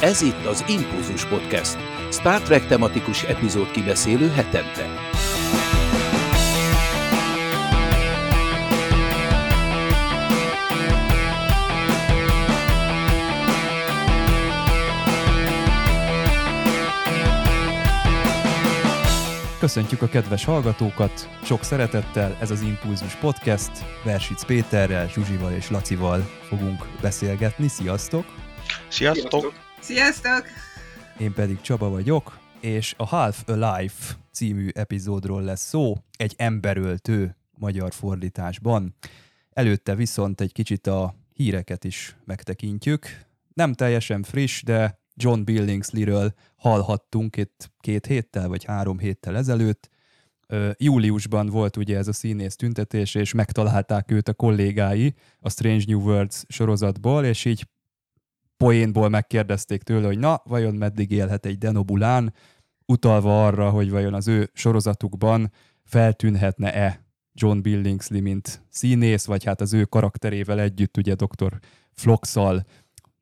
Ez itt az Impulzus Podcast, Star Trek tematikus epizód kibeszélő hetente. Köszöntjük a kedves hallgatókat, sok szeretettel ez az Impulzus Podcast, Versic Péterrel, Zsuzsival és Lacival fogunk beszélgetni. Sziasztok! Sziasztok! Sziasztok! Én pedig Csaba vagyok, és a Half Alive című epizódról lesz szó, egy emberöltő magyar fordításban. Előtte viszont egy kicsit a híreket is megtekintjük. Nem teljesen friss, de John Billingsley-ről hallhattunk itt két héttel vagy három héttel ezelőtt. Júliusban volt ugye ez a színész tüntetés, és megtalálták őt a kollégái a Strange New Worlds sorozatból, és így poénból megkérdezték tőle, hogy na, vajon meddig élhet egy Denobulán, utalva arra, hogy vajon az ő sorozatukban feltűnhetne-e John Billingsley, mint színész, vagy hát az ő karakterével együtt, ugye Dr. Floxal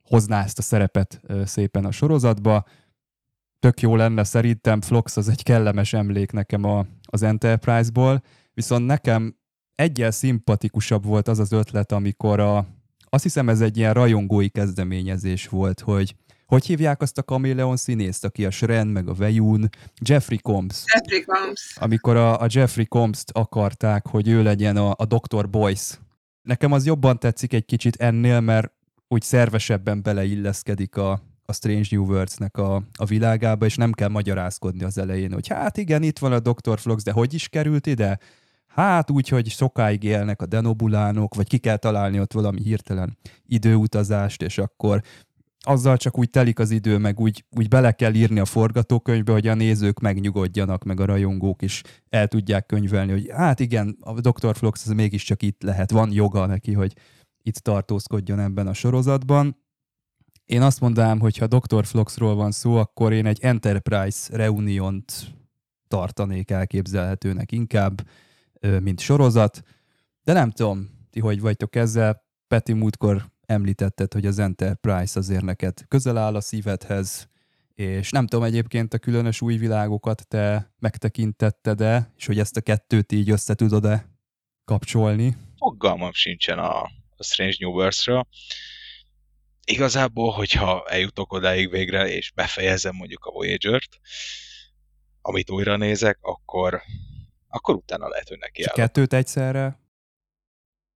hozná ezt a szerepet szépen a sorozatba. Tök jó lenne szerintem, Flox az egy kellemes emlék nekem a, az Enterprise-ból, viszont nekem egyel szimpatikusabb volt az az ötlet, amikor a, azt hiszem ez egy ilyen rajongói kezdeményezés volt, hogy hogy hívják azt a kaméleon színészt, aki a Sren, meg a Vejun? Jeffrey Combs. Jeffrey Combs. Amikor a, a Jeffrey Combs-t akarták, hogy ő legyen a, a Dr. Boyce. Nekem az jobban tetszik egy kicsit ennél, mert úgy szervesebben beleilleszkedik a, a Strange New Worlds-nek a, a világába, és nem kell magyarázkodni az elején, hogy hát igen, itt van a Dr. Flox, de hogy is került ide? Hát úgy, hogy sokáig élnek a denobulánok, vagy ki kell találni ott valami hirtelen időutazást, és akkor azzal csak úgy telik az idő, meg úgy, úgy bele kell írni a forgatókönyvbe, hogy a nézők megnyugodjanak, meg a rajongók is el tudják könyvelni, hogy hát igen, a Dr. Flox az mégiscsak itt lehet, van joga neki, hogy itt tartózkodjon ebben a sorozatban. Én azt mondanám, hogy ha Dr. Floxról van szó, akkor én egy Enterprise reuniont tartanék elképzelhetőnek inkább, mint sorozat, de nem tudom, ti hogy vagytok ezzel. Peti múltkor említetted, hogy az Enterprise azért neked közel áll a szívedhez, és nem tudom egyébként a különös új világokat te megtekintetted-e, és hogy ezt a kettőt így össze tudod-e kapcsolni? Fogalmam sincsen a, a Strange New Worlds-ről. Igazából, hogyha eljutok odáig végre, és befejezem mondjuk a Voyager-t, amit újra nézek, akkor, akkor utána lehet, hogy neki Kettőt egyszerre?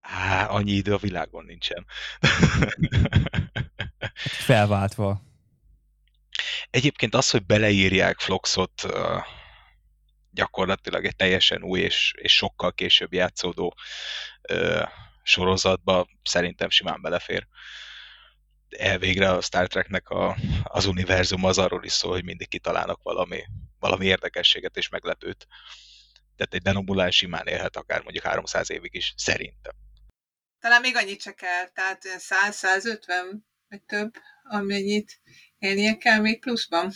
Há, annyi idő a világon nincsen. Felváltva. Egyébként az, hogy beleírják Floxot gyakorlatilag egy teljesen új és, és sokkal később játszódó ö, sorozatba szerintem simán belefér. Elvégre a Star Treknek a, az univerzum az arról is szól, hogy mindig kitalálnak valami, valami érdekességet és meglepőt. Tehát egy denobulán simán élhet akár mondjuk 300 évig is, szerintem. Talán még annyit se kell, tehát 100-150 vagy több, amennyit élnie kell még pluszban.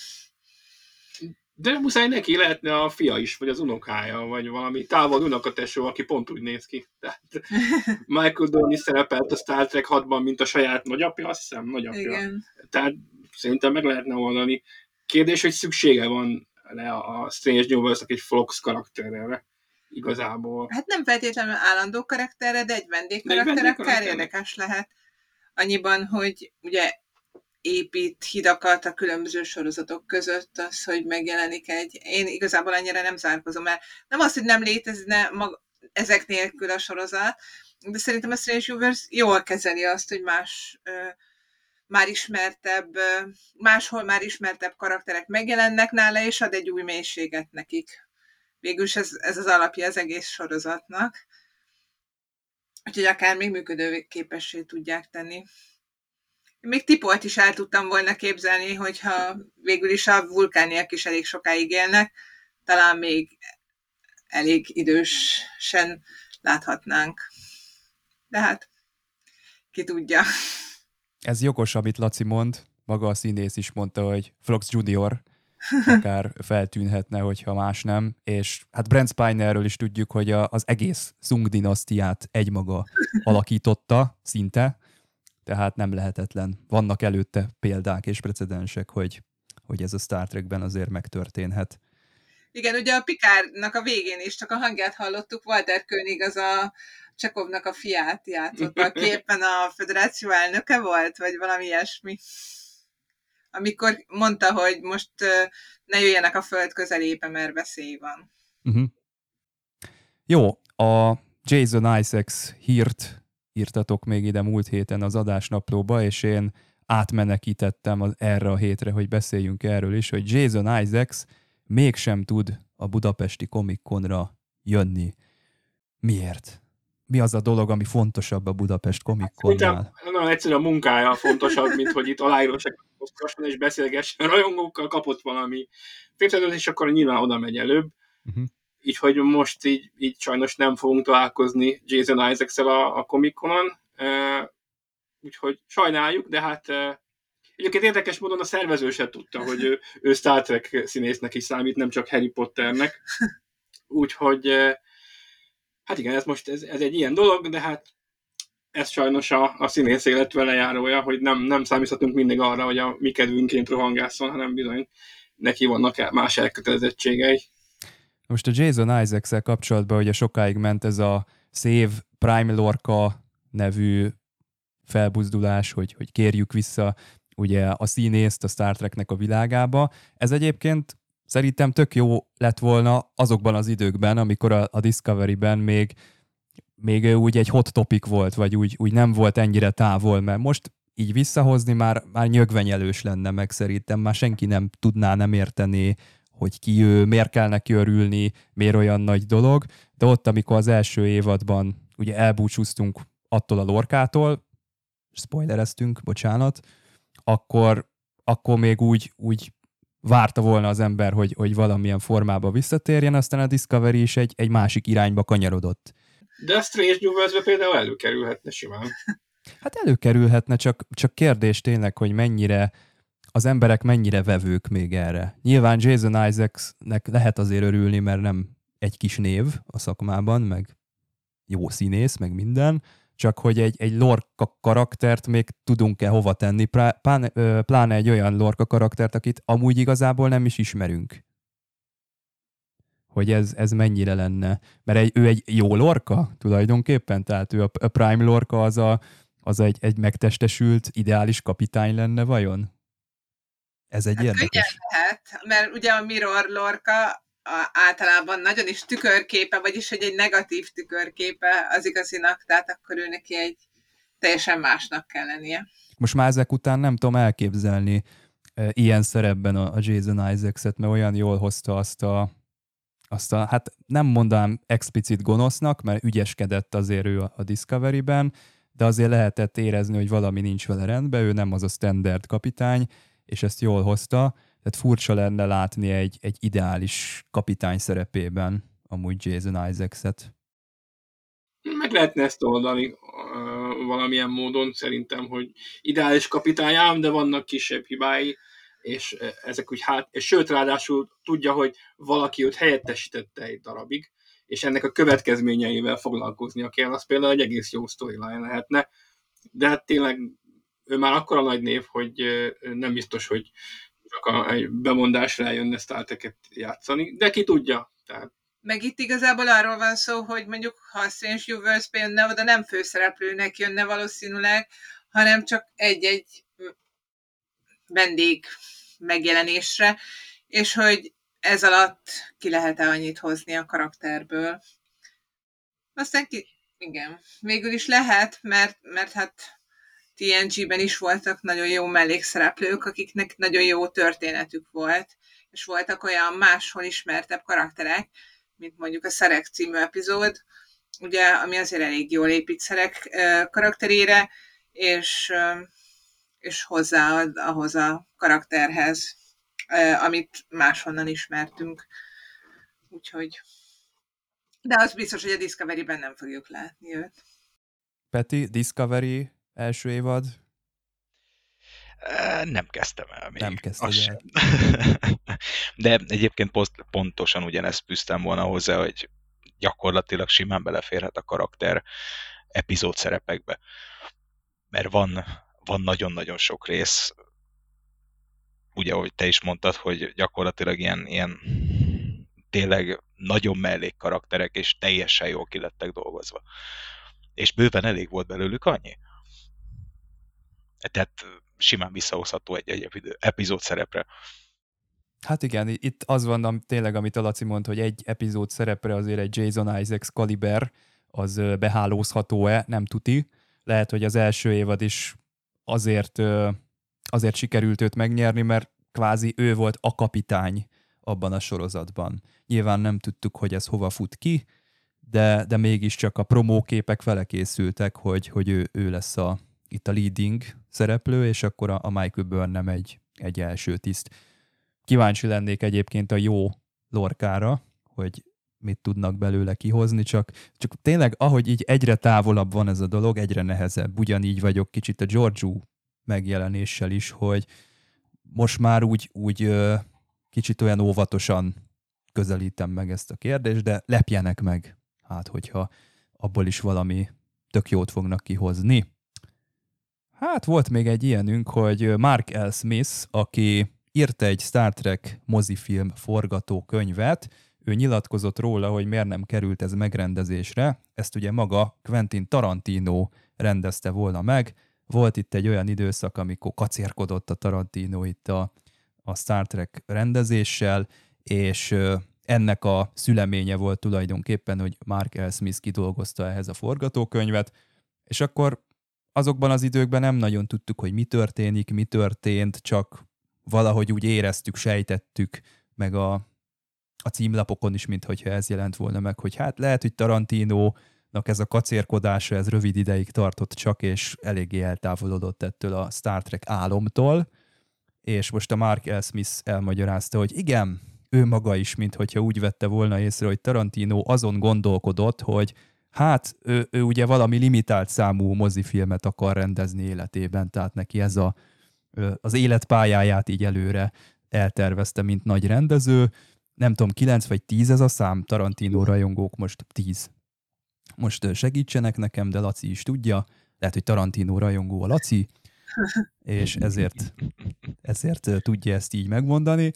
De muszáj neki lehetne a fia is, vagy az unokája, vagy valami távol unokatesó, aki pont úgy néz ki. Tehát Michael Dorney szerepelt a Star Trek 6-ban, mint a saját nagyapja, azt hiszem, nagyapja. Igen. Tehát szerintem meg lehetne oldani. Kérdés, hogy szüksége van le a Strange New worlds egy Flox karakterre igazából. Hát nem feltétlenül állandó karakterre, de egy vendégkarakter akár érdekes lehet. Annyiban, hogy ugye épít hidakat a különböző sorozatok között, az, hogy megjelenik egy... Én igazából annyira nem zárkozom, mert nem az, hogy nem létezne mag, ezek nélkül a sorozat, de szerintem a Strange Universe jól kezeli azt, hogy más ö, már ismertebb, máshol már ismertebb karakterek megjelennek nála, és ad egy új mélységet nekik. Végülis ez, ez az alapja az egész sorozatnak. Úgyhogy akár még működőképessé tudják tenni. Még tipolt is el tudtam volna képzelni, hogyha végül is a vulkániak is elég sokáig élnek, talán még elég idősen láthatnánk. De hát, ki tudja. Ez jogos, amit Laci mond. Maga a színész is mondta, hogy Flox Junior akár feltűnhetne, hogyha más nem. És hát Brent Spinerről is tudjuk, hogy a, az egész Sung dinasztiát egymaga alakította szinte, tehát nem lehetetlen. Vannak előtte példák és precedensek, hogy, hogy ez a Star Trekben azért megtörténhet. Igen, ugye a Pikárnak a végén is csak a hangját hallottuk, Walter König az a Csekovnak a fiát játszott, aki éppen a föderáció elnöke volt, vagy valami ilyesmi. Amikor mondta, hogy most ne jöjjenek a föld közelébe, mert veszély van. Uh-huh. Jó, a Jason Isaacs hírt írtatok még ide múlt héten az adásnaplóba, és én átmenekítettem az, erre a hétre, hogy beszéljünk erről is, hogy Jason Isaacs mégsem tud a budapesti Comic Conra jönni. Miért? Mi az a dolog, ami fontosabb a Budapest Comic Con-nál? Nagyon egyszerű a munkája fontosabb, mint hogy itt aláírósek és beszélgessen rajongókkal, kapott valami és akkor nyilván oda megy előbb. Uh-huh így hogy most így, így sajnos nem fogunk találkozni Jason isaacs a, a Comic-Conon, e, úgyhogy sajnáljuk, de hát e, egyébként érdekes módon a szervező se tudta, hogy ő, ő Star Trek színésznek is számít, nem csak Harry Potternek. Úgyhogy e, hát igen, ez most ez, ez egy ilyen dolog, de hát ez sajnos a, a színész élet vele hogy nem, nem számíthatunk mindig arra, hogy a mi kedvünként rohangászon, hanem bizony neki vannak más elkötelezettségei. Most a Jason isaacs kapcsolatban ugye sokáig ment ez a Save Prime Lorca nevű felbuzdulás, hogy, hogy kérjük vissza ugye a színészt a Star Treknek a világába. Ez egyébként szerintem tök jó lett volna azokban az időkben, amikor a, a Discovery-ben még, még úgy egy hot topic volt, vagy úgy, úgy nem volt ennyire távol, mert most így visszahozni már, már nyögvenyelős lenne meg szerintem, már senki nem tudná nem érteni hogy ki ő, miért kell neki örülni, miért olyan nagy dolog, de ott, amikor az első évadban ugye elbúcsúztunk attól a lorkától, spoilereztünk, bocsánat, akkor, akkor még úgy, úgy várta volna az ember, hogy, hogy valamilyen formába visszatérjen, aztán a Discovery is egy, egy másik irányba kanyarodott. De a Strange New worlds például előkerülhetne simán. Hát előkerülhetne, csak, csak kérdés tényleg, hogy mennyire az emberek mennyire vevők még erre. Nyilván Jason Isaacsnek lehet azért örülni, mert nem egy kis név a szakmában, meg jó színész, meg minden, csak hogy egy, egy lorka karaktert még tudunk-e hova tenni, pláne, pláne egy olyan lorka karaktert, akit amúgy igazából nem is ismerünk. Hogy ez, ez mennyire lenne. Mert egy, ő egy jó lorka tulajdonképpen, tehát ő a, Prime lorka az, a, az egy, egy megtestesült, ideális kapitány lenne vajon? Ez egy hát érdekes. lehet, mert ugye a Mirror Lorca általában nagyon is tükörképe, vagyis hogy egy negatív tükörképe az igazinak, tehát akkor ő neki egy teljesen másnak kell lennie. Most már ezek után nem tudom elképzelni e, ilyen szerepben a, a Jason Isaacs-et, mert olyan jól hozta azt a, azt a, hát nem mondanám explicit gonosznak, mert ügyeskedett azért ő a, a Discovery-ben, de azért lehetett érezni, hogy valami nincs vele rendben, ő nem az a standard kapitány, és ezt jól hozta, tehát furcsa lenne látni egy, egy ideális kapitány szerepében amúgy Jason Isaacs-et. Meg lehetne ezt oldani valamilyen módon, szerintem, hogy ideális kapitány de vannak kisebb hibái, és ezek úgy hát, és sőt, ráadásul tudja, hogy valaki őt helyettesítette egy darabig, és ennek a következményeivel foglalkoznia kell, az például egy egész jó storyline lehetne, de hát tényleg ő már akkora nagy név, hogy nem biztos, hogy a, egy bemondásra eljönne Starteket játszani, de ki tudja. Tehát meg itt igazából arról van szó, hogy mondjuk ha a Strange Universe jönne, oda nem főszereplőnek jönne valószínűleg, hanem csak egy-egy vendég megjelenésre, és hogy ez alatt ki lehet-e annyit hozni a karakterből. Aztán ki, igen, végül is lehet, mert, mert hát TNG-ben is voltak nagyon jó mellékszereplők, akiknek nagyon jó történetük volt, és voltak olyan máshol ismertebb karakterek, mint mondjuk a Szerek című epizód, ugye, ami azért elég jól épít Szerek karakterére, és, és hozzáad ahhoz a karakterhez, amit máshonnan ismertünk. Úgyhogy de az biztos, hogy a Discovery-ben nem fogjuk látni őt. Peti, Discovery első évad? Nem kezdtem el még. Nem kezdtem el. De egyébként pontosan ugyanezt fűztem volna hozzá, hogy gyakorlatilag simán beleférhet a karakter epizód szerepekbe. mert van, van nagyon-nagyon sok rész, ugye, ahogy te is mondtad, hogy gyakorlatilag ilyen, ilyen tényleg nagyon mellék karakterek, és teljesen jól kilettek dolgozva. És bőven elég volt belőlük annyi. Tehát simán visszahozható egy-egy epizód szerepre. Hát igen, itt az van tényleg, amit a Laci mond, hogy egy epizód szerepre azért egy Jason Isaacs kaliber, az behálózható-e, nem tuti. Lehet, hogy az első évad is azért, azért sikerült őt megnyerni, mert kvázi ő volt a kapitány abban a sorozatban. Nyilván nem tudtuk, hogy ez hova fut ki, de, de mégiscsak a promóképek vele készültek, hogy, hogy ő, ő lesz a, itt a leading szereplő, és akkor a, a Michael Burnham egy, egy első tiszt. Kíváncsi lennék egyébként a jó lorkára, hogy mit tudnak belőle kihozni, csak, csak tényleg ahogy így egyre távolabb van ez a dolog, egyre nehezebb. Ugyanígy vagyok kicsit a Giorgio megjelenéssel is, hogy most már úgy, úgy kicsit olyan óvatosan közelítem meg ezt a kérdést, de lepjenek meg, hát hogyha abból is valami tök jót fognak kihozni. Hát volt még egy ilyenünk, hogy Mark L. Smith, aki írt egy Star Trek mozifilm forgatókönyvet, ő nyilatkozott róla, hogy miért nem került ez megrendezésre. Ezt ugye maga Quentin Tarantino rendezte volna meg. Volt itt egy olyan időszak, amikor kacérkodott a Tarantino itt a, a Star Trek rendezéssel, és ennek a szüleménye volt tulajdonképpen, hogy Mark L. Smith kidolgozta ehhez a forgatókönyvet, és akkor azokban az időkben nem nagyon tudtuk, hogy mi történik, mi történt, csak valahogy úgy éreztük, sejtettük, meg a, a címlapokon is, mintha ez jelent volna meg, hogy hát lehet, hogy Tarantino ez a kacérkodása, ez rövid ideig tartott csak, és eléggé eltávolodott ettől a Star Trek álomtól, és most a Mark L. Smith elmagyarázta, hogy igen, ő maga is, mintha úgy vette volna észre, hogy Tarantino azon gondolkodott, hogy hát ő, ő ugye valami limitált számú mozifilmet akar rendezni életében, tehát neki ez a, az életpályáját így előre eltervezte, mint nagy rendező. Nem tudom, 9 vagy 10 ez a szám, Tarantino rajongók most 10. Most segítsenek nekem, de Laci is tudja, lehet, hogy Tarantino rajongó a Laci, és ezért, ezért tudja ezt így megmondani,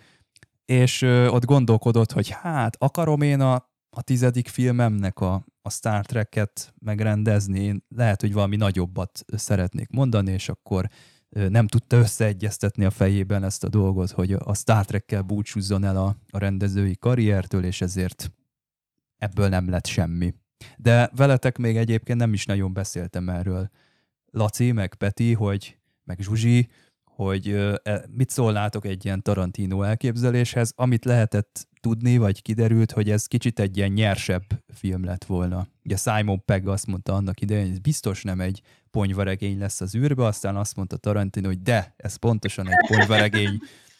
és ott gondolkodott, hogy hát akarom én a, a tizedik filmemnek a, a Star Trek-et megrendezni, én lehet, hogy valami nagyobbat szeretnék mondani, és akkor nem tudta összeegyeztetni a fejében ezt a dolgot, hogy a Star Trek-kel búcsúzzon el a, a rendezői karriertől, és ezért ebből nem lett semmi. De veletek még egyébként nem is nagyon beszéltem erről. Laci, meg Peti, hogy, meg Zsuzsi, hogy e, mit szólnátok egy ilyen Tarantino elképzeléshez, amit lehetett tudni, vagy kiderült, hogy ez kicsit egy ilyen nyersebb film lett volna. Ugye Simon Pegg azt mondta annak idején, hogy biztos nem egy ponyvaregény lesz az űrbe, aztán azt mondta Tarantino, hogy de, ez pontosan egy ponyvaregény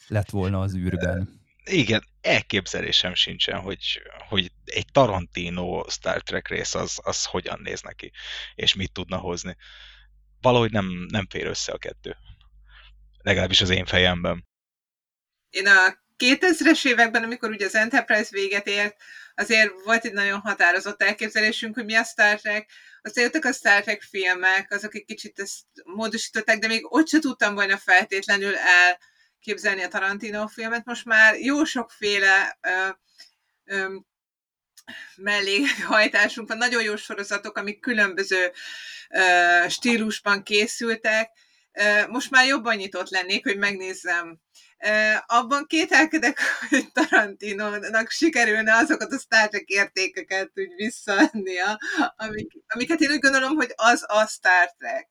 lett volna az űrben. Igen, elképzelésem sincsen, hogy, hogy egy Tarantino Star Trek rész az, az hogyan néz neki, és mit tudna hozni. Valahogy nem, nem fér össze a kettő. Legalábbis az én fejemben. Én a 2000-es években, amikor ugye az Enterprise véget ért, azért volt egy nagyon határozott elképzelésünk, hogy mi a Star Trek. Aztán jöttek a Star Trek filmek, azok egy kicsit ezt módosították, de még ott se tudtam volna feltétlenül elképzelni a Tarantino filmet. Most már jó sokféle ö, ö, melléghajtásunk van, nagyon jó sorozatok, amik különböző ö, stílusban készültek. Most már jobban nyitott lennék, hogy megnézzem abban kételkedek, hogy Tarantinónak sikerülne azokat a Star Trek értékeket úgy visszaadnia, amik, amiket én úgy gondolom, hogy az a Star Trek.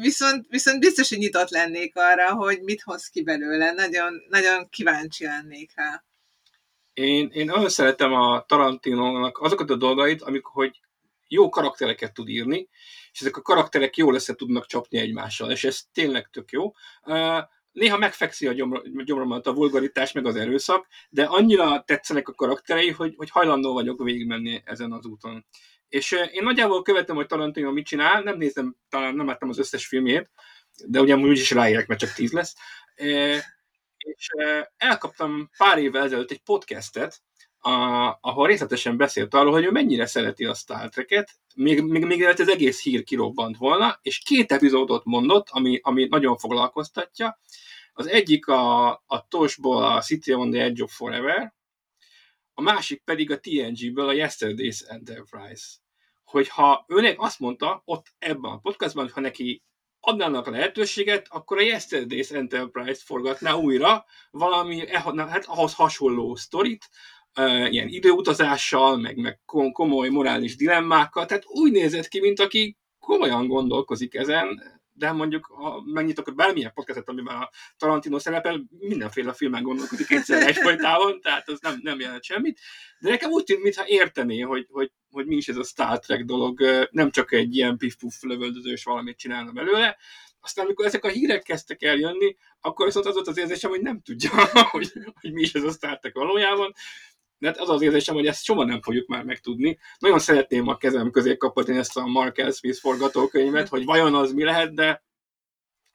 Viszont, viszont biztos, hogy nyitott lennék arra, hogy mit hoz ki belőle. Nagyon, nagyon kíváncsi lennék rá. Én, én nagyon szeretem a Tarantinónak azokat a dolgait, amikor hogy jó karaktereket tud írni, és ezek a karakterek jól össze tudnak csapni egymással, és ez tényleg tök jó. Néha megfekszi a gyomromat a vulgaritás, meg az erőszak, de annyira tetszenek a karakterei, hogy, hogy hajlandó vagyok végigmenni ezen az úton. És én nagyjából követem, hogy Tarantino mit csinál, nem nézem, talán nem láttam az összes filmjét, de ugye úgy is ráérek, mert csak tíz lesz. És elkaptam pár évvel ezelőtt egy podcastet, a, ahol részletesen beszélt arról, hogy ő mennyire szereti a Star Trek-et, még, még, még ez egész hír kirobbant volna, és két epizódot mondott, ami, ami nagyon foglalkoztatja. Az egyik a, a Tosból a City on the Edge of Forever, a másik pedig a TNG-ből a Yesterday's Enterprise. Hogyha őnek azt mondta ott ebben a podcastban, hogy ha neki adnának lehetőséget, akkor a Yesterday's Enterprise-t forgatná újra, valami hát ahhoz hasonló sztorit, ilyen időutazással, meg, meg komoly morális dilemmákkal, tehát úgy nézett ki, mint aki komolyan gondolkozik ezen, de mondjuk, ha megnyitok bármilyen podcastet, amiben a Tarantino szerepel, mindenféle filmen gondolkodik egyszer egyfolytában, tehát az nem, nem jelent semmit. De nekem úgy tűnt, mintha értené, hogy, hogy, hogy mi is ez a Star Trek dolog, nem csak egy ilyen pif-puff lövöldözős valamit csinálna belőle. Aztán, amikor ezek a hírek kezdtek eljönni, akkor viszont az volt az érzésem, hogy nem tudja, hogy, hogy mi is ez a Star Trek valójában de hát az az érzésem, hogy ezt soha nem fogjuk már megtudni. Nagyon szeretném a kezem közé kapatni ezt a Mark L. Smith forgatókönyvet, hogy vajon az mi lehet, de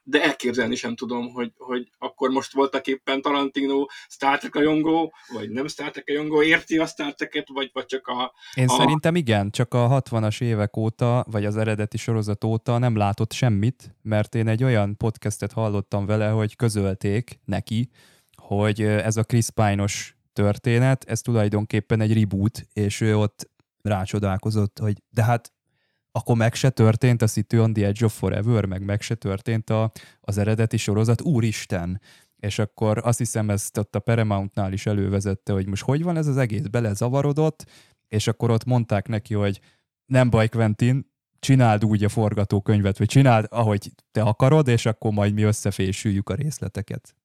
de elképzelni sem tudom, hogy, hogy akkor most voltak éppen Tarantino Star Trek rajongó, vagy nem Star Trek rajongó, érti a Star Trek-et, vagy, vagy csak a... Én a... szerintem igen, csak a 60-as évek óta, vagy az eredeti sorozat óta nem látott semmit, mert én egy olyan podcastet hallottam vele, hogy közölték neki, hogy ez a Chris Pine-os történet, ez tulajdonképpen egy reboot, és ő ott rácsodálkozott, hogy de hát akkor meg se történt a City on the Edge of Forever, meg meg se történt a, az eredeti sorozat, úristen! És akkor azt hiszem ezt ott a Paramountnál is elővezette, hogy most hogy van ez az egész, belezavarodott, és akkor ott mondták neki, hogy nem baj, Quentin, csináld úgy a forgatókönyvet, vagy csináld, ahogy te akarod, és akkor majd mi összefésüljük a részleteket.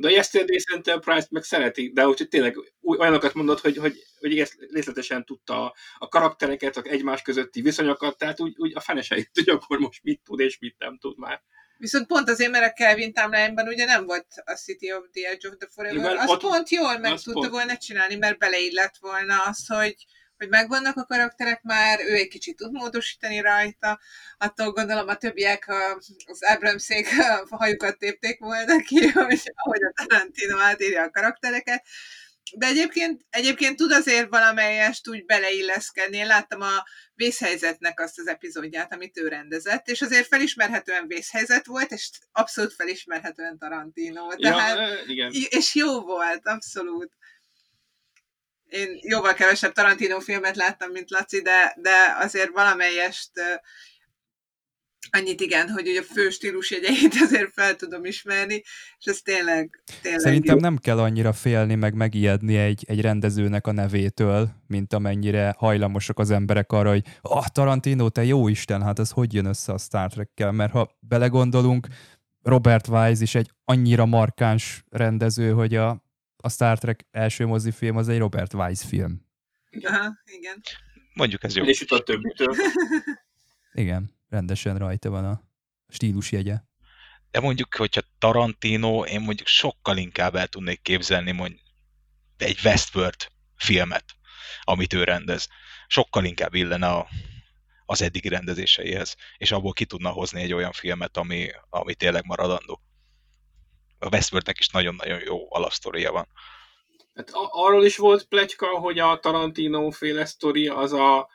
De a Yesterday's Enterprise-t meg szereti, de úgyhogy tényleg olyanokat mondott, hogy, hogy, hogy részletesen tudta a karaktereket, a egymás közötti viszonyokat, tehát úgy, úgy a feneseit tudja, akkor most mit tud és mit nem tud már. Viszont pont azért, mert a Kelvin timeline ugye nem volt a City of the Edge of the Forever, Igen, az ott, pont jól meg tudta pont... volna csinálni, mert beleillett volna az, hogy hogy megvannak a karakterek már, ő egy kicsit tud módosítani rajta, attól gondolom a többiek az Abramszék hajukat tépték volna ki, hogy ahogy a Tarantino átírja a karaktereket, de egyébként, egyébként tud azért valamelyest úgy beleilleszkedni. Én láttam a vészhelyzetnek azt az epizódját, amit ő rendezett, és azért felismerhetően vészhelyzet volt, és abszolút felismerhetően Tarantino. Tehát, ja, igen. És jó volt, abszolút. Én jóval kevesebb Tarantino filmet láttam, mint Laci, de, de azért valamelyest annyit igen, hogy ugye a fő stílus jegyeit azért fel tudom ismerni, és ez tényleg, tényleg Szerintem jó. nem kell annyira félni, meg megijedni egy, egy rendezőnek a nevétől, mint amennyire hajlamosak az emberek arra, hogy ah, Tarantino, te jó Isten, hát ez hogy jön össze a Star Trek-kel, mert ha belegondolunk, Robert Wise is egy annyira markáns rendező, hogy a a Star Trek első mozifilm az egy Robert Wise film. Aha, igen. Mondjuk ez jó. És itt a többitől. Igen, rendesen rajta van a stílusjegye. De mondjuk, hogyha Tarantino, én mondjuk sokkal inkább el tudnék képzelni mondjuk egy Westworld filmet, amit ő rendez. Sokkal inkább illene a, az eddigi rendezéseihez, és abból ki tudna hozni egy olyan filmet, ami, ami tényleg maradandó a Westworldnek is nagyon-nagyon jó alapsztoria van. Hát arról is volt pletyka, hogy a Tarantino féle sztori az a,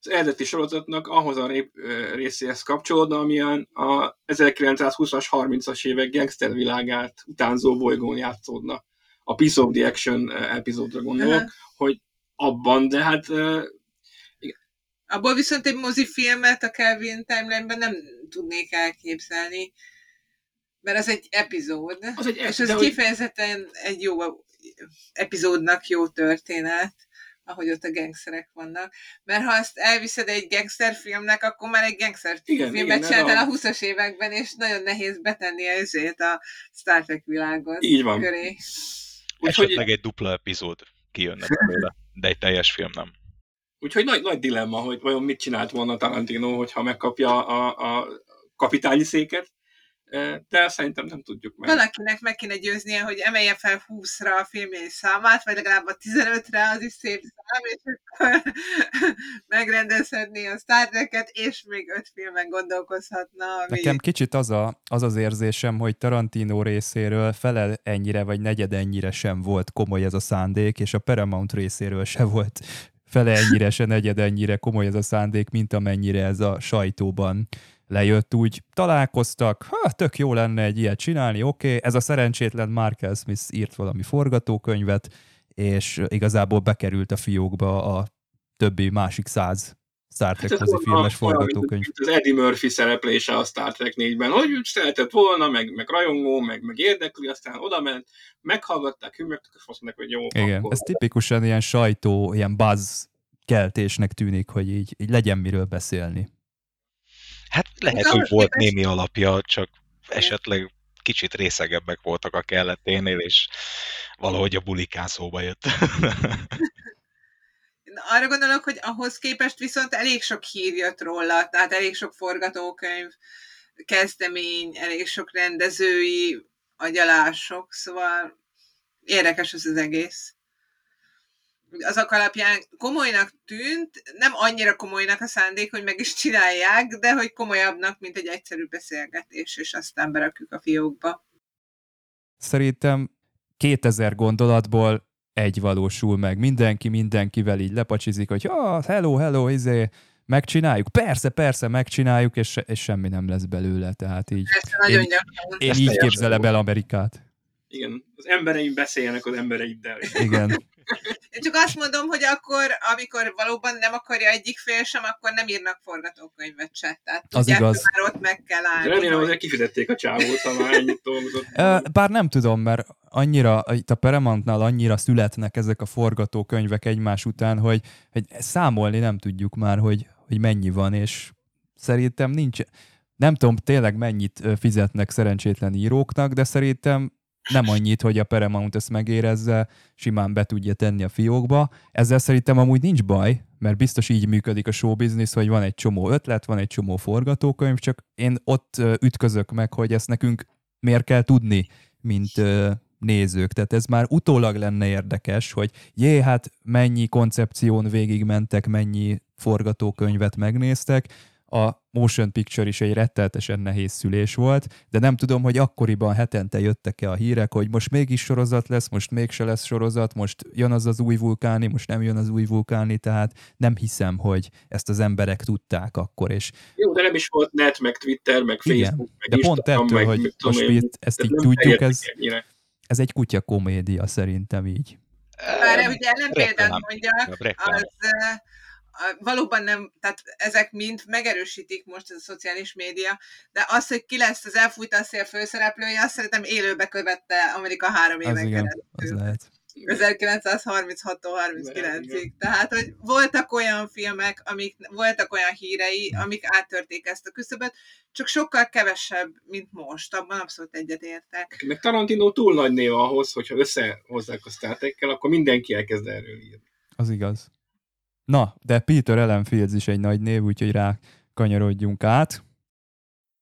az eredeti sorozatnak ahhoz a rép, részéhez kapcsolódna, amilyen a 1920-as, 30-as évek gangster világát utánzó bolygón játszódna. A Piece of the Action epizódra gondolok, uh-huh. hogy abban, de hát igen. Abból viszont egy mozifilmet a Kelvin timeline-ben nem tudnék elképzelni mert az egy epizód, az egy, és ez kifejezetten hogy... egy jó epizódnak jó történet, ahogy ott a gangsterek vannak. Mert ha azt elviszed egy gangster filmnek, akkor már egy gangster igen, filmet csináltál a... a 20-as években, és nagyon nehéz betenni ezért a Star Trek világot Így van. köré. Úgyhogy meg egy dupla epizód kijönne belőle, de egy teljes film nem. Úgyhogy nagy, nagy dilemma, hogy vajon mit csinált volna Tarantino, hogyha megkapja a, a kapitányi széket, de szerintem nem tudjuk meg. Valakinek meg kéne győznie, hogy emelje fel 20-ra a filmjei számát, vagy legalább a 15-re, az is szép szám, és akkor megrendezhetné a Star Trek-et, és még öt filmen gondolkozhatna. Ami... Nekem kicsit az, a, az az érzésem, hogy Tarantino részéről felel ennyire, vagy negyed ennyire sem volt komoly ez a szándék, és a Paramount részéről se volt fele ennyire, se negyed ennyire komoly ez a szándék, mint amennyire ez a sajtóban lejött, úgy találkoztak, ha, tök jó lenne egy ilyet csinálni, oké, okay. ez a szerencsétlen Markel Smith írt valami forgatókönyvet, és igazából bekerült a fiókba a többi másik száz Star Trek hát filmes forgatókönyv. Az Eddie Murphy szereplése a Star Trek 4-ben, hogy úgy szeretett volna, meg, meg rajongó, meg, meg érdekli, aztán oda ment, meghallgatták, hümmögtek, és azt mondták, hogy jó, Igen, akkor... ez tipikusan ilyen sajtó, ilyen buzz keltésnek tűnik, hogy így, így legyen miről beszélni. Hát lehet, hogy volt némi alapja, csak esetleg kicsit részegebbek voltak a kelleténél, és valahogy a bulikán szóba jött. Arra gondolok, hogy ahhoz képest viszont elég sok hír jött róla, tehát elég sok forgatókönyv, kezdemény, elég sok rendezői agyalások, szóval érdekes ez az egész azok alapján komolynak tűnt, nem annyira komolynak a szándék, hogy meg is csinálják, de hogy komolyabbnak, mint egy egyszerű beszélgetés, és aztán berakjuk a fiókba. Szerintem 2000 gondolatból egy valósul meg. Mindenki mindenkivel így lepacsizik, hogy ah, hello, hello, izé, megcsináljuk. Persze, persze, megcsináljuk, és, és semmi nem lesz belőle. Tehát így. Persze, nagyon én, én így képzelem el Amerikát. Igen, az embereim beszéljenek az embereiddel. Igen. Én csak azt mondom, hogy akkor, amikor valóban nem akarja egyik fél sem, akkor nem írnak forgatókönyvet se. Tehát az tudják, igaz. már ott meg kell állni. De remélem, hogy kifizették a csávót, ha már ennyit dolgozott. Bár nem tudom, mert annyira, itt a Paramountnál annyira születnek ezek a forgatókönyvek egymás után, hogy, hogy számolni nem tudjuk már, hogy, hogy mennyi van, és szerintem nincs, nem tudom tényleg mennyit fizetnek szerencsétlen íróknak, de szerintem nem annyit, hogy a Paramount ezt megérezze, simán be tudja tenni a fiókba. Ezzel szerintem amúgy nincs baj, mert biztos így működik a show business, hogy van egy csomó ötlet, van egy csomó forgatókönyv, csak én ott ütközök meg, hogy ezt nekünk miért kell tudni, mint nézők. Tehát ez már utólag lenne érdekes, hogy jé, hát mennyi koncepción végigmentek, mennyi forgatókönyvet megnéztek, a motion picture is egy retteltesen nehéz szülés volt, de nem tudom, hogy akkoriban hetente jöttek-e a hírek, hogy most mégis sorozat lesz, most mégse lesz sorozat, most jön az az új vulkáni, most nem jön az új vulkáni, tehát nem hiszem, hogy ezt az emberek tudták akkor. És... Jó, de nem is volt net, meg Twitter, meg Facebook, Igen, meg de Instagram, pont ettől, meg, hogy most én, ezt, ezt így tudjuk, ez, ez egy kutya komédia szerintem így. Bár ugye ellenpéldát mondjak, az valóban nem, tehát ezek mind megerősítik most ez a szociális média, de az, hogy ki lesz az elfújta a szél főszereplője, azt szerintem élőbe követte Amerika három éven keresztül. Az lehet. 1936 39-ig. Tehát, hogy voltak olyan filmek, amik, voltak olyan hírei, amik áttörték ezt a küszöböt, csak sokkal kevesebb, mint most. Abban abszolút egyetértek. Meg Tarantino túl nagy név ahhoz, hogyha összehozzák a Star akkor mindenki elkezd erről írni. Az igaz. Na, de Peter Ellen is egy nagy név, úgyhogy rá kanyarodjunk át.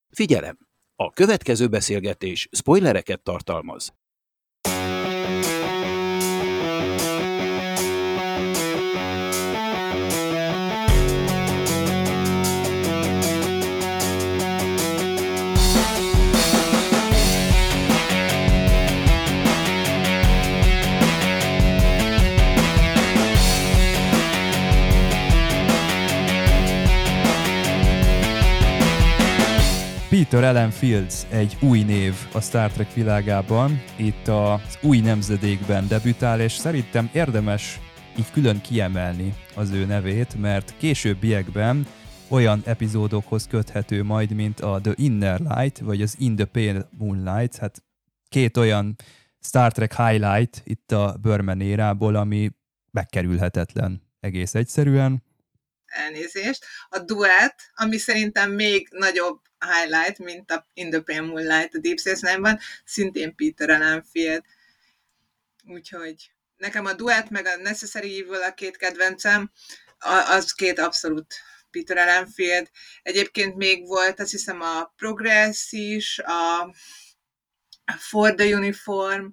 Figyelem! A következő beszélgetés spoilereket tartalmaz. Peter Ellen Fields egy új név a Star Trek világában, itt az új nemzedékben debütál, és szerintem érdemes így külön kiemelni az ő nevét, mert későbbiekben olyan epizódokhoz köthető majd, mint a The Inner Light, vagy az In the Pale Moonlight, hát két olyan Star Trek highlight itt a Burman érából, ami megkerülhetetlen egész egyszerűen. Elnézést. A duet, ami szerintem még nagyobb highlight, mint a In the Pale Moonlight a Deep Space Nine-ban, szintén Peter Ellenfield. Úgyhogy nekem a duet meg a Necessary Evil a két kedvencem, az két abszolút Peter Ellenfield. Egyébként még volt, azt hiszem, a Progress is, a For the Uniform,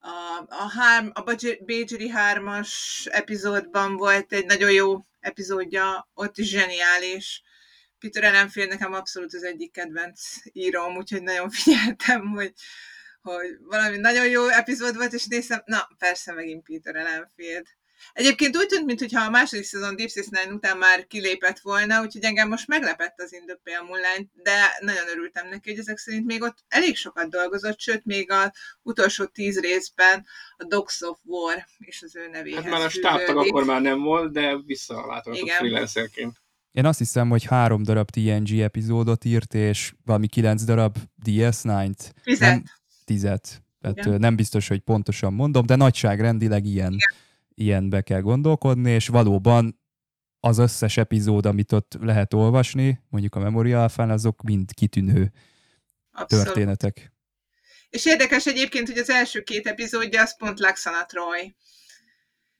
a, a, hár, a Bajeri 3-as epizódban volt egy nagyon jó epizódja, ott is zseniális. Peter Ellenfield nekem abszolút az egyik kedvenc íróm, úgyhogy nagyon figyeltem, hogy, hogy valami nagyon jó epizód volt, és néztem, na persze megint Peter Ellenfield. Egyébként úgy tűnt, mintha a második szezon Deep Space Nine után már kilépett volna, úgyhogy engem most meglepett az In Pale de nagyon örültem neki, hogy ezek szerint még ott elég sokat dolgozott, sőt, még az utolsó tíz részben a Dogs of War és az ő nevéhez Hát már a stábtag akkor már nem volt, de visszalátott freelancerként. Én azt hiszem, hogy három darab TNG epizódot írt, és valami kilenc darab DS9-t. Tizet. Nem, tizet. Tehát nem biztos, hogy pontosan mondom, de nagyságrendileg ilyen. Igen ilyenbe kell gondolkodni, és valóban az összes epizód, amit ott lehet olvasni, mondjuk a Memoria Alpha-n, azok mind kitűnő Abszolút. történetek. És érdekes egyébként, hogy az első két epizódja az pont Laxana Troy.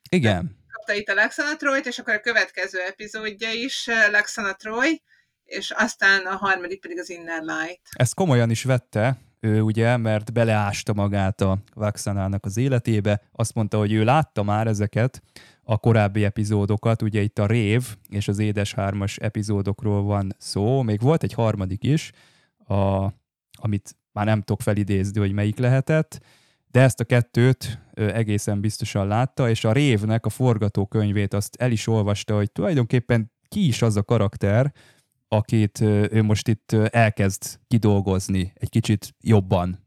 Igen. Kapta itt a Laxana Troy-t, és akkor a következő epizódja is eh, Laxana Troy, és aztán a harmadik pedig az Inner Light. Ezt komolyan is vette, ő ugye, mert beleásta magát a Vaxanának az életébe. Azt mondta, hogy ő látta már ezeket, a korábbi epizódokat, ugye itt a Rév és az Édes hármas epizódokról van szó, még volt egy harmadik is, a, amit már nem tudok felidézni, hogy melyik lehetett, de ezt a kettőt egészen biztosan látta, és a Révnek a forgatókönyvét azt el is olvasta, hogy tulajdonképpen ki is az a karakter, akit ő most itt elkezd kidolgozni egy kicsit jobban,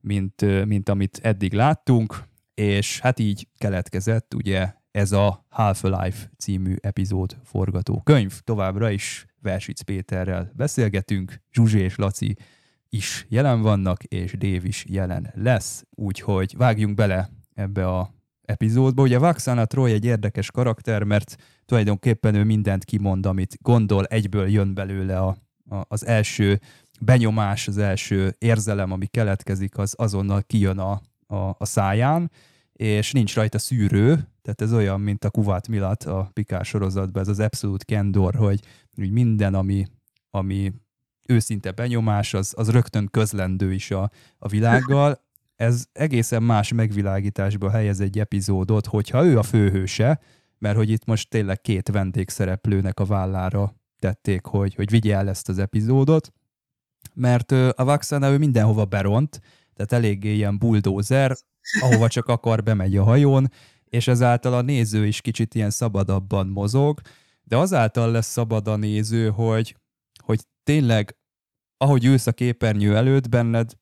mint, mint amit eddig láttunk, és hát így keletkezett ugye ez a Half-Life című epizód forgatókönyv. Továbbra is Versic Péterrel beszélgetünk, Zsuzsi és Laci is jelen vannak, és Dév is jelen lesz, úgyhogy vágjunk bele ebbe a epizódba. Ugye Vaxana Troy egy érdekes karakter, mert tulajdonképpen ő mindent kimond, amit gondol, egyből jön belőle a, a, az első benyomás, az első érzelem, ami keletkezik, az azonnal kijön a, a, a száján, és nincs rajta szűrő, tehát ez olyan, mint a Kuvát Milat a Pikás sorozatban, ez az abszolút kendor, hogy, hogy minden, ami, ami őszinte benyomás, az, az rögtön közlendő is a, a világgal. Ez egészen más megvilágításba helyez egy epizódot, hogyha ő a főhőse, mert hogy itt most tényleg két vendégszereplőnek a vállára tették, hogy, hogy vigye el ezt az epizódot, mert a Vaxana ő mindenhova beront, tehát eléggé ilyen buldózer, ahova csak akar, bemegy a hajón, és ezáltal a néző is kicsit ilyen szabadabban mozog, de azáltal lesz szabad a néző, hogy, hogy tényleg, ahogy ülsz a képernyő előtt, benned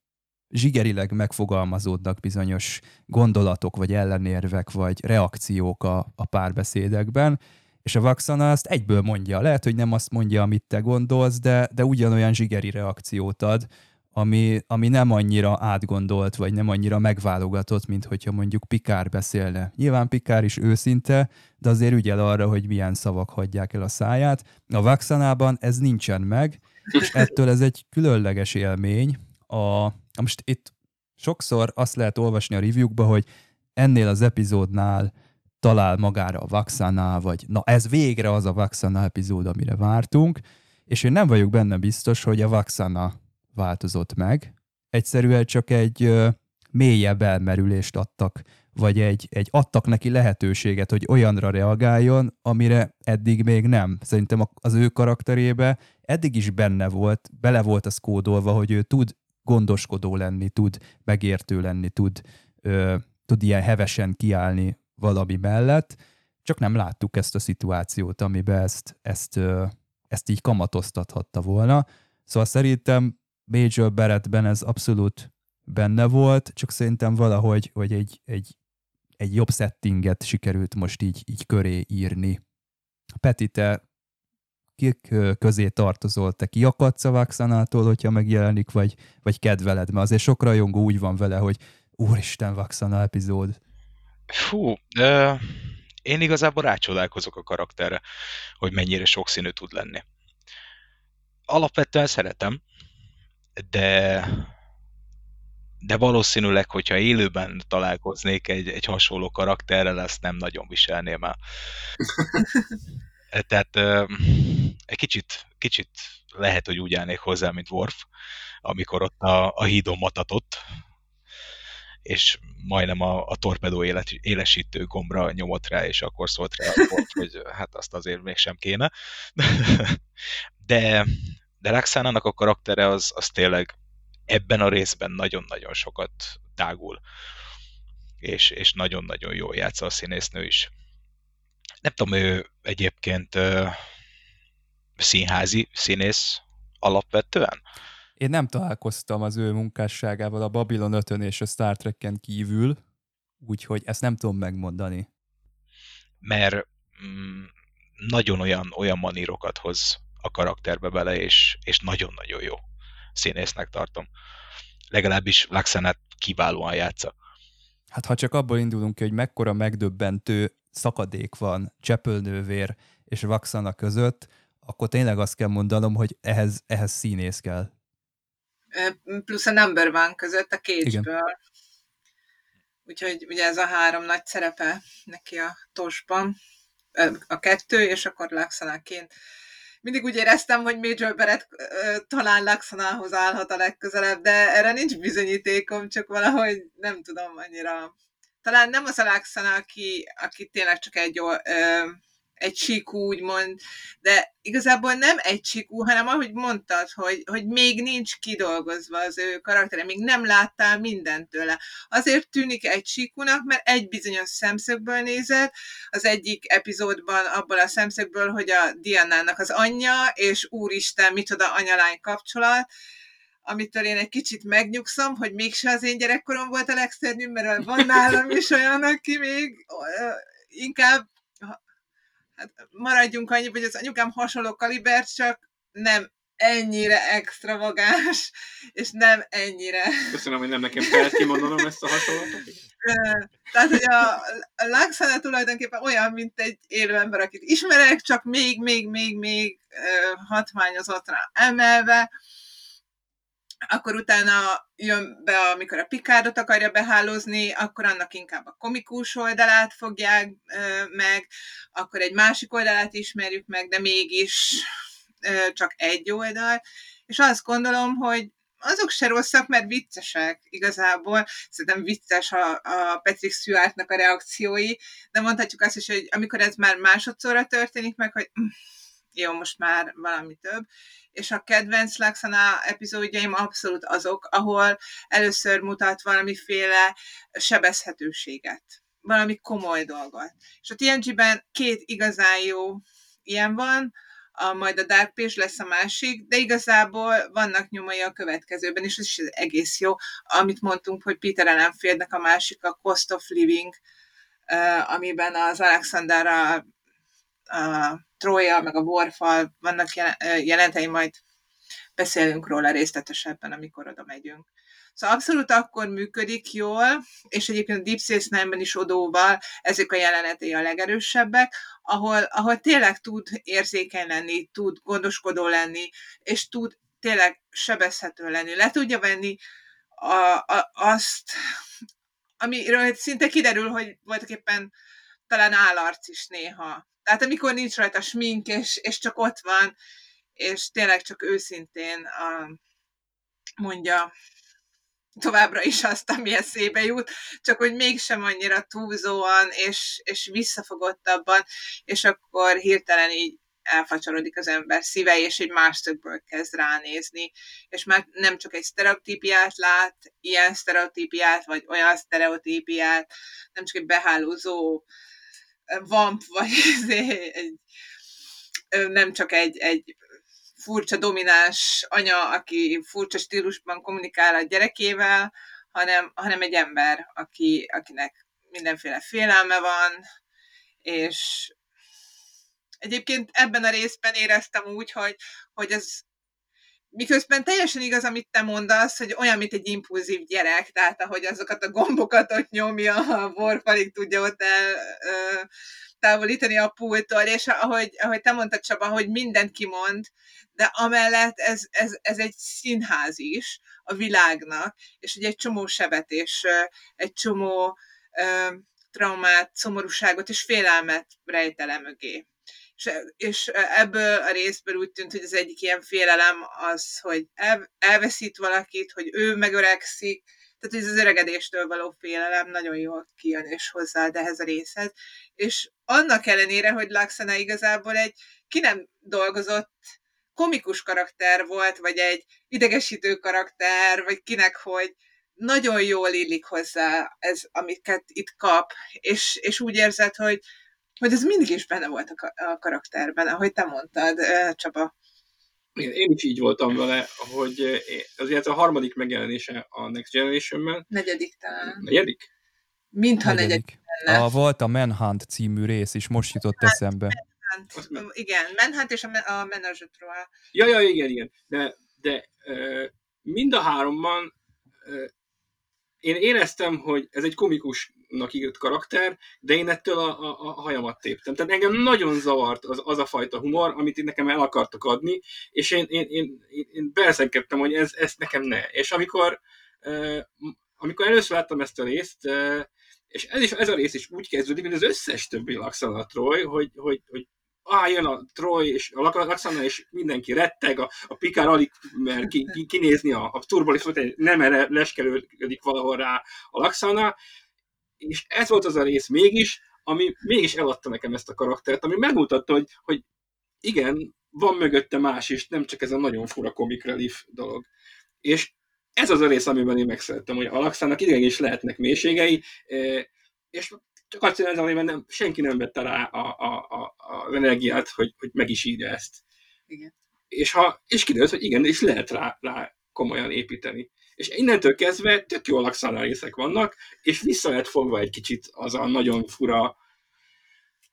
zsigerileg megfogalmazódnak bizonyos gondolatok, vagy ellenérvek, vagy reakciók a, a párbeszédekben, és a Vaxana azt egyből mondja. Lehet, hogy nem azt mondja, amit te gondolsz, de, de ugyanolyan zsigeri reakciót ad, ami, ami nem annyira átgondolt, vagy nem annyira megválogatott, mint hogyha mondjuk Pikár beszélne. Nyilván Pikár is őszinte, de azért ügyel arra, hogy milyen szavak hagyják el a száját. A Vaxanában ez nincsen meg, és ettől ez egy különleges élmény. A, most itt sokszor azt lehet olvasni a reviewkba, hogy ennél az epizódnál talál magára a Vaxana, vagy na ez végre az a Vaxana epizód, amire vártunk, és én nem vagyok benne biztos, hogy a Vaxana változott meg. Egyszerűen csak egy mélyebb elmerülést adtak, vagy egy, egy adtak neki lehetőséget, hogy olyanra reagáljon, amire eddig még nem. Szerintem az ő karakterébe eddig is benne volt, bele volt az kódolva, hogy ő tud gondoskodó lenni, tud megértő lenni, tud, ö, tud ilyen hevesen kiállni valami mellett, csak nem láttuk ezt a szituációt, amiben ezt, ezt, ö, ezt így kamatoztathatta volna. Szóval szerintem Major Barrettben ez abszolút benne volt, csak szerintem valahogy hogy egy, egy, egy jobb settinget sikerült most így, így köré írni. Peti, te kik közé tartozol, te kiakadsz a Vaxanától, hogyha megjelenik, vagy, vagy kedveled? Mert azért sok rajongó úgy van vele, hogy úristen, Vaxana epizód. Fú, de én igazából rácsodálkozok a karakterre, hogy mennyire sokszínű tud lenni. Alapvetően szeretem, de de valószínűleg, hogyha élőben találkoznék egy, egy hasonló karakterrel, ezt nem nagyon viselném el. Tehát egy kicsit, kicsit lehet, hogy úgy állnék hozzá, mint Worf, amikor ott a, a hídon matatott, és majdnem a, a torpedó élet, élesítő gombra nyomott rá, és akkor szólt rá, hogy hát azt azért mégsem kéne. De, de Roxanne-nak a karaktere az, az tényleg ebben a részben nagyon-nagyon sokat tágul, és, és nagyon-nagyon jól játsza a színésznő is. Nem tudom, ő egyébként színházi színész alapvetően? Én nem találkoztam az ő munkásságával a Babylon 5 és a Star Trek-en kívül, úgyhogy ezt nem tudom megmondani. Mert mm, nagyon olyan, olyan manírokat hoz a karakterbe bele, és, és nagyon-nagyon jó színésznek tartom. Legalábbis Laxanet kiválóan játsza. Hát ha csak abból indulunk ki, hogy mekkora megdöbbentő szakadék van Csepölnővér és Vaxana között, akkor tényleg azt kell mondanom, hogy ehhez, ehhez színész kell. Plusz a number one között a cage Úgyhogy ugye ez a három nagy szerepe neki a tosban. A kettő, és akkor Laxanaként. Mindig úgy éreztem, hogy Major Beret talán Laxanához állhat a legközelebb, de erre nincs bizonyítékom, csak valahogy nem tudom annyira. Talán nem az a Laxana, aki, aki tényleg csak egy jó, egy síkú, úgymond, de igazából nem egy síkú, hanem ahogy mondtad, hogy, hogy még nincs kidolgozva az ő karaktere, még nem láttál mindent tőle. Azért tűnik egy síkúnak, mert egy bizonyos szemszögből nézett, az egyik epizódban abból a szemszögből, hogy a Diana-nak az anyja, és úristen, micsoda anyalány kapcsolat, amitől én egy kicsit megnyugszom, hogy mégse az én gyerekkorom volt a legszörnyűbb, mert van nálam is olyan, aki még inkább hát maradjunk annyi, hogy az anyukám hasonló kaliber, csak nem ennyire extravagáns, és nem ennyire... Köszönöm, hogy nem nekem kellett kimondanom ezt a hasonlatot. Tehát, hogy a, a tulajdonképpen olyan, mint egy élő ember, akit ismerek, csak még, még, még, még hatványozottra emelve, akkor utána jön be, amikor a Picardot akarja behálózni, akkor annak inkább a komikus oldalát fogják meg, akkor egy másik oldalát ismerjük meg, de mégis csak egy oldal, és azt gondolom, hogy azok se rosszak, mert viccesek igazából. Szerintem vicces a, a Patrick Stewartnak a reakciói, de mondhatjuk azt is, hogy amikor ez már másodszorra történik meg, hogy hm, jó, most már valami több, és a kedvenc Laxana epizódjaim abszolút azok, ahol először mutat valamiféle sebezhetőséget, valami komoly dolgot. És a TNG-ben két igazán jó ilyen van, a, majd a Dark Page lesz a másik, de igazából vannak nyomai a következőben, és ez is egész jó. Amit mondtunk, hogy Peter Ellenfieldnek a másik a Cost of Living, amiben az Alexander a, a Troja, meg a Warfal vannak jelentei, majd beszélünk róla részletesebben, amikor oda megyünk. Szóval abszolút akkor működik jól, és egyébként a Deep Space Nine-ben is odóval ezek a jelenetei a legerősebbek, ahol, ahol tényleg tud érzékeny lenni, tud gondoskodó lenni, és tud tényleg sebezhető lenni. Le tudja venni a, a, azt, amiről szinte kiderül, hogy voltak éppen talán állarc is néha. Tehát amikor nincs rajta smink, és, és csak ott van, és tényleg csak őszintén a, mondja továbbra is azt, ami eszébe jut, csak hogy mégsem annyira túlzóan, és, és visszafogottabban, és akkor hirtelen így elfacsorodik az ember szíve, és egy más tökből kezd ránézni, és már nem csak egy sztereotípiát lát, ilyen sztereotípiát, vagy olyan sztereotípiát, nem csak egy behálózó vamp, vagy egy, nem csak egy, egy furcsa domináns anya, aki furcsa stílusban kommunikál a gyerekével, hanem, hanem egy ember, aki, akinek mindenféle félelme van, és egyébként ebben a részben éreztem úgy, hogy, hogy ez miközben teljesen igaz, amit te mondasz, hogy olyan, mint egy impulzív gyerek, tehát ahogy azokat a gombokat ott nyomja, a borfalig tudja ott el, ö, távolítani a pulttól, és ahogy, ahogy te mondtad Csaba, hogy mindent kimond, de amellett ez, ez, ez egy színház is a világnak, és ugye egy csomó sebet, és egy csomó ö, traumát, szomorúságot és félelmet rejtele mögé. És, és ebből a részből úgy tűnt, hogy az egyik ilyen félelem az, hogy el, elveszít valakit, hogy ő megöregszik, tehát hogy az öregedéstől való félelem nagyon jól kijön és hozzá ehhez a részhez. És annak ellenére, hogy Laxana igazából egy ki nem dolgozott komikus karakter volt, vagy egy idegesítő karakter, vagy kinek hogy, nagyon jól illik hozzá ez, amiket itt kap, és, és úgy érzed, hogy, hogy ez mindig is benne volt a, a karakterben, ahogy te mondtad, Csaba. Én, én is így voltam vele, hogy azért a harmadik megjelenése a Next Generation-ben. Negyedik talán. Negyedik? Mintha negyedik. negyedik A, volt a Manhunt című rész is, most jutott Manhunt, eszembe. Manhunt, igen, Manhunt és a, a Menage Ja, ja, igen, igen. De, de mind a háromban én éreztem, hogy ez egy komikusnak írt karakter, de én ettől a, a, a hajamat téptem. Tehát engem nagyon zavart az, az a fajta humor, amit itt nekem el akartak adni, és én, én, én, én, én beleszengedtem, hogy ez, ez nekem ne. És amikor, uh, amikor először láttam ezt a részt, uh, és ez, is, ez a rész is úgy kezdődik, mint az összes többi Laxanatról, hogy, hogy, hogy jön a Troy és a Laxana, és mindenki retteg, a, a Pikár alig mer ki, ki, kinézni a, a turbolis, hogy nem erre leskelődik valahol rá a Laxana, és ez volt az a rész mégis, ami mégis eladta nekem ezt a karaktert, ami megmutatta, hogy, hogy igen, van mögötte más is, nem csak ez a nagyon fura comic relief dolog. És ez az a rész, amiben én megszerettem, hogy a Laxának is lehetnek mélységei, eh, és csak azt jelenti, hogy nem, senki nem vette rá a, a, a, a energiát, hogy, hogy meg is írja ezt. Igen. És, ha, és kiderült, hogy igen, és lehet rá, rá komolyan építeni. És innentől kezdve tök jó lakszánál részek vannak, és vissza lehet fogva egy kicsit az a nagyon fura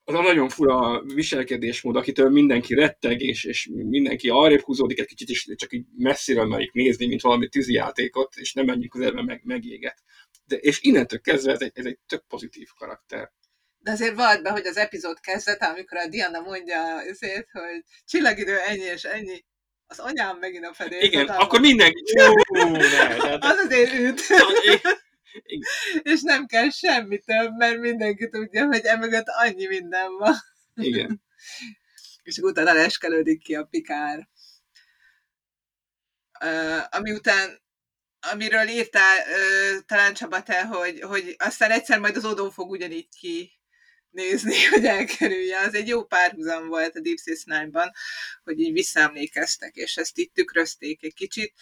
az a nagyon fura viselkedésmód, akitől mindenki retteg, és, és mindenki arrébb húzódik egy kicsit, és csak így messziről merik nézni, mint valami tűzijátékot, és nem menjünk közelbe, meg, megéget. De, és innentől kezdve ez egy, ez egy tök pozitív karakter. De azért vald be, hogy az epizód kezdete, amikor a Diana mondja azért, hogy csillagidő ennyi és ennyi, az anyám megint a fedél. Igen, akkor mindenki. Jó, ne, az azért üt. és nem kell semmi több, mert mindenki tudja, hogy emögött annyi minden van. Igen. és utána leskelődik ki a pikár. Uh, ami után amiről írtál uh, talán Csaba te, hogy, hogy aztán egyszer majd az odó fog ugyanígy ki nézni, hogy elkerülje. Az egy jó párhuzam volt a Deep Space Nine-ban, hogy így visszaemlékeztek, és ezt itt tükrözték egy kicsit,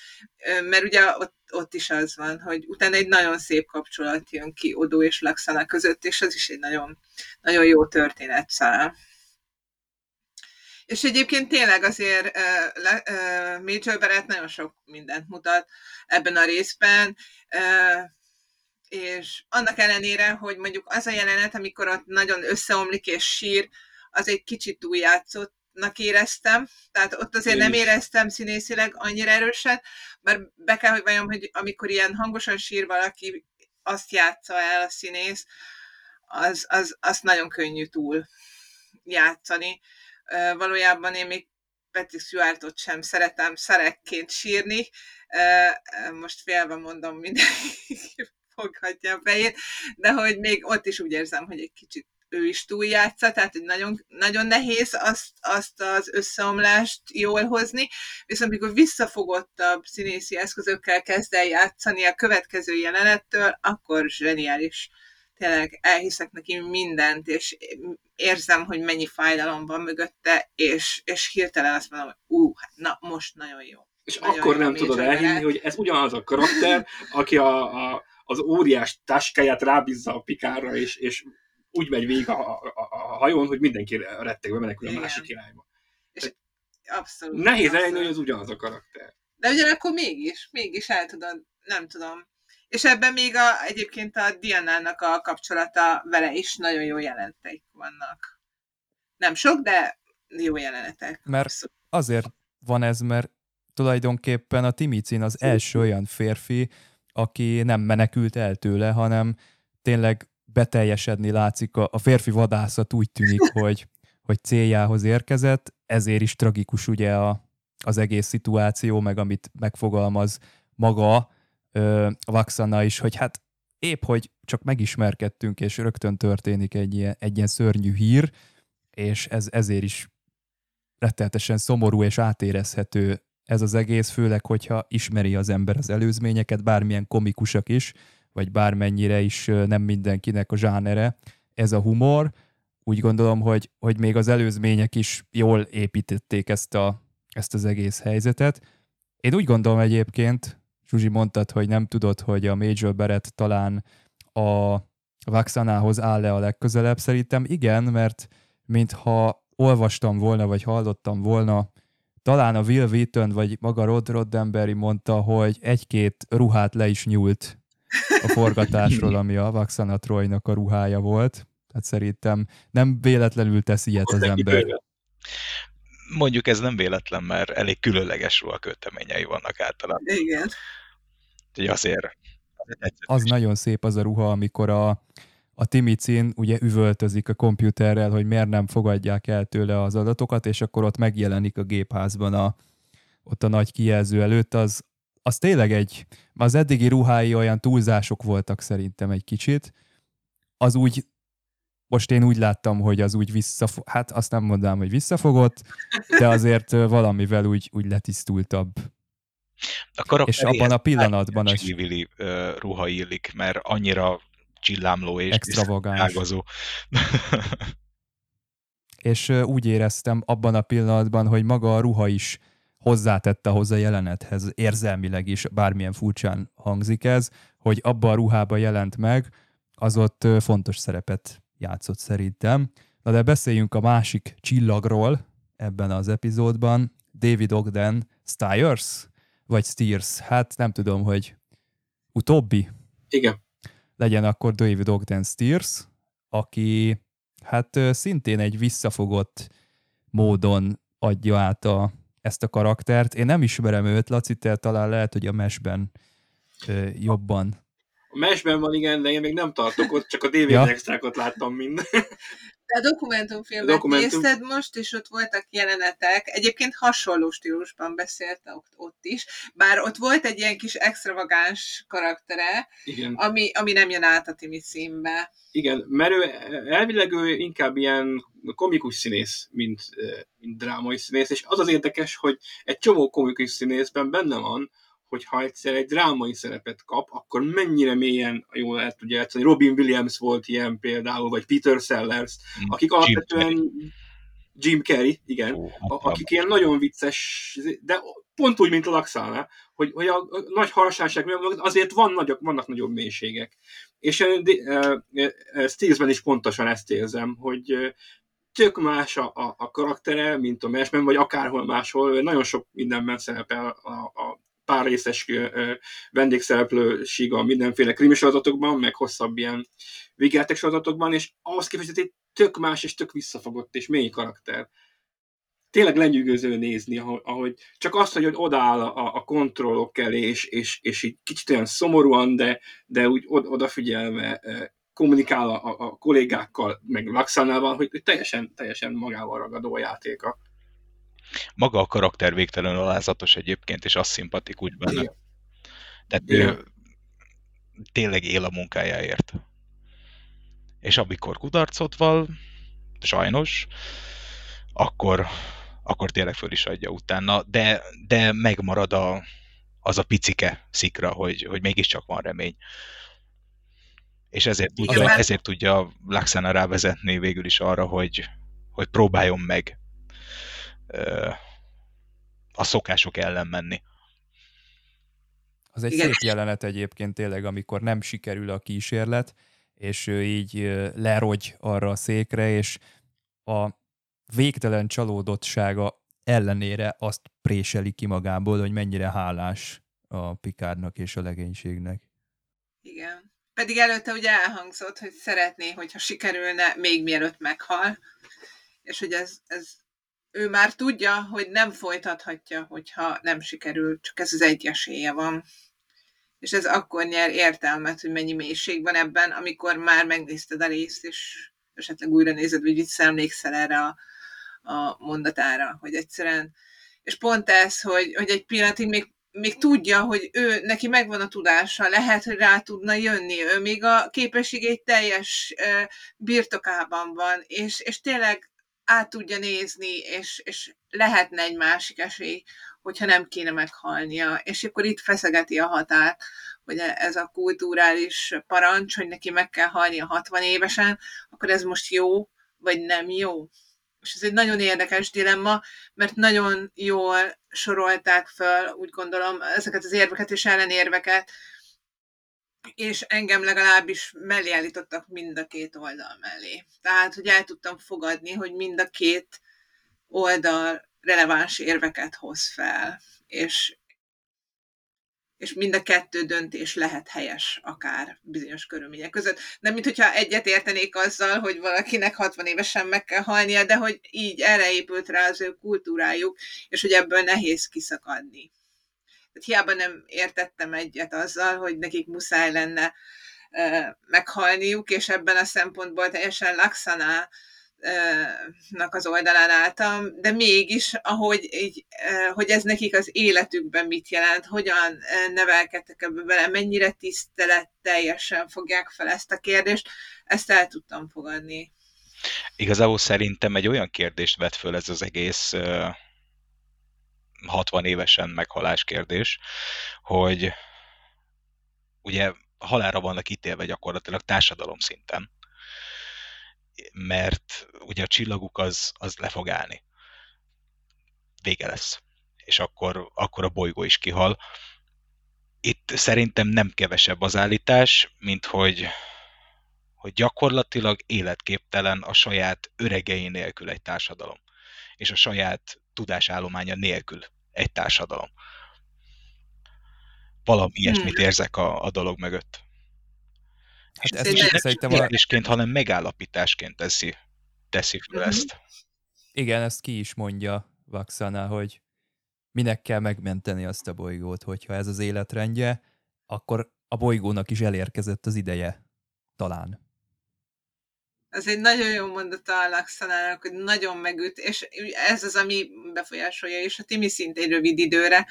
mert ugye ott, ott is az van, hogy utána egy nagyon szép kapcsolat jön ki Odó és Laxana között, és az is egy nagyon, nagyon jó történetszál. És egyébként tényleg azért uh, uh, Major Barrett nagyon sok mindent mutat ebben a részben, uh, és annak ellenére, hogy mondjuk az a jelenet, amikor ott nagyon összeomlik és sír, az egy kicsit túljátszottnak éreztem, tehát ott azért Én nem is. éreztem színészileg annyira erősen, mert be kell, hogy vajon, hogy amikor ilyen hangosan sír valaki, azt játsza el a színész, az, az, az nagyon könnyű túl játszani. Valójában én még Patrick Stewartot sem szeretem szerekként sírni, most félve mondom mindenki foghatja a fejét, de hogy még ott is úgy érzem, hogy egy kicsit ő is túljátsza, tehát hogy nagyon, nagyon nehéz azt, azt az összeomlást jól hozni, viszont amikor visszafogottabb színészi eszközökkel kezd el játszani a következő jelenettől, akkor zseniális. Tényleg elhiszek neki mindent, és érzem, hogy mennyi fájdalom van mögötte, és, és hirtelen azt mondom, hogy ú, uh, na most nagyon jó. És nagyon akkor jó nem tudod elhinni, hogy ez ugyanaz a karakter, aki a, a az óriás táskáját rábízza a pikárra, és, és úgy megy végig a, a, a hajón, hogy mindenki rettegve menekül a másik irányba. És abszolút. Nehéz elhinni, hogy az ugyanaz a karakter. De ugyanakkor mégis, mégis el tudod, nem tudom. És ebben még a, egyébként a Diana-nak a kapcsolata vele is nagyon jó jelentek vannak. Nem sok, de jó jelenetek. Mert abszolút. azért van ez, mert tulajdonképpen a Timicin az első olyan férfi, aki nem menekült el tőle, hanem tényleg beteljesedni látszik. A, a férfi vadászat úgy tűnik, hogy, hogy céljához érkezett, ezért is tragikus ugye a, az egész szituáció, meg amit megfogalmaz maga ö, Vaxana is, hogy hát épp, hogy csak megismerkedtünk, és rögtön történik egy ilyen, egy ilyen szörnyű hír, és ez ezért is rettenetesen szomorú és átérezhető ez az egész, főleg, hogyha ismeri az ember az előzményeket, bármilyen komikusak is, vagy bármennyire is nem mindenkinek a zsánere ez a humor. Úgy gondolom, hogy, hogy még az előzmények is jól építették ezt, a, ezt az egész helyzetet. Én úgy gondolom egyébként, Zsuzsi mondtad, hogy nem tudod, hogy a Major Beret talán a Vaxanához áll-e a legközelebb. Szerintem igen, mert mintha olvastam volna, vagy hallottam volna, talán a Will Wheaton, vagy maga Rod Roddenberry mondta, hogy egy-két ruhát le is nyúlt a forgatásról, ami a Vaxana Troynak a ruhája volt. Hát szerintem nem véletlenül tesz ilyet az ember. Mondjuk ez nem véletlen, mert elég különleges ruhaköteményei vannak általában. Igen. Úgyhogy azért... Az nagyon szép az a ruha, amikor a, a Timicin ugye üvöltözik a komputerrel, hogy miért nem fogadják el tőle az adatokat, és akkor ott megjelenik a gépházban a, ott a nagy kijelző előtt, az, az tényleg egy, az eddigi ruhái olyan túlzások voltak szerintem egy kicsit, az úgy, most én úgy láttam, hogy az úgy visszafogott, hát azt nem mondanám, hogy visszafogott, de azért valamivel úgy, úgy letisztultabb. A és abban a pillanatban. Csili uh, ruha illik, mert annyira csillámló és extravagáns. ágazó. és úgy éreztem abban a pillanatban, hogy maga a ruha is hozzátette hozzá a jelenethez, érzelmileg is, bármilyen furcsán hangzik ez, hogy abban a ruhában jelent meg, az ott fontos szerepet játszott szerintem. Na de beszéljünk a másik csillagról ebben az epizódban, David Ogden Stiers, vagy Steers, hát nem tudom, hogy utóbbi. Igen. Legyen akkor David Ogden Steers, aki hát szintén egy visszafogott módon adja át a ezt a karaktert. Én nem ismerem őt, Laci, te talán lehet, hogy a mesben jobban. A mesben van, igen, de én még nem tartok ott, csak a DVD ja. extrákat láttam mind. De a dokumentumfilmet Dokumentum... nézted most, és ott voltak jelenetek, egyébként hasonló stílusban beszélt ott, ott is, bár ott volt egy ilyen kis extravagáns karaktere, Igen. Ami, ami nem jön át a Timi címbe. Igen, mert ő elvileg ő inkább ilyen komikus színész, mint, mint drámai színész, és az az érdekes, hogy egy csomó komikus színészben benne van, hogyha egyszer egy drámai szerepet kap, akkor mennyire mélyen jól lehet tudja játszani. Robin Williams volt ilyen például, vagy Peter Sellers, mm, akik Jim alapvetően Carrey. Jim Carrey, igen, oh, akik ilyen nagyon vicces, de pont úgy, mint a Laxánál, hogy, hogy a, a nagy harsáság azért van nagyobb, vannak nagyobb mélységek. És uh, Steelsben is pontosan ezt érzem, hogy uh, tök más a, a, a karaktere, mint a mesben, vagy akárhol máshol. Nagyon sok mindenben szerepel a, a pár részes vendégszereplőség a mindenféle krimi sorozatokban, meg hosszabb ilyen vigyátek sorozatokban, és ahhoz képest egy tök más és tök visszafogott és mély karakter. Tényleg lenyűgöző nézni, ahogy csak azt, hogy odaáll a, a kontrollok elé, és, és, és így kicsit olyan szomorúan, de, de úgy odafigyelve kommunikál a, a kollégákkal, meg Laxánával, hogy teljesen, teljesen magával ragadó a játéka. Maga a karakter végtelen alázatos egyébként, és az szimpatikus benne. Igen. Tehát Igen. ő tényleg él a munkájáért. És amikor kudarcot val, sajnos, akkor, akkor tényleg föl is adja utána, de, de megmarad a, az a picike szikra, hogy, hogy mégiscsak van remény. És ezért tudja, ezért tudja Laxana rávezetni végül is arra, hogy, hogy próbáljon meg a szokások ellen menni. Az egy Igen. szép jelenet egyébként tényleg, amikor nem sikerül a kísérlet, és ő így lerogy arra a székre, és a végtelen csalódottsága ellenére azt préseli ki magából, hogy mennyire hálás a Pikárnak és a legénységnek. Igen. Pedig előtte ugye elhangzott, hogy szeretné, hogyha sikerülne még mielőtt meghal, és hogy ez, ez ő már tudja, hogy nem folytathatja, hogyha nem sikerül, csak ez az egy esélye van. És ez akkor nyer értelmet, hogy mennyi mélység van ebben, amikor már megnézted a részt, és esetleg újra nézed, vagy visszaemlékszel erre a, a mondatára, hogy egyszerűen, és pont ez, hogy, hogy egy pillanatig még, még tudja, hogy ő, neki megvan a tudása, lehet, hogy rá tudna jönni, ő még a képességét teljes birtokában van, és, és tényleg át tudja nézni, és, és lehetne egy másik esély, hogyha nem kéne meghalnia. És akkor itt feszegeti a határt, hogy ez a kulturális parancs, hogy neki meg kell halni a 60 évesen, akkor ez most jó, vagy nem jó. És ez egy nagyon érdekes dilemma, mert nagyon jól sorolták föl, úgy gondolom, ezeket az érveket és ellenérveket, és engem legalábbis mellé állítottak mind a két oldal mellé. Tehát, hogy el tudtam fogadni, hogy mind a két oldal releváns érveket hoz fel, és, és mind a kettő döntés lehet helyes, akár bizonyos körülmények között. Nem, mint hogyha egyet értenék azzal, hogy valakinek 60 évesen meg kell halnia, de hogy így erre épült rá az ő kultúrájuk, és hogy ebből nehéz kiszakadni. Hiába nem értettem egyet azzal, hogy nekik muszáj lenne meghalniuk, és ebben a szempontból teljesen laxaná nak az oldalán álltam, de mégis, ahogy így, hogy ez nekik az életükben mit jelent, hogyan nevelkedtek ebbe bele, mennyire tisztelet teljesen fogják fel ezt a kérdést, ezt el tudtam fogadni. Igazából szerintem egy olyan kérdést vet föl ez az egész 60 évesen meghalás kérdés, hogy ugye halára vannak ítélve gyakorlatilag társadalom szinten mert ugye a csillaguk az, az le fog állni. Vége lesz. És akkor, akkor a bolygó is kihal. Itt szerintem nem kevesebb az állítás, mint hogy, hogy gyakorlatilag életképtelen a saját öregei nélkül egy társadalom. És a saját tudásállománya nélkül egy társadalom. Valami ilyesmit hmm. érzek a, a dolog mögött. Hát ez nem szerintem kérdésként, a... hanem megállapításként teszi, teszi fel uh-huh. ezt. Igen, ezt ki is mondja Vaxana, hogy minek kell megmenteni azt a bolygót, hogyha ez az életrendje, akkor a bolygónak is elérkezett az ideje. Talán. Ez egy nagyon jó mondata a Laxanának, hogy nagyon megüt, és ez az, ami befolyásolja, és a Timi szintén rövid időre,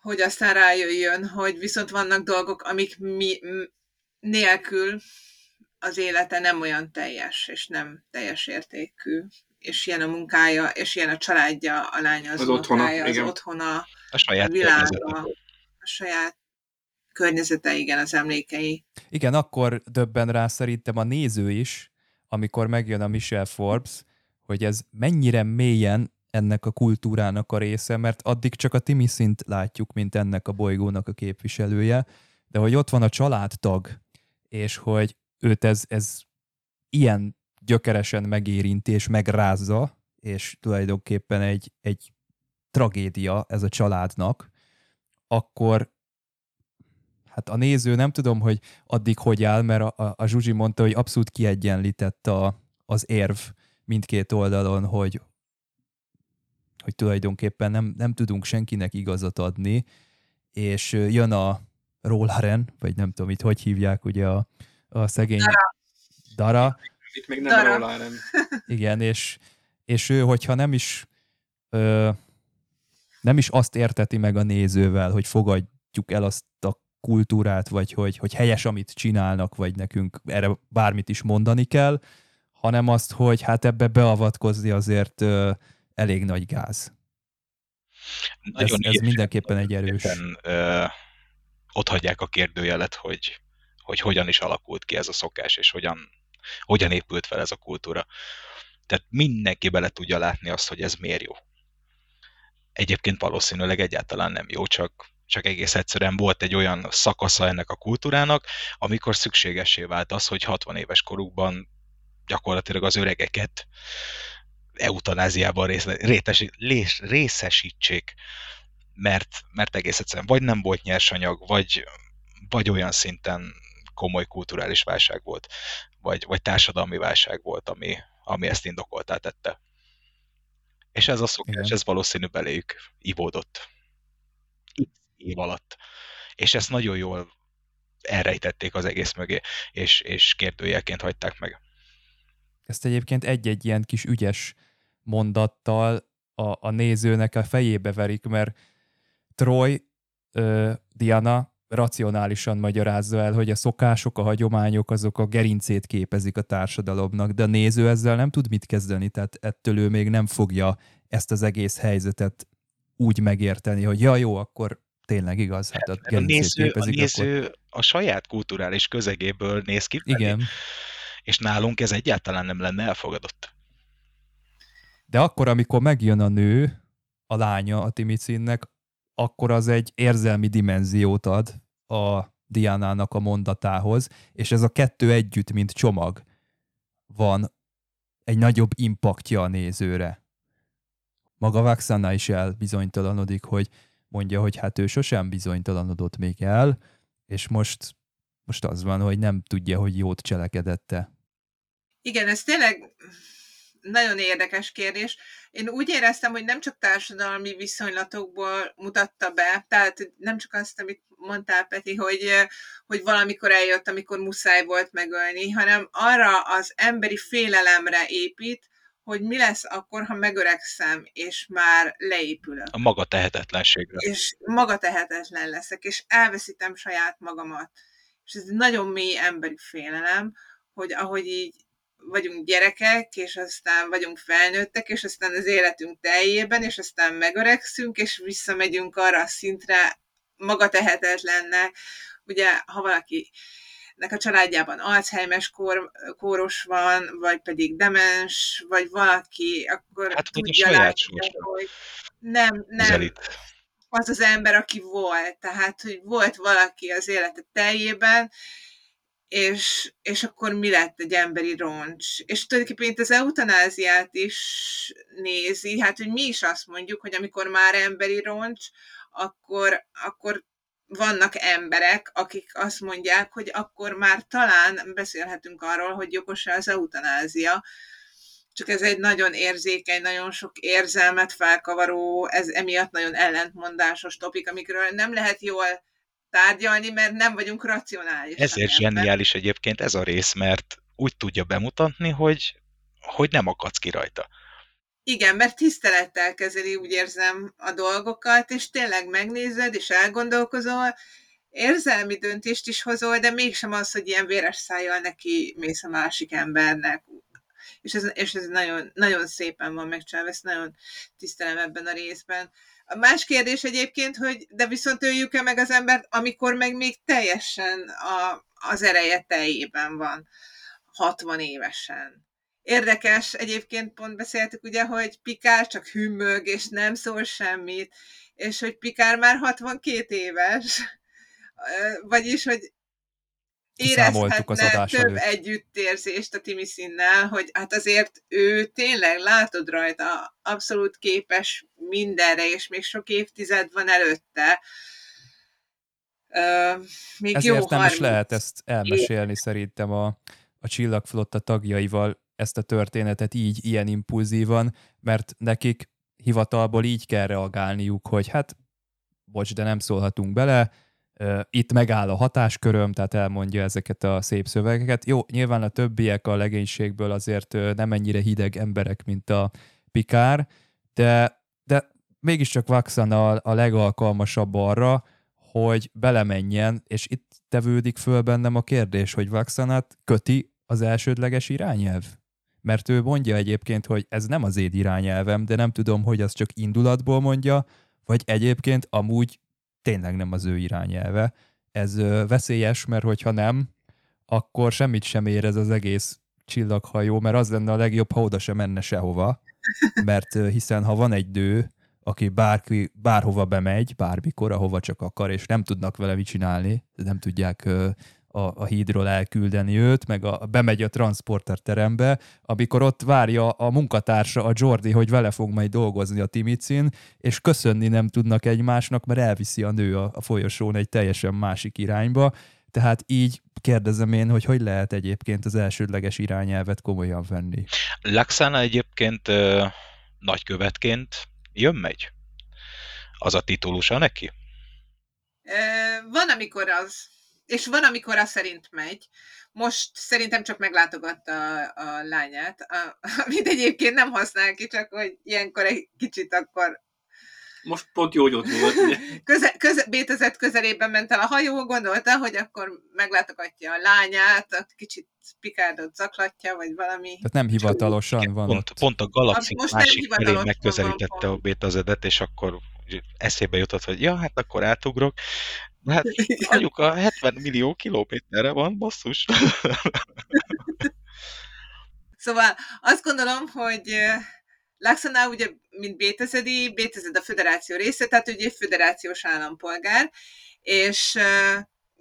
hogy aztán rájöjjön, hogy viszont vannak dolgok, amik mi nélkül az élete nem olyan teljes, és nem teljes értékű, és ilyen a munkája, és ilyen a családja, a lánya, az, az otthona, az igen. otthona, a saját világa, a saját környezete, igen, az emlékei. Igen, akkor döbben rá szerintem a néző is, amikor megjön a Michelle Forbes, hogy ez mennyire mélyen ennek a kultúrának a része, mert addig csak a Timi szint látjuk, mint ennek a bolygónak a képviselője, de hogy ott van a családtag, és hogy őt ez, ez ilyen gyökeresen megérinti és megrázza, és tulajdonképpen egy, egy tragédia ez a családnak, akkor hát a néző nem tudom, hogy addig hogy áll, mert a, a, a Zsuzsi mondta, hogy abszolút kiegyenlített a, az érv mindkét oldalon, hogy, hogy tulajdonképpen nem, nem tudunk senkinek igazat adni, és jön a Rollaren, vagy nem tudom itt, hogy hívják ugye a, a szegény Dara. Dara. Itt még nem. Rollaren. Igen, és, és ő, hogyha nem is ö, nem is azt érteti meg a nézővel, hogy fogadjuk el azt kultúrát, vagy hogy, hogy helyes, amit csinálnak, vagy nekünk erre bármit is mondani kell, hanem azt, hogy hát ebbe beavatkozni azért ö, elég nagy gáz. Nagyon ez, ez mindenképpen egy erős. Éppen, ö, ott hagyják a kérdőjelet, hogy, hogy hogyan is alakult ki ez a szokás, és hogyan, hogyan épült fel ez a kultúra. Tehát mindenki bele tudja látni azt, hogy ez miért jó. Egyébként valószínűleg egyáltalán nem jó, csak, csak egész egyszerűen volt egy olyan szakasza ennek a kultúrának, amikor szükségesé vált az, hogy 60 éves korukban gyakorlatilag az öregeket eutanáziában rétesi, részesítsék, mert, mert egész egyszerűen vagy nem volt nyersanyag, vagy, vagy olyan szinten komoly kulturális válság volt, vagy, vagy társadalmi válság volt, ami, ami ezt indokoltá tette. És ez a szokás, Igen. ez valószínű beléjük ivódott év alatt. És ezt nagyon jól elrejtették az egész mögé, és, és kérdőjelként hagyták meg. Ezt egyébként egy-egy ilyen kis ügyes mondattal a, a nézőnek a fejébe verik, mert Troy, uh, Diana racionálisan magyarázza el, hogy a szokások, a hagyományok azok a gerincét képezik a társadalomnak, de a néző ezzel nem tud mit kezdeni, tehát ettől ő még nem fogja ezt az egész helyzetet úgy megérteni, hogy ja, jó, akkor tényleg igaz, hát a, a néző, a, néző akkor... a saját kulturális közegéből néz ki. Igen. És nálunk ez egyáltalán nem lenne elfogadott. De akkor, amikor megjön a nő, a lánya a Timicinnek, akkor az egy érzelmi dimenziót ad a Diánának a mondatához, és ez a kettő együtt, mint csomag, van egy nagyobb impaktja a nézőre. Maga Vaxana is elbizonytalanodik, hogy mondja, hogy hát ő sosem bizonytalanodott még el, és most, most az van, hogy nem tudja, hogy jót cselekedette. Igen, ez tényleg nagyon érdekes kérdés. Én úgy éreztem, hogy nem csak társadalmi viszonylatokból mutatta be, tehát nem csak azt, amit mondtál, Peti, hogy, hogy valamikor eljött, amikor muszáj volt megölni, hanem arra az emberi félelemre épít, hogy mi lesz akkor, ha megöregszem, és már leépülök. A maga tehetetlenségre. És maga tehetetlen leszek, és elveszítem saját magamat. És ez nagyon mély emberi félelem, hogy ahogy így vagyunk gyerekek, és aztán vagyunk felnőttek, és aztán az életünk teljében, és aztán megöregszünk, és visszamegyünk arra a szintre maga tehetetlennek. Ugye, ha valaki nek a családjában Alzheimer kór, kóros van, vagy pedig demens, vagy valaki, akkor hát, tudja látni, hogy nem, nem az az ember, aki volt. Tehát, hogy volt valaki az élete teljében, és, és akkor mi lett egy emberi roncs. És tulajdonképpen itt az eutanáziát is nézi, hát hogy mi is azt mondjuk, hogy amikor már emberi roncs, akkor, akkor vannak emberek, akik azt mondják, hogy akkor már talán beszélhetünk arról, hogy jogos-e az eutanázia, csak ez egy nagyon érzékeny, nagyon sok érzelmet felkavaró, ez emiatt nagyon ellentmondásos topik, amikről nem lehet jól tárgyalni, mert nem vagyunk racionális. Ezért zseniális egyébként ez a rész, mert úgy tudja bemutatni, hogy, hogy nem akadsz ki rajta. Igen, mert tisztelettel kezeli, úgy érzem, a dolgokat, és tényleg megnézed, és elgondolkozol, érzelmi döntést is hozol, de mégsem az, hogy ilyen véres szájjal neki mész a másik embernek. És ez, és ez nagyon, nagyon szépen van megcsinálva, ezt nagyon tisztelem ebben a részben. A más kérdés egyébként, hogy de viszont öljük-e meg az embert, amikor meg még teljesen a, az ereje teljében van, 60 évesen. Érdekes, egyébként pont beszéltük ugye, hogy Pikár csak hümmög, és nem szól semmit, és hogy Pikár már 62 éves, vagyis, hogy érezhetne több előtt. együttérzést a Timi színnel, hogy hát azért ő tényleg látod rajta, abszolút képes mindenre, és még sok évtized van előtte. Uh, még Ezért jó nem 30. is lehet ezt elmesélni é. szerintem a, a Csillagflotta tagjaival ezt a történetet így, ilyen impulzívan, mert nekik hivatalból így kell reagálniuk, hogy hát bocs, de nem szólhatunk bele, itt megáll a hatásköröm, tehát elmondja ezeket a szép szövegeket. Jó, nyilván a többiek a legénységből azért nem ennyire hideg emberek, mint a Pikár, de, de mégiscsak Vaxan a, a legalkalmasabb arra, hogy belemenjen, és itt tevődik föl bennem a kérdés, hogy Vaxanat köti az elsődleges irányelv? Mert ő mondja egyébként, hogy ez nem az én irányelvem, de nem tudom, hogy az csak indulatból mondja, vagy egyébként amúgy tényleg nem az ő irányelve. Ez veszélyes, mert hogyha nem, akkor semmit sem ér ez az egész csillaghajó, mert az lenne a legjobb, ha oda sem menne sehova, mert hiszen ha van egy dő, aki bárki, bárhova bemegy, bármikor, ahova csak akar, és nem tudnak vele mit csinálni, nem tudják a, a hídról elküldeni őt, meg a, bemegy a transporter terembe, amikor ott várja a munkatársa, a Jordi, hogy vele fog majd dolgozni a Timicin, és köszönni nem tudnak egymásnak, mert elviszi a nő a, a folyosón egy teljesen másik irányba, tehát így kérdezem én, hogy hogy lehet egyébként az elsődleges irányelvet komolyan venni. Laxana egyébként ö, nagykövetként jön-megy? Az a titulusa neki? Van, amikor az és van, amikor az szerint megy. Most szerintem csak meglátogatta a, a lányát, a, amit egyébként nem használ ki, csak hogy ilyenkor egy kicsit akkor most pont jó, hogy ott volt. Ugye? Köze, köze, Bétezet közelében ment el a hajó, gondolta, hogy akkor meglátogatja a lányát, a kicsit Picardot zaklatja, vagy valami. Tehát nem hivatalosan Igen, van pont, ott. pont a galaxis Most nem másik felé megközelítette van a bétazedet, és akkor eszébe jutott, hogy ja, hát akkor átugrok. Hát Igen. anyuka 70 millió kilométerre van, basszus. Szóval azt gondolom, hogy Laxana ugye, mint Bétezedi, Bétezed a föderáció része, tehát ugye egy föderációs állampolgár, és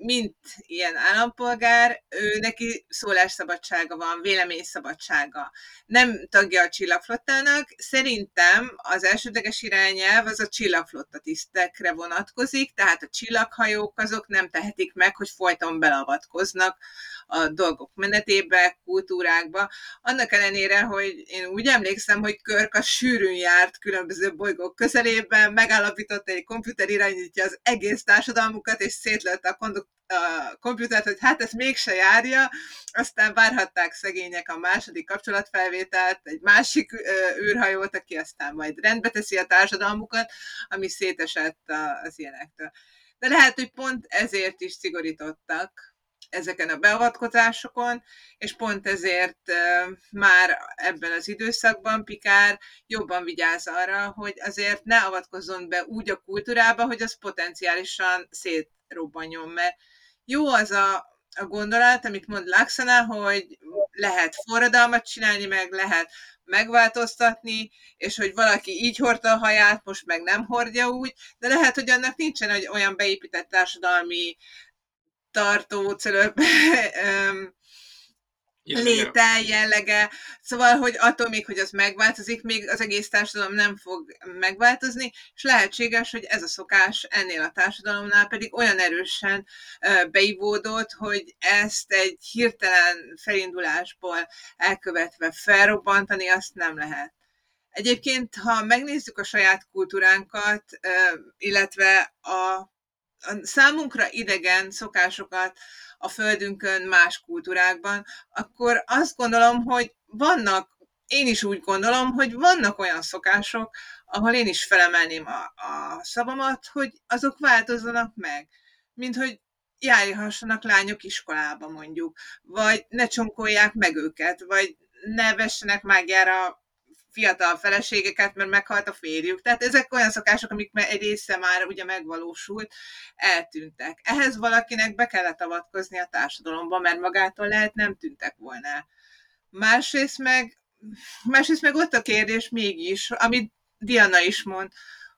mint ilyen állampolgár, ő neki szólásszabadsága van, véleményszabadsága. Nem tagja a csillagflottának. Szerintem az elsődleges irányelv az a csillagflotta tisztekre vonatkozik, tehát a csillaghajók azok nem tehetik meg, hogy folyton belavatkoznak a dolgok menetébe, kultúrákba. Annak ellenére, hogy én úgy emlékszem, hogy Körk a sűrűn járt különböző bolygók közelében, megállapította, hogy egy komputer irányítja az egész társadalmukat, és szétlőtte a, konduk- a komputert, hogy hát ezt mégse járja, aztán várhatták szegények a második kapcsolatfelvételt, egy másik ö, űrhajót, aki aztán majd rendbe teszi a társadalmukat, ami szétesett az ilyenektől. De lehet, hogy pont ezért is szigorítottak ezeken a beavatkozásokon, és pont ezért már ebben az időszakban Pikár jobban vigyáz arra, hogy azért ne avatkozzon be úgy a kultúrába, hogy az potenciálisan szétrobbanjon, mert jó az a, a gondolat, amit mond Laxana, hogy lehet forradalmat csinálni, meg lehet megváltoztatni, és hogy valaki így hordta a haját, most meg nem hordja úgy, de lehet, hogy annak nincsen egy olyan beépített társadalmi tartó, cölöp, léte, jellege, szóval, hogy attól még, hogy az megváltozik, még az egész társadalom nem fog megváltozni, és lehetséges, hogy ez a szokás ennél a társadalomnál pedig olyan erősen beivódott, hogy ezt egy hirtelen felindulásból elkövetve felrobbantani, azt nem lehet. Egyébként, ha megnézzük a saját kultúránkat, illetve a számunkra idegen szokásokat a földünkön más kultúrákban, akkor azt gondolom, hogy vannak, én is úgy gondolom, hogy vannak olyan szokások, ahol én is felemelném a, a szavamat, hogy azok változzanak meg. Mint hogy járhassanak lányok iskolába mondjuk, vagy ne csonkolják meg őket, vagy ne vessenek mágiára fiatal feleségeket, mert meghalt a férjük. Tehát ezek olyan szokások, amik egy része már ugye megvalósult, eltűntek. Ehhez valakinek be kellett avatkozni a társadalomba, mert magától lehet nem tűntek volna. Másrészt meg, másrészt meg ott a kérdés mégis, amit Diana is mond,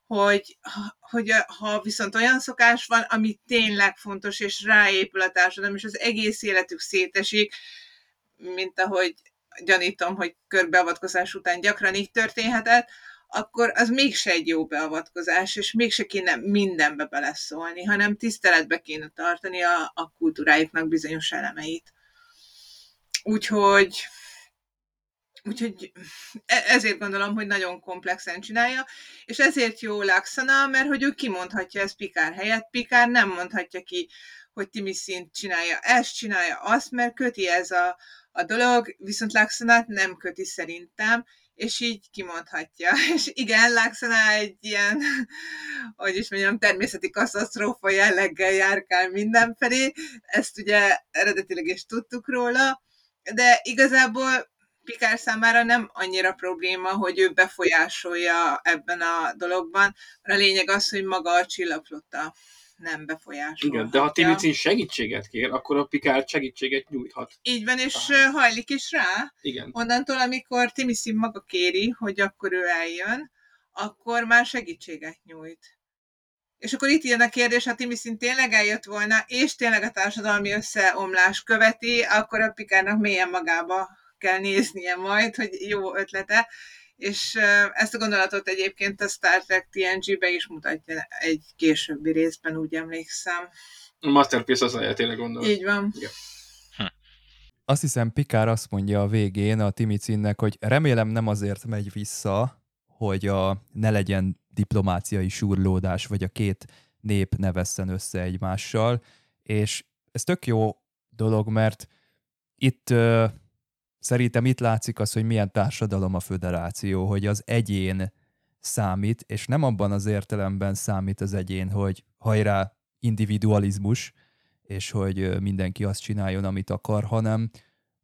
hogy, hogy ha viszont olyan szokás van, ami tényleg fontos, és ráépül a társadalom, és az egész életük szétesik, mint ahogy gyanítom, hogy körbeavatkozás után gyakran így történhetett, akkor az mégse egy jó beavatkozás, és mégse kéne mindenbe beleszólni, hanem tiszteletbe kéne tartani a, a kultúrájuknak bizonyos elemeit. Úgyhogy, úgyhogy e- ezért gondolom, hogy nagyon komplexen csinálja, és ezért jó Laxana, mert hogy ő kimondhatja ezt Pikár helyett, Pikár nem mondhatja ki, hogy Timi szint csinálja. Ezt, csinálja azt, mert köti ez a, a dolog, viszont Laxanát nem köti szerintem, és így kimondhatja. És igen, Laxana egy ilyen, hogy is mondjam, természeti katasztrófa jelleggel járkál mindenfelé, ezt ugye eredetileg is tudtuk róla, de igazából Pikár számára nem annyira probléma, hogy ő befolyásolja ebben a dologban, a lényeg az, hogy maga a csillagflotta nem befolyásolja. Igen, de ha Timicin segítséget kér, akkor a Picard segítséget nyújthat. Így van, és Tehát. hajlik is rá. Igen. Onnantól, amikor Timicin maga kéri, hogy akkor ő eljön, akkor már segítséget nyújt. És akkor itt jön a kérdés, ha Timicin tényleg eljött volna, és tényleg a társadalmi összeomlás követi, akkor a Pikárnak mélyen magába kell néznie majd, hogy jó ötlete. És ezt a gondolatot egyébként a Star Trek TNG-be is mutatja egy későbbi részben, úgy emlékszem. A Masterpiece az lehet tényleg gondolni. Így van. Azt hiszem Pikár azt mondja a végén a Timicinnek, hogy remélem nem azért megy vissza, hogy a, ne legyen diplomáciai surlódás, vagy a két nép ne vesszen össze egymással, és ez tök jó dolog, mert itt szerintem itt látszik az, hogy milyen társadalom a föderáció, hogy az egyén számít, és nem abban az értelemben számít az egyén, hogy hajrá individualizmus, és hogy mindenki azt csináljon, amit akar, hanem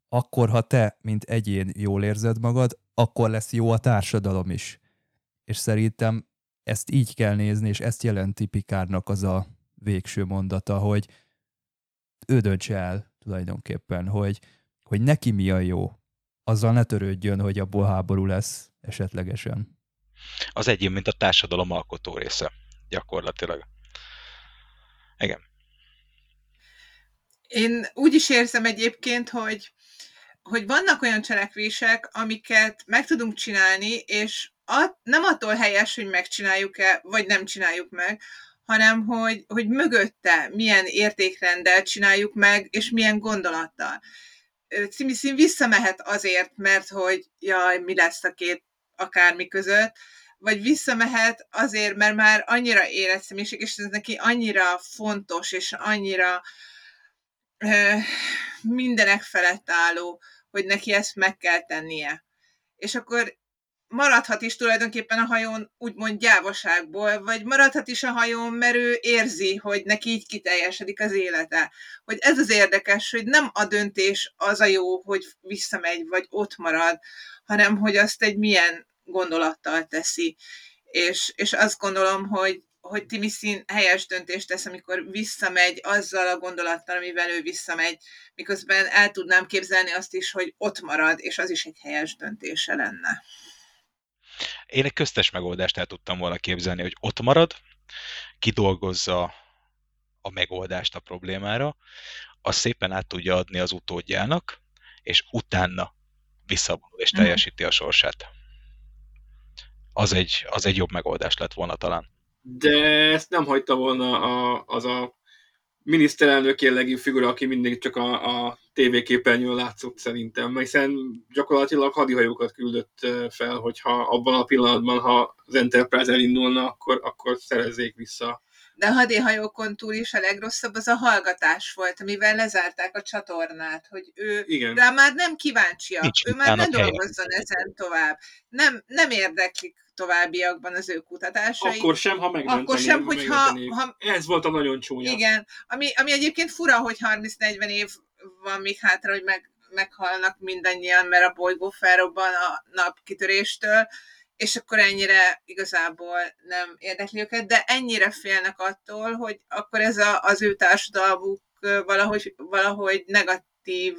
akkor, ha te, mint egyén jól érzed magad, akkor lesz jó a társadalom is. És szerintem ezt így kell nézni, és ezt jelenti Pikárnak az a végső mondata, hogy ő döntse el tulajdonképpen, hogy, hogy neki mi a jó. Azzal ne törődjön, hogy abból háború lesz esetlegesen. Az egyén, mint a társadalom alkotó része, gyakorlatilag. Igen. Én úgy is érzem egyébként, hogy, hogy vannak olyan cselekvések, amiket meg tudunk csinálni, és at, nem attól helyes, hogy megcsináljuk-e, vagy nem csináljuk meg, hanem hogy, hogy mögötte milyen értékrenddel csináljuk meg, és milyen gondolattal. Cimiszín visszamehet azért, mert hogy jaj, mi lesz a két akármi között, vagy visszamehet azért, mert már annyira érett személyiség, és ez neki annyira fontos, és annyira ö, mindenek felett álló, hogy neki ezt meg kell tennie. És akkor maradhat is tulajdonképpen a hajón úgymond gyávaságból, vagy maradhat is a hajón, mert ő érzi, hogy neki így kiteljesedik az élete. Hogy ez az érdekes, hogy nem a döntés az a jó, hogy visszamegy, vagy ott marad, hanem hogy azt egy milyen gondolattal teszi. És, és azt gondolom, hogy, hogy Timiszin helyes döntést tesz, amikor visszamegy azzal a gondolattal, amivel ő visszamegy, miközben el tudnám képzelni azt is, hogy ott marad, és az is egy helyes döntése lenne. Én egy köztes megoldást el tudtam volna képzelni, hogy ott marad, kidolgozza a megoldást a problémára, azt szépen át tudja adni az utódjának, és utána visszavonul és mhm. teljesíti a sorsát. Az egy, az egy jobb megoldás lett volna talán. De ezt nem hagyta volna a, az a miniszterelnök jellegű figura, aki mindig csak a, a tévéképernyőn látszott szerintem, hiszen gyakorlatilag hadihajókat küldött fel, hogyha abban a pillanatban, ha az Enterprise elindulna, akkor, akkor szerezzék vissza. De a hadihajókon túl is a legrosszabb az a hallgatás volt, amivel lezárták a csatornát, hogy ő Igen. rá már nem kíváncsiak, Nincs ő már ne dolgozzon ezen tovább. Nem, nem érdeklik továbbiakban az ő kutatásai. Akkor sem, ha megmentenék. Akkor sem, hogyha... Ha, Ez volt a nagyon csúnya. Igen, ami, ami egyébként fura, hogy 30-40 év van még hátra, hogy meg, meghalnak mindannyian, mert a bolygó felrobban a napkitöréstől, és akkor ennyire igazából nem érdekli őket, de ennyire félnek attól, hogy akkor ez a, az ő társadalmuk valahogy, valahogy negatív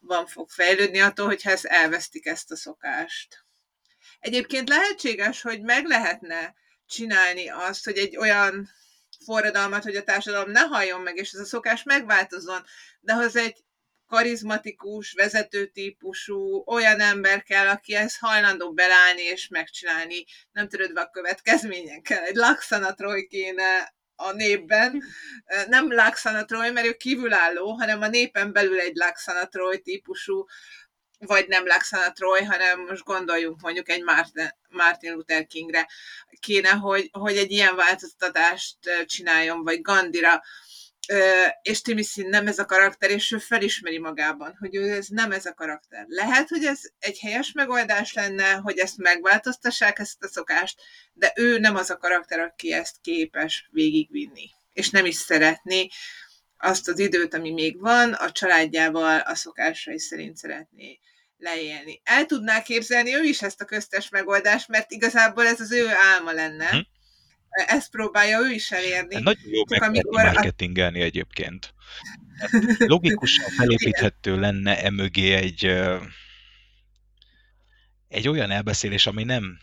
van fog fejlődni attól, hogyha ezt elvesztik ezt a szokást. Egyébként lehetséges, hogy meg lehetne csinálni azt, hogy egy olyan forradalmat, hogy a társadalom ne halljon meg, és ez a szokás megváltozzon, de az egy karizmatikus, vezetőtípusú, olyan ember kell, aki ezt hajlandó belállni és megcsinálni, nem törődve a következményen kell. Egy Laksana Troy kéne a népben, nem Laksana Troy, mert ő kívülálló, hanem a népen belül egy Laksana Troy típusú vagy nem Troy, hanem most gondoljunk mondjuk egy Martin, Luther Kingre. Kéne, hogy, hogy egy ilyen változtatást csináljon, vagy Gandhira, és Timisin nem ez a karakter, és ő felismeri magában, hogy ő ez nem ez a karakter. Lehet, hogy ez egy helyes megoldás lenne, hogy ezt megváltoztassák, ezt a szokást, de ő nem az a karakter, aki ezt képes végigvinni, és nem is szeretné, azt az időt, ami még van, a családjával a szokásai szerint szeretné leélni. El tudná képzelni ő is ezt a köztes megoldást, mert igazából ez az ő álma lenne. Ezt próbálja ő is elérni. Hát nagyon jó meg amikor marketingelni a... egyébként. Hát logikusan felépíthető lenne emögé egy, egy olyan elbeszélés, ami nem,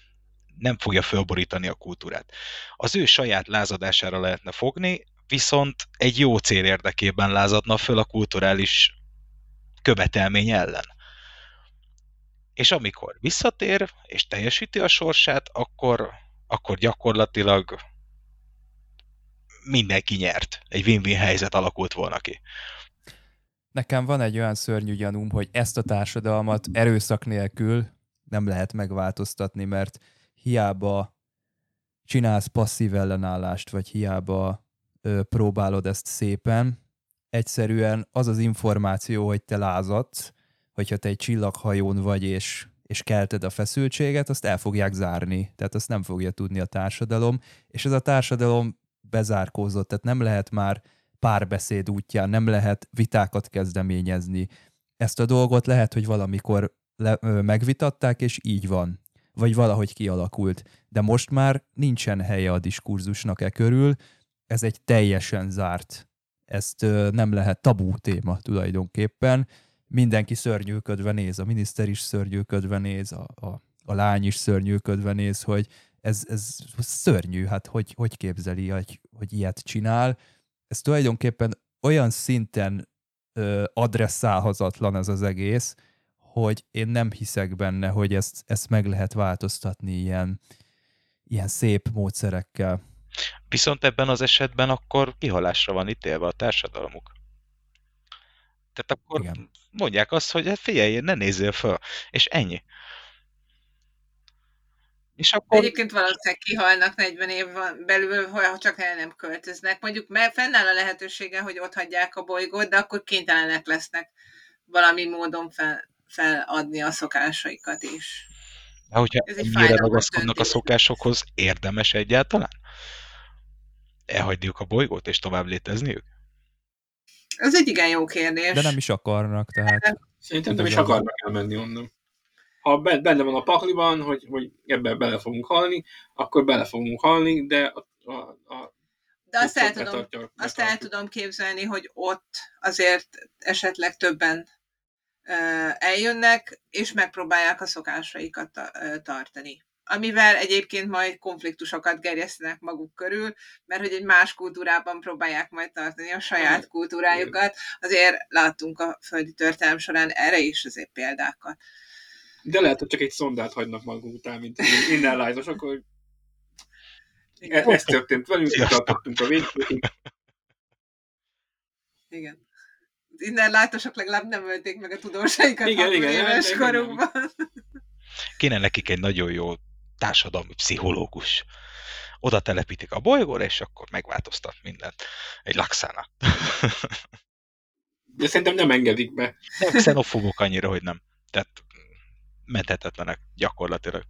nem fogja fölborítani a kultúrát. Az ő saját lázadására lehetne fogni, viszont egy jó cél érdekében lázadna föl a kulturális követelmény ellen. És amikor visszatér, és teljesíti a sorsát, akkor, akkor gyakorlatilag mindenki nyert. Egy win-win helyzet alakult volna ki. Nekem van egy olyan szörnyű gyanúm, hogy ezt a társadalmat erőszak nélkül nem lehet megváltoztatni, mert hiába csinálsz passzív ellenállást, vagy hiába ö, próbálod ezt szépen. Egyszerűen az az információ, hogy te lázadsz, hogyha te egy csillaghajón vagy, és és kelted a feszültséget, azt el fogják zárni. Tehát azt nem fogja tudni a társadalom, és ez a társadalom bezárkózott, tehát nem lehet már párbeszéd útján, nem lehet vitákat kezdeményezni. Ezt a dolgot lehet, hogy valamikor le, ö, megvitatták, és így van. Vagy valahogy kialakult. De most már nincsen helye a diskurzusnak e körül, ez egy teljesen zárt. Ezt ö, nem lehet tabú téma tulajdonképpen. Mindenki szörnyűködve néz, a miniszter is szörnyűködve néz, a, a, a lány is szörnyűködve néz, hogy ez, ez szörnyű, hát hogy, hogy képzeli, hogy, hogy ilyet csinál. Ez tulajdonképpen olyan szinten ö, adresszálhatatlan ez az egész, hogy én nem hiszek benne, hogy ezt, ezt meg lehet változtatni ilyen, ilyen szép módszerekkel. Viszont ebben az esetben akkor kihalásra van ítélve a társadalmuk. Tehát akkor Igen. mondják azt, hogy hát figyelj, ne nézzél föl, és ennyi. És akkor... Egyébként valószínűleg kihalnak 40 év belül, ha csak el nem költöznek. Mondjuk mert fennáll a lehetősége, hogy ott hagyják a bolygót, de akkor kénytelenek lesznek valami módon fel, feladni a szokásaikat is. De hogyha Ez ennyire ragaszkodnak a szokásokhoz, érdemes egyáltalán? Elhagyniuk a bolygót és tovább létezniük? Ez egy igen jó kérdés. De nem is akarnak, tehát... Szerintem nem is akarnak elmenni onnan ha benne van a pakliban, hogy, hogy ebbe bele fogunk halni, akkor bele fogunk halni, de a, a, a de azt el, tudom, betartja, azt el tudom képzelni, hogy ott azért esetleg többen eljönnek, és megpróbálják a szokásaikat tartani. Amivel egyébként majd konfliktusokat gerjesztenek maguk körül, mert hogy egy más kultúrában próbálják majd tartani a saját kultúrájukat. Azért láttunk a földi történelem során erre is azért példákat. De lehet, hogy csak egy szondát hagynak maguk után, mint innen lájtos, akkor e- ez történt velünk, tartottunk a végig. Igen. Innen látosok legalább nem ölték meg a tudósaikat igen, igen, éves igen, korukban. Igen. Kéne nekik egy nagyon jó társadalmi pszichológus. Oda telepítik a bolygóra, és akkor megváltoztat mindent. Egy laxána. De szerintem nem engedik be. Nem xenofóbok annyira, hogy nem. Tehát menthetetlenek gyakorlatilag.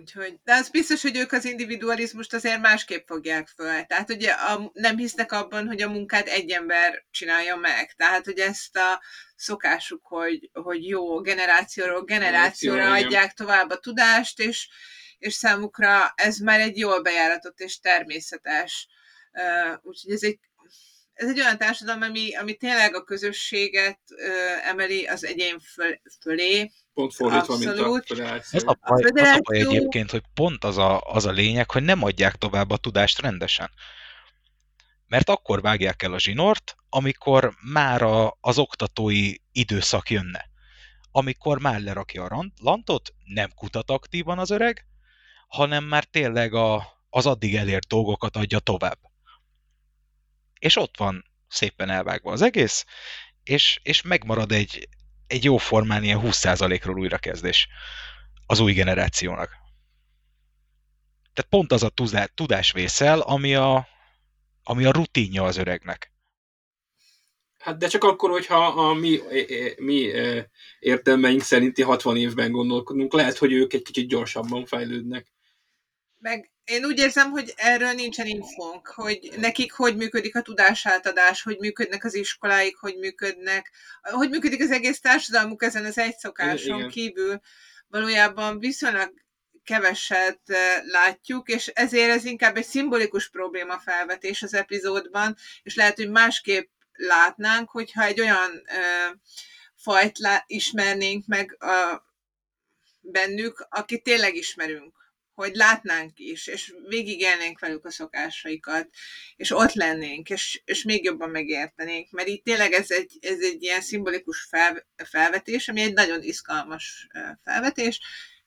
Úgyhogy, de az biztos, hogy ők az individualizmust azért másképp fogják föl. Tehát ugye a, nem hisznek abban, hogy a munkát egy ember csinálja meg. Tehát, hogy ezt a szokásuk, hogy, hogy jó generációról generációra Generáció, adják tovább a tudást, és, és számukra ez már egy jól bejáratott és természetes. Uh, úgyhogy ez egy ez egy olyan társadalom, ami, ami tényleg a közösséget ö, emeli az egyén föl, fölé. Pont fordítva, Abszolút. mint a federáció. Ez a baj, a az a baj egyébként, hogy pont az a, az a lényeg, hogy nem adják tovább a tudást rendesen. Mert akkor vágják el a zsinort, amikor már a, az oktatói időszak jönne. Amikor már lerakja a lantot, nem kutat aktívan az öreg, hanem már tényleg a, az addig elért dolgokat adja tovább és ott van szépen elvágva az egész, és, és megmarad egy, egy jó formán ilyen 20%-ról újrakezdés az új generációnak. Tehát pont az a tudásvészel, ami a, ami a rutinja az öregnek. Hát de csak akkor, hogyha a mi, mi értelmeink szerinti 60 évben gondolkodunk, lehet, hogy ők egy kicsit gyorsabban fejlődnek. Meg én úgy érzem, hogy erről nincsen infónk, hogy nekik hogy működik a tudásátadás, hogy működnek az iskoláik, hogy működnek, hogy működik az egész társadalmuk ezen az egy szokáson Igen. kívül. Valójában viszonylag keveset eh, látjuk, és ezért ez inkább egy szimbolikus probléma felvetés az epizódban, és lehet, hogy másképp látnánk, hogyha egy olyan ö, eh, fajt lá- ismernénk meg a, bennük, akit tényleg ismerünk hogy látnánk is, és végigélnénk velük a szokásaikat, és ott lennénk, és, és még jobban megértenénk, mert itt tényleg ez egy, ez egy ilyen szimbolikus fel, felvetés, ami egy nagyon izgalmas felvetés,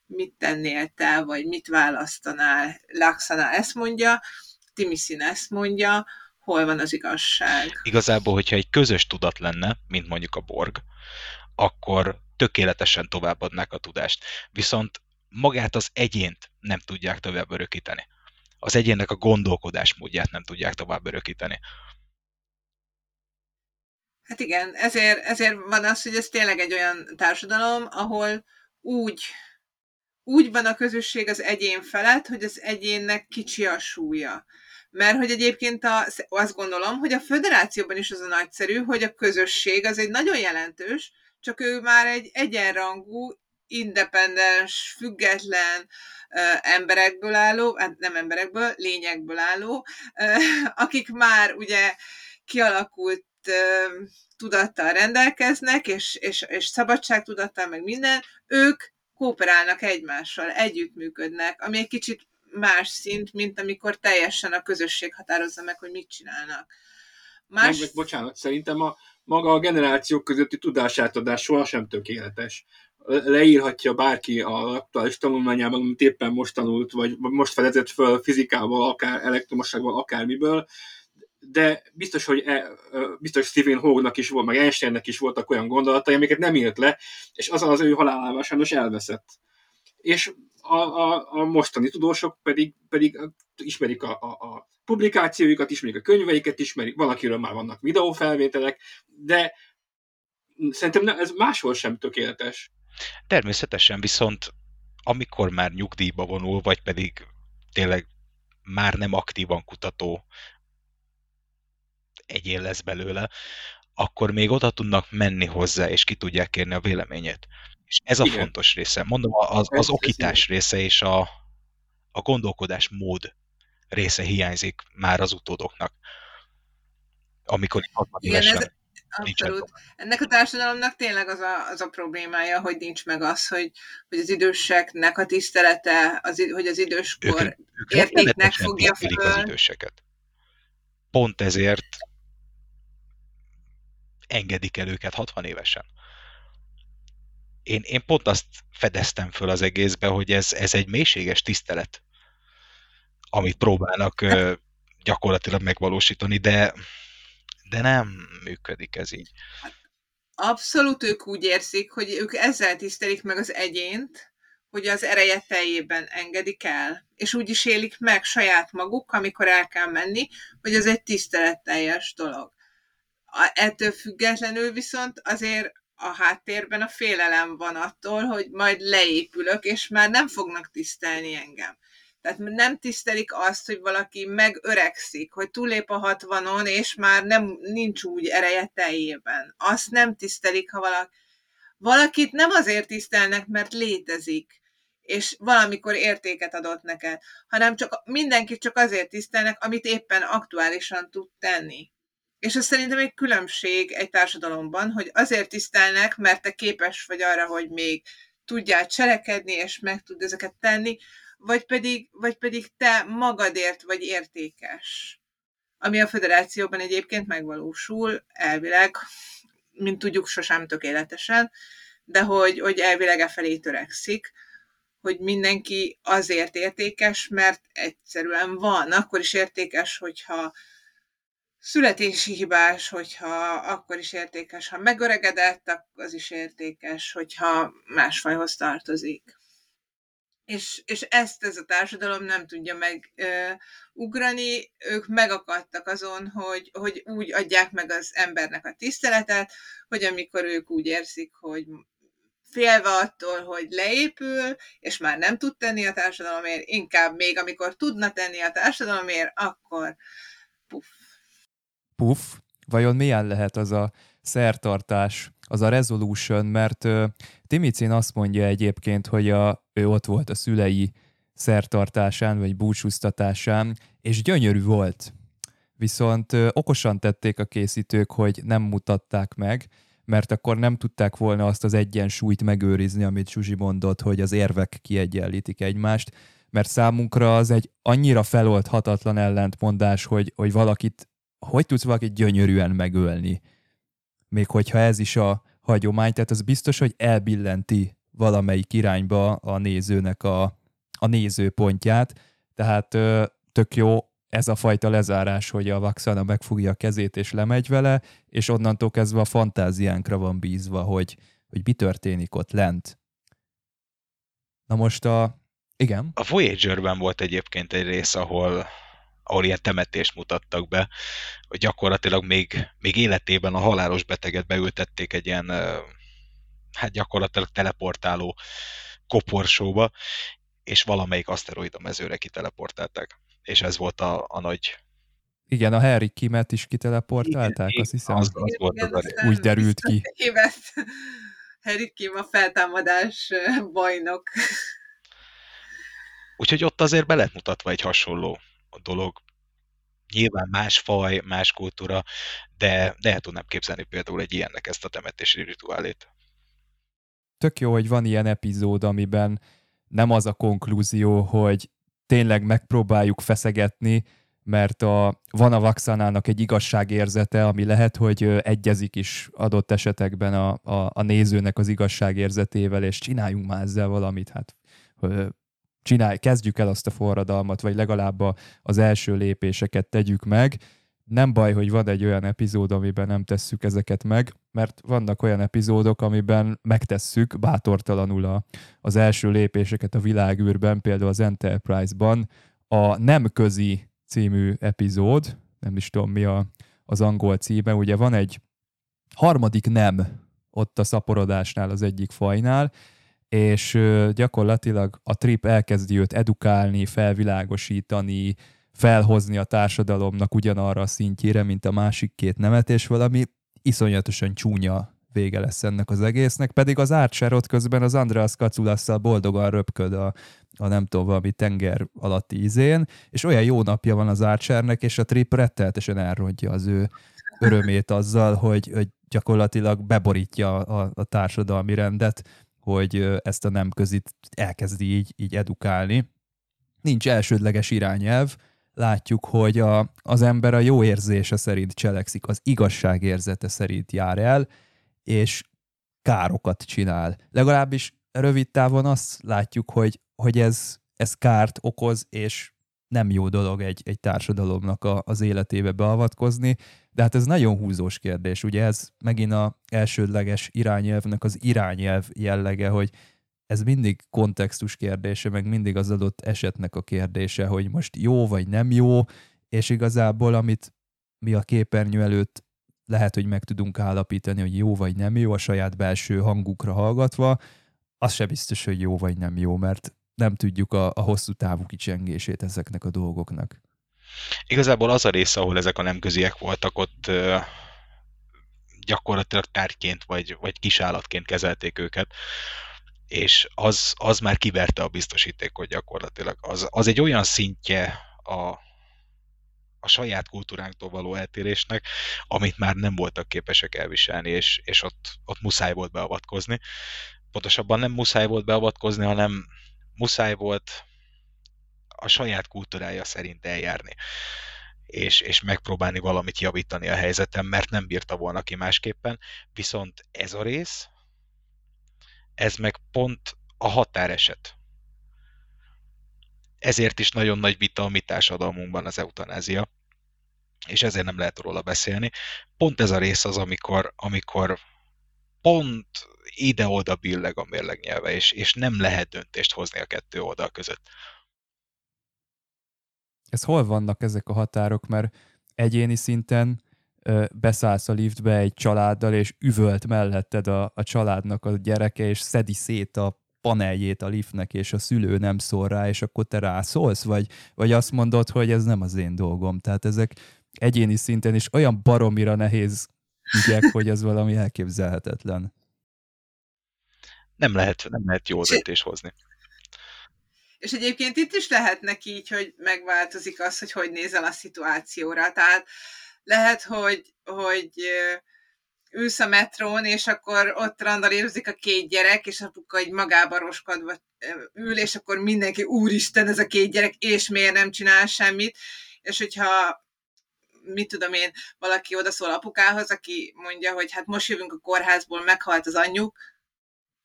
mit tennél te, vagy mit választanál, Laxana ezt mondja, Timisin ezt mondja, hol van az igazság. Igazából, hogyha egy közös tudat lenne, mint mondjuk a Borg, akkor tökéletesen továbbadnák a tudást. Viszont magát az egyént nem tudják tovább örökíteni. Az egyénnek a gondolkodásmódját nem tudják tovább örökíteni. Hát igen, ezért, ezért van az, hogy ez tényleg egy olyan társadalom, ahol úgy, úgy van a közösség az egyén felett, hogy az egyénnek kicsi a súlya. Mert hogy egyébként a, azt gondolom, hogy a föderációban is az a nagyszerű, hogy a közösség az egy nagyon jelentős, csak ő már egy egyenrangú, independens, független emberekből álló, hát nem emberekből, lényekből álló, akik már ugye kialakult tudattal rendelkeznek, és, és, és szabadságtudattal, meg minden, ők kooperálnak egymással, együttműködnek, ami egy kicsit más szint, mint amikor teljesen a közösség határozza meg, hogy mit csinálnak. Más... Meg, bocsánat, szerintem a maga a generációk közötti tudásátadás sohasem tökéletes. Leírhatja bárki a aktuális tanulmányában, amit éppen most tanult, vagy most fedezett föl fizikával, akár elektromosságban, akármiből, de biztos, hogy e, biztos Stephen Hawknak is volt, meg Einsteinnek is voltak olyan gondolatai, amiket nem írt le, és az az ő halálával sajnos elveszett. És a, a, a mostani tudósok pedig, pedig ismerik a, a, a publikációikat, ismerik a könyveiket, ismerik, valakiről már vannak videófelvételek, de szerintem ez máshol sem tökéletes. Természetesen, viszont amikor már nyugdíjba vonul, vagy pedig tényleg már nem aktívan kutató egyén lesz belőle, akkor még oda tudnak menni hozzá, és ki tudják kérni a véleményét. És ez a Igen. fontos része. Mondom, az, az okítás része és a, a gondolkodás mód része hiányzik már az utódoknak. Amikor 60 Igen, ez, Abszolút. Ennek a társadalomnak tényleg az a, az a problémája, hogy nincs meg az, hogy, hogy az időseknek a tisztelete, az, hogy az időskor ők, ők értéknek fogja föl. az időseket. Pont ezért engedik el őket 60 évesen. Én, én pont azt fedeztem föl az egészbe, hogy ez, ez egy mélységes tisztelet, amit próbálnak gyakorlatilag megvalósítani, de, de nem működik ez így. Abszolút ők úgy érzik, hogy ők ezzel tisztelik meg az egyént, hogy az ereje teljében engedik el, és úgy is élik meg saját maguk, amikor el kell menni, hogy ez egy tiszteletteljes dolog. Ettől függetlenül viszont azért a háttérben a félelem van attól, hogy majd leépülök, és már nem fognak tisztelni engem. Tehát nem tisztelik azt, hogy valaki megöregszik, hogy túlép a hatvanon, és már nem, nincs úgy ereje teljében. Azt nem tisztelik, ha valaki, valakit nem azért tisztelnek, mert létezik, és valamikor értéket adott neked, hanem csak mindenkit csak azért tisztelnek, amit éppen aktuálisan tud tenni. És ez szerintem egy különbség egy társadalomban, hogy azért tisztelnek, mert te képes vagy arra, hogy még tudjál cselekedni, és meg tud ezeket tenni, vagy pedig, vagy pedig te magadért vagy értékes. Ami a federációban egyébként megvalósul, elvileg, mint tudjuk, sosem tökéletesen, de hogy, hogy elvileg e felé törekszik, hogy mindenki azért értékes, mert egyszerűen van. Akkor is értékes, hogyha születési hibás, hogyha akkor is értékes, ha megöregedett, az is értékes, hogyha más fajhoz tartozik. És, és ezt ez a társadalom nem tudja megugrani, ők megakadtak azon, hogy, hogy úgy adják meg az embernek a tiszteletet, hogy amikor ők úgy érzik, hogy félve attól, hogy leépül, és már nem tud tenni a társadalomért, inkább még amikor tudna tenni a társadalomért, akkor puff, puff, vajon milyen lehet az a szertartás, az a resolution, mert Timicin azt mondja egyébként, hogy a, ő ott volt a szülei szertartásán, vagy búcsúztatásán, és gyönyörű volt. Viszont uh, okosan tették a készítők, hogy nem mutatták meg, mert akkor nem tudták volna azt az egyensúlyt megőrizni, amit Zsuzsi mondott, hogy az érvek kiegyenlítik egymást, mert számunkra az egy annyira feloldhatatlan ellentmondás, hogy, hogy valakit hogy tudsz valakit gyönyörűen megölni? Még hogyha ez is a hagyomány, tehát az biztos, hogy elbillenti valamelyik irányba a nézőnek a, a nézőpontját, tehát tök jó ez a fajta lezárás, hogy a Vaxana megfogja a kezét és lemegy vele, és onnantól kezdve a fantáziánkra van bízva, hogy, hogy mi történik ott lent. Na most a... Igen? A Voyager-ben volt egyébként egy rész, ahol ahol ilyen temetést mutattak be, hogy gyakorlatilag még, még életében a halálos beteget beültették egy ilyen, hát gyakorlatilag teleportáló koporsóba, és valamelyik aszteroida mezőre kiteleportálták. És ez volt a, a nagy igen, a Harry Kimet is kiteleportálták, igen, azt hiszem. Az, az volt igen, az úgy derült ki. Évet. Harry Kim a feltámadás bajnok. Úgyhogy ott azért be lett mutatva egy hasonló dolog. Nyilván más faj, más kultúra, de, de el tudnám képzelni például egy ilyennek ezt a temetési rituálét. Tök jó, hogy van ilyen epizód, amiben nem az a konklúzió, hogy tényleg megpróbáljuk feszegetni, mert a, van a Vaxanának egy igazságérzete, ami lehet, hogy egyezik is adott esetekben a, a, a nézőnek az igazságérzetével, és csináljunk már ezzel valamit, hát csinálj, kezdjük el azt a forradalmat, vagy legalább az első lépéseket tegyük meg. Nem baj, hogy van egy olyan epizód, amiben nem tesszük ezeket meg, mert vannak olyan epizódok, amiben megtesszük bátortalanul a, az első lépéseket a világűrben, például az Enterprise-ban, a nem közi című epizód, nem is tudom mi a, az angol címe, ugye van egy harmadik nem ott a szaporodásnál az egyik fajnál, és gyakorlatilag a trip elkezdi őt edukálni, felvilágosítani, felhozni a társadalomnak ugyanarra a szintjére, mint a másik két nemet, és valami iszonyatosan csúnya vége lesz ennek az egésznek, pedig az Archer ott közben az Andreas Kaculasszal boldogan röpköd a, a nem tudom, valami tenger alatti izén, és olyan jó napja van az Archernek, és a Trip retteltesen elrontja az ő örömét azzal, hogy, hogy gyakorlatilag beborítja a, a társadalmi rendet, hogy ezt a nem közit elkezdi így, így edukálni. Nincs elsődleges irányelv, látjuk, hogy a, az ember a jó érzése szerint cselekszik, az igazságérzete szerint jár el, és károkat csinál. Legalábbis rövid távon azt látjuk, hogy, hogy ez, ez kárt okoz, és nem jó dolog egy, egy társadalomnak a, az életébe beavatkozni, de hát ez nagyon húzós kérdés. Ugye ez megint a elsődleges irányelvnek az irányelv jellege, hogy ez mindig kontextus kérdése, meg mindig az adott esetnek a kérdése, hogy most jó vagy nem jó, és igazából amit mi a képernyő előtt lehet, hogy meg tudunk állapítani, hogy jó vagy nem jó a saját belső hangukra hallgatva, az se biztos, hogy jó vagy nem jó, mert nem tudjuk a, a hosszú távú kicsengését ezeknek a dolgoknak. Igazából az a rész, ahol ezek a nemköziek voltak, ott gyakorlatilag tárgyként vagy, vagy kisállatként kezelték őket, és az, az már kiverte a biztosítékot gyakorlatilag. Az, az egy olyan szintje a, a saját kultúránktól való eltérésnek, amit már nem voltak képesek elviselni, és, és ott, ott muszáj volt beavatkozni. Pontosabban nem muszáj volt beavatkozni, hanem muszáj volt a saját kultúrája szerint eljárni. És, és megpróbálni valamit javítani a helyzetem, mert nem bírta volna ki másképpen. Viszont ez a rész, ez meg pont a határeset ezért is nagyon nagy vita a mi társadalmunkban az eutanázia, és ezért nem lehet róla beszélni. Pont ez a rész az, amikor, amikor pont ide-oda billeg a mérlegnyelve, és, és nem lehet döntést hozni a kettő oldal között. Ez hol vannak ezek a határok, mert egyéni szinten ö, beszállsz a liftbe egy családdal, és üvölt melletted a, a családnak a gyereke, és szedi szét a paneljét a liftnek, és a szülő nem szól rá, és akkor te rászólsz, vagy, vagy azt mondod, hogy ez nem az én dolgom. Tehát ezek egyéni szinten is olyan baromira nehéz ügyek, hogy ez valami elképzelhetetlen. Nem lehet, nem lehet jó döntés hozni. És egyébként itt is lehetnek így, hogy megváltozik az, hogy hogy nézel a szituációra. Tehát lehet, hogy, hogy ülsz a metrón, és akkor ott randalírozik a két gyerek, és apuka egy magába roskadva ül, és akkor mindenki, úristen, ez a két gyerek, és miért nem csinál semmit, és hogyha mit tudom én, valaki odaszól apukához, aki mondja, hogy hát most jövünk a kórházból, meghalt az anyjuk,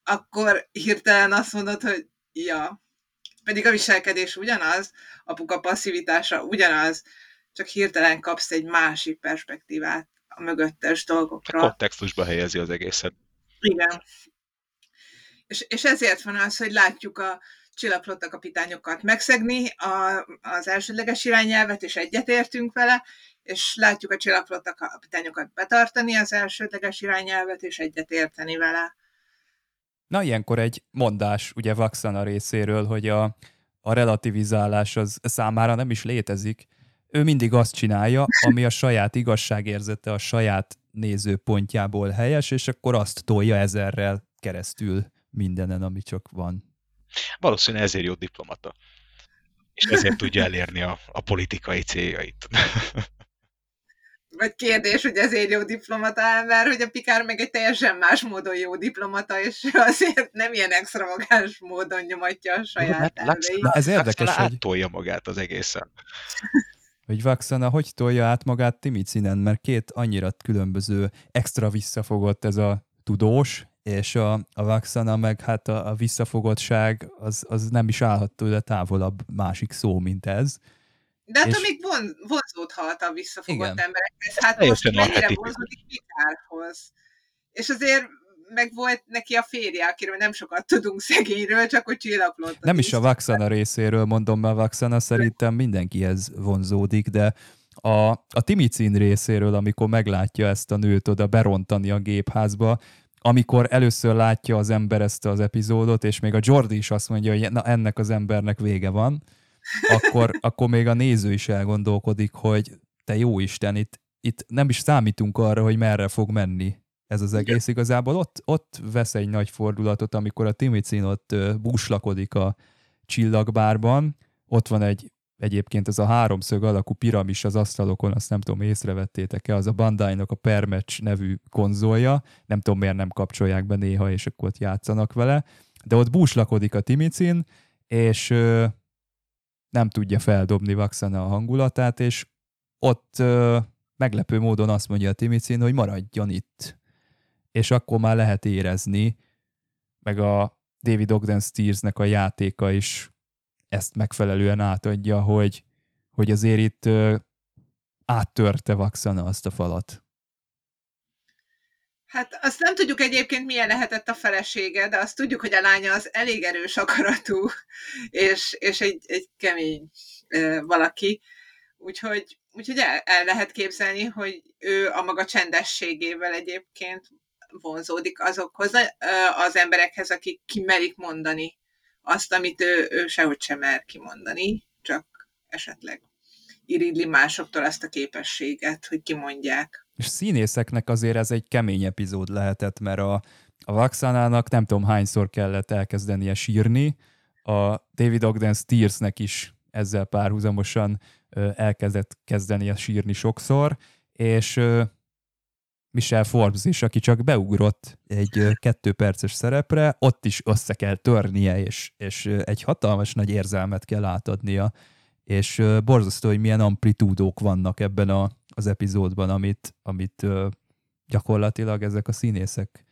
akkor hirtelen azt mondod, hogy ja, pedig a viselkedés ugyanaz, apuka passzivitása ugyanaz, csak hirtelen kapsz egy másik perspektívát a mögöttes dolgokra. A kontextusba helyezi az egészet. Igen. És, és ezért van az, hogy látjuk a csillagflotta kapitányokat megszegni a, az elsődleges irányelvet, és egyetértünk vele, és látjuk a csillagflotta kapitányokat betartani az elsődleges irányelvet, és egyetérteni vele. Na, ilyenkor egy mondás ugye Vaxana részéről, hogy a, a relativizálás az számára nem is létezik. Ő mindig azt csinálja, ami a saját igazságérzete, a saját nézőpontjából helyes, és akkor azt tolja ezerrel keresztül mindenen, ami csak van. Valószínűleg ezért jó diplomata. És ezért tudja elérni a, a politikai céljait. Vagy kérdés, hogy ezért jó diplomata ember, hogy a Pikár meg egy teljesen más módon jó diplomata, és azért nem ilyen extravagáns módon nyomatja a saját elveit. Ez érdekes, hogy... Áttolja magát az egészen. Hogy Vaxana hogy tolja át magát Timicinen, mert két annyira különböző extra visszafogott ez a tudós, és a, a Vaxana meg hát a, a visszafogottság az, az nem is állhat tőle távolabb másik szó, mint ez. De attól és... még von, vonzódhat a visszafogott Igen. emberekhez. Hát most mennyire vonzódik Mikárhoz. És azért meg volt neki a férje, akiről nem sokat tudunk szegényről, csak hogy csillaglott. Nem is a Vaxana részéről mondom, mert Vaxana szerintem mindenkihez vonzódik, de a, a Timicin részéről, amikor meglátja ezt a nőt oda berontani a gépházba, amikor először látja az ember ezt az epizódot, és még a Jordi is azt mondja, hogy na ennek az embernek vége van, akkor, akkor még a néző is elgondolkodik, hogy te jó Isten, itt, itt nem is számítunk arra, hogy merre fog menni ez az egész. Igazából ott, ott vesz egy nagy fordulatot, amikor a Timicin ott búslakodik a csillagbárban, ott van egy egyébként ez a háromszög alakú piramis az asztalokon, azt nem tudom, észrevettétek-e, az a Bandai-nak a Permatch nevű konzolja, nem tudom, miért nem kapcsolják be néha, és akkor ott játszanak vele, de ott búslakodik a Timicin, és nem tudja feldobni Vaxana a hangulatát, és ott ö, meglepő módon azt mondja a Timicin, hogy maradjon itt. És akkor már lehet érezni, meg a David Ogden Steersnek a játéka is ezt megfelelően átadja, hogy, hogy azért itt ö, áttörte Vaxana azt a falat. Hát azt nem tudjuk egyébként, milyen lehetett a felesége, de azt tudjuk, hogy a lánya az elég erős akaratú, és, és egy, egy kemény valaki. Úgyhogy, úgyhogy el, el lehet képzelni, hogy ő a maga csendességével egyébként vonzódik azokhoz az emberekhez, akik kimerik mondani azt, amit ő, ő sehogy sem mer kimondani, csak esetleg irigyli másoktól ezt a képességet, hogy kimondják. És színészeknek azért ez egy kemény epizód lehetett, mert a, a Vaxanának nem tudom hányszor kellett elkezdenie sírni, a David Ogden Steersnek is ezzel párhuzamosan elkezdett kezdenie sírni sokszor, és Michelle Forbes is, aki csak beugrott egy kettő perces szerepre, ott is össze kell törnie, és, és egy hatalmas nagy érzelmet kell átadnia, és borzasztó, hogy milyen amplitúdók vannak ebben a, az epizódban, amit, amit gyakorlatilag ezek a színészek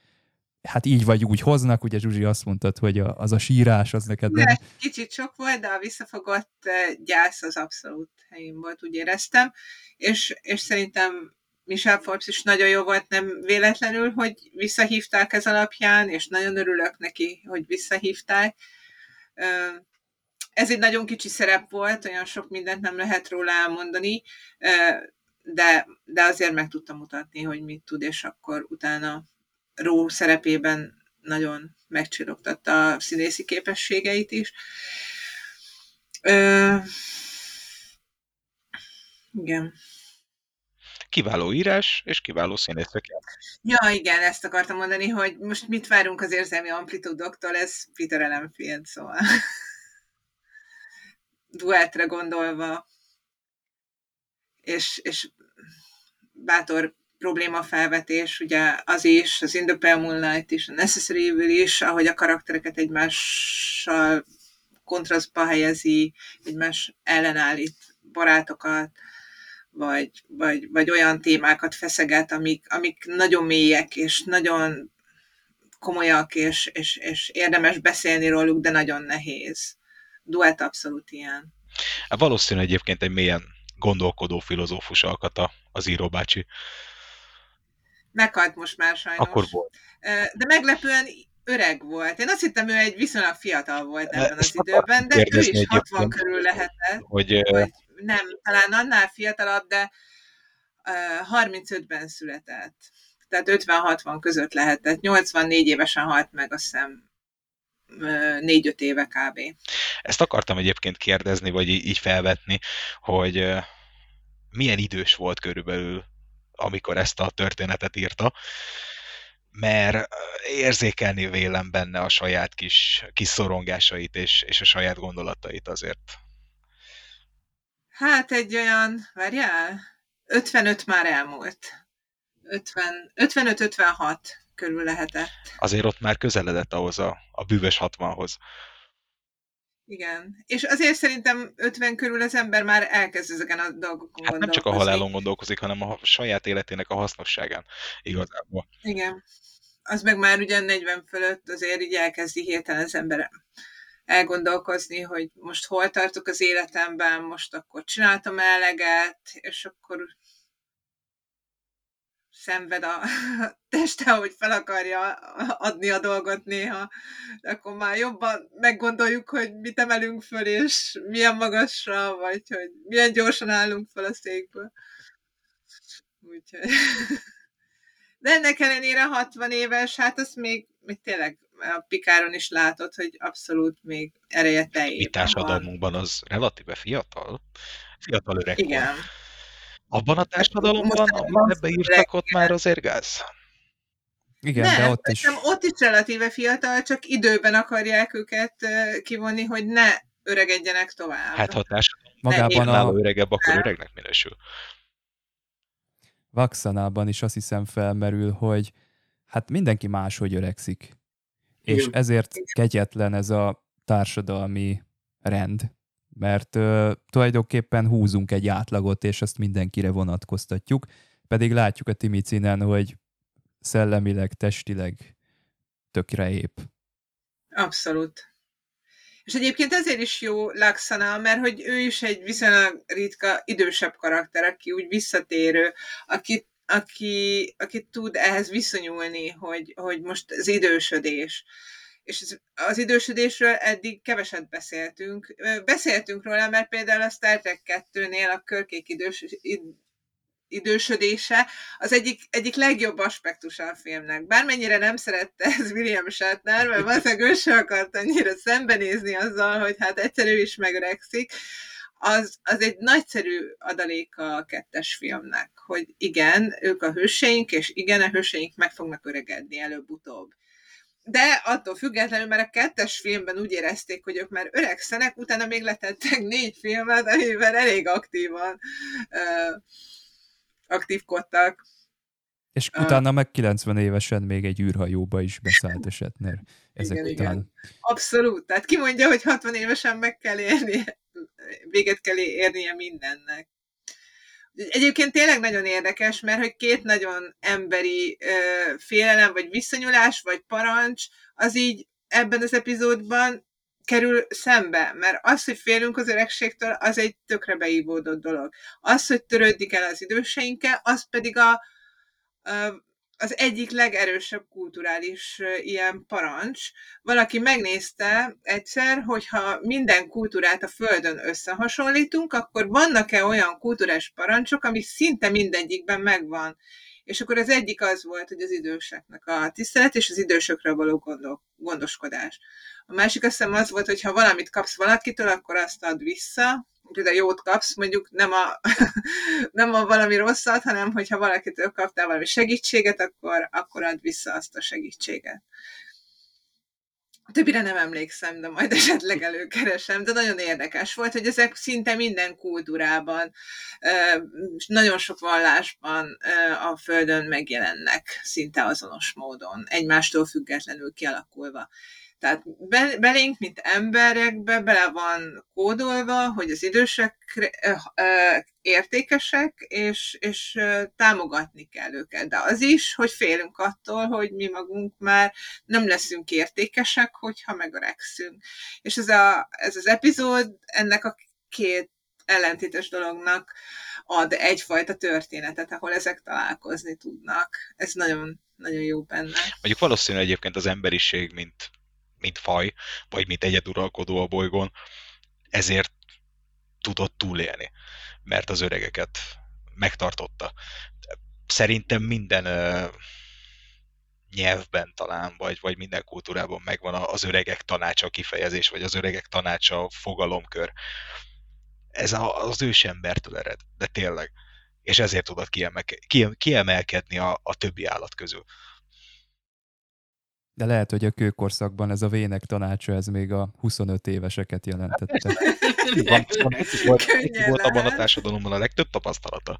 hát így vagy úgy hoznak, ugye Zsuzsi azt mondtad, hogy a, az a sírás, az neked nem... Kicsit sok volt, de a visszafogott gyász az abszolút helyén volt, úgy éreztem, és, és szerintem Michelle Forbes is nagyon jó volt, nem véletlenül, hogy visszahívták ez alapján, és nagyon örülök neki, hogy visszahívták. Ez egy nagyon kicsi szerep volt, olyan sok mindent nem lehet róla elmondani, de, de azért meg tudtam mutatni, hogy mit tud, és akkor utána Ró szerepében nagyon megcsillogtatta a színészi képességeit is. igen kiváló írás és kiváló színészek. Ja, igen, ezt akartam mondani, hogy most mit várunk az érzelmi amplitudoktól, ez Peter Ellenfield, szóval duetre gondolva, és, és bátor probléma felvetés, ugye az is, az In the Pale Moonlight is, a Necessary Evil is, ahogy a karaktereket egymással kontrasztba helyezi, egymás ellenállít barátokat, vagy, vagy, vagy olyan témákat feszeget, amik, amik nagyon mélyek, és nagyon komolyak, és, és, és érdemes beszélni róluk, de nagyon nehéz. Duett abszolút ilyen. Hát valószínű egyébként egy mélyen gondolkodó filozófus alkata az íróbácsi. Meghalt most már sajnos. Akkor volt. De meglepően öreg volt. Én azt hittem, ő egy viszonylag fiatal volt ebben az időben, de ő is 60 körül lehetett. Hogy, vagy nem, talán annál fiatalabb, de uh, 35-ben született. Tehát 50-60 között lehetett. 84 évesen halt meg, azt hiszem négy-öt éve kb. Ezt akartam egyébként kérdezni, vagy így felvetni, hogy milyen idős volt körülbelül, amikor ezt a történetet írta, mert érzékelni vélem benne a saját kis, kis szorongásait és, és a saját gondolatait azért. Hát egy olyan, várjál, 55 már elmúlt. 50, 55-56 körül lehetett. Azért ott már közeledett ahhoz a, a bűvös 60-hoz. Igen. És azért szerintem 50 körül az ember már elkezd ezeken a dolgokon Hát nem csak a halálon gondolkozik, hanem a saját életének a hasznosságán igazából. Igen. Az meg már ugye 40 fölött azért így elkezdi hirtelen az ember elgondolkozni, hogy most hol tartok az életemben, most akkor csináltam eleget, és akkor szenved a teste, hogy fel akarja adni a dolgot néha, akkor már jobban meggondoljuk, hogy mit emelünk föl, és milyen magasra, vagy hogy milyen gyorsan állunk fel a székből. Úgyhogy... De ennek ellenére 60 éves, hát azt még, még tényleg a Pikáron is látod, hogy abszolút még ereje teljében Mi társadalmunkban az relatíve fiatal, fiatal öreg Igen. Van. Abban a társadalomban, amit ebbe írtak, ott már azért gáz. Igen, nem, de ott is. Nem, ott is relatíve fiatal, csak időben akarják őket kivonni, hogy ne öregedjenek tovább. Hát ha a magában a... öregebb, akkor öregnek minősül. Vaxanában is azt hiszem felmerül, hogy hát mindenki máshogy öregszik. És ezért kegyetlen ez a társadalmi rend mert ö, tulajdonképpen húzunk egy átlagot, és ezt mindenkire vonatkoztatjuk, pedig látjuk a Timicinen, hogy szellemileg, testileg tökre épp. Abszolút. És egyébként ezért is jó Laxana, mert hogy ő is egy viszonylag ritka, idősebb karakter, aki úgy visszatérő, aki, aki, aki tud ehhez viszonyulni, hogy, hogy most az idősödés és az, idősödésről eddig keveset beszéltünk. Beszéltünk róla, mert például a Star Trek 2-nél a körkék idős, idősödése az egyik, egyik legjobb aspektusa a filmnek. Bármennyire nem szerette ez William Shatner, mert valószínűleg ő se akart annyira szembenézni azzal, hogy hát egyszerű is megöregszik, az, az egy nagyszerű adaléka a kettes filmnek, hogy igen, ők a hőseink, és igen, a hőseink meg fognak öregedni előbb-utóbb de attól függetlenül, mert a kettes filmben úgy érezték, hogy ők már öregszenek, utána még letettek négy filmet, amiben elég aktívan uh, aktívkodtak. És utána meg 90 évesen még egy űrhajóba is beszállt esetnél. Ezek igen, után. Igen. Abszolút. Tehát ki mondja, hogy 60 évesen meg kell érni, véget kell érnie mindennek. Egyébként tényleg nagyon érdekes, mert hogy két nagyon emberi ö, félelem, vagy visszanyulás, vagy parancs, az így ebben az epizódban kerül szembe, mert az, hogy félünk az öregségtől, az egy tökre beívódott dolog. Az, hogy törődik el az időseinkkel, az pedig a, a az egyik legerősebb kulturális ilyen parancs. Valaki megnézte egyszer, hogyha minden kultúrát a Földön összehasonlítunk, akkor vannak-e olyan kulturális parancsok, ami szinte mindegyikben megvan. És akkor az egyik az volt, hogy az időseknek a tisztelet és az idősökre való gondol, gondoskodás. A másik hiszem az volt, hogy ha valamit kapsz valakitől, akkor azt ad vissza, például jót kapsz, mondjuk nem a, nem a valami rosszat, hanem hogyha valakitől kaptál valami segítséget, akkor, akkor add vissza azt a segítséget. Többire nem emlékszem, de majd esetleg előkeresem, de nagyon érdekes volt, hogy ezek szinte minden kultúrában, nagyon sok vallásban a Földön megjelennek szinte azonos módon, egymástól függetlenül kialakulva. Tehát belénk, mint emberekbe bele van kódolva, hogy az idősek értékesek, és, és támogatni kell őket. De az is, hogy félünk attól, hogy mi magunk már nem leszünk értékesek, hogyha megöregszünk. És ez, a, ez az epizód ennek a két ellentétes dolognak ad egyfajta történetet, ahol ezek találkozni tudnak. Ez nagyon, nagyon jó benne. Mondjuk valószínűleg egyébként az emberiség, mint, mint faj, vagy mint egyeduralkodó a bolygón, ezért tudott túlélni, mert az öregeket megtartotta. Szerintem minden nyelvben talán, vagy, vagy minden kultúrában megvan az öregek tanácsa kifejezés, vagy az öregek tanácsa fogalomkör. Ez a, az ősembertől ered, de tényleg. És ezért tudod kiemelke, kiemelkedni a, a többi állat közül. De lehet, hogy a kőkorszakban ez a vének tanácsa, ez még a 25 éveseket jelentette. Van, volt, volt abban a társadalomban a legtöbb tapasztalata.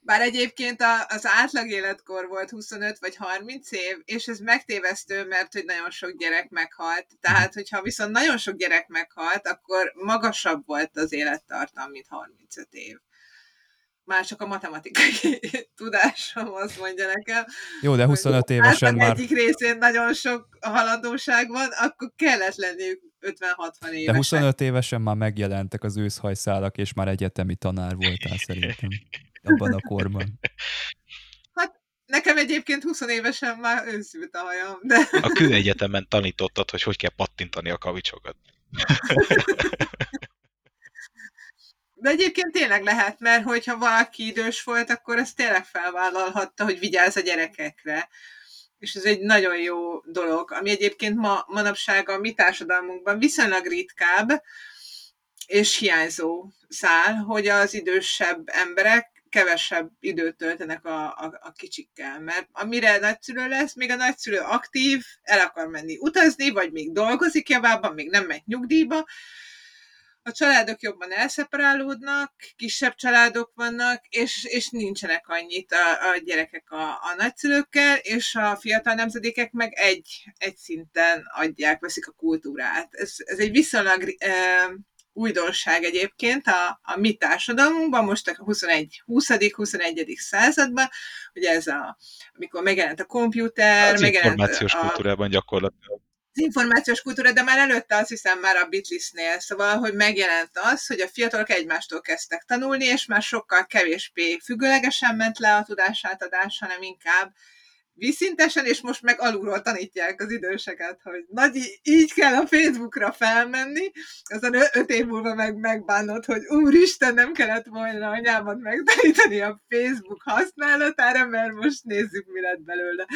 Bár egyébként a, az átlag életkor volt 25 vagy 30 év, és ez megtévesztő, mert hogy nagyon sok gyerek meghalt. Tehát, hogyha viszont nagyon sok gyerek meghalt, akkor magasabb volt az élettartam, mint 35 év. Már csak a matematikai tudásom azt mondja nekem. Jó, de 25 évesen már... egyik részén nagyon sok haladóság van, akkor kellett lenniük 50-60 évesen. De 25 évesen már megjelentek az őszhajszálak, és már egyetemi tanár voltál szerintem abban a korban. Hát nekem egyébként 20 évesen már őszült a hajam, de... A kőegyetemen tanítottad, hogy hogy kell pattintani a kavicsokat. De egyébként tényleg lehet, mert hogyha valaki idős volt, akkor ezt tényleg felvállalhatta, hogy vigyázz a gyerekekre. És ez egy nagyon jó dolog, ami egyébként ma, manapság a mi társadalmunkban viszonylag ritkább, és hiányzó szál, hogy az idősebb emberek kevesebb időt töltenek a, a, a kicsikkel, mert amire nagyszülő lesz, még a nagyszülő aktív, el akar menni utazni, vagy még dolgozik javában, még nem megy nyugdíjba, a családok jobban elszeparálódnak, kisebb családok vannak, és, és nincsenek annyit a, a gyerekek a, a nagyszülőkkel, és a fiatal nemzedékek meg egy, egy szinten adják, veszik a kultúrát. Ez, ez egy viszonylag e, újdonság egyébként a, a mi társadalmunkban, most a 21, 20. 21. században, ugye ez a, amikor megjelent a komputer, az megjelent információs a, kultúrában gyakorlatilag. Az információs kultúra, de már előtte azt hiszem már a Beatlesnél, szóval, hogy megjelent az, hogy a fiatalok egymástól kezdtek tanulni, és már sokkal kevésbé függőlegesen ment le a tudásátadás, hanem inkább vízszintesen, és most meg alulról tanítják az időseket, hogy nagy, így kell a Facebookra felmenni, aztán öt év múlva meg megbánod, hogy úristen, nem kellett volna anyámat megtanítani a Facebook használatára, mert most nézzük, mi lett belőle.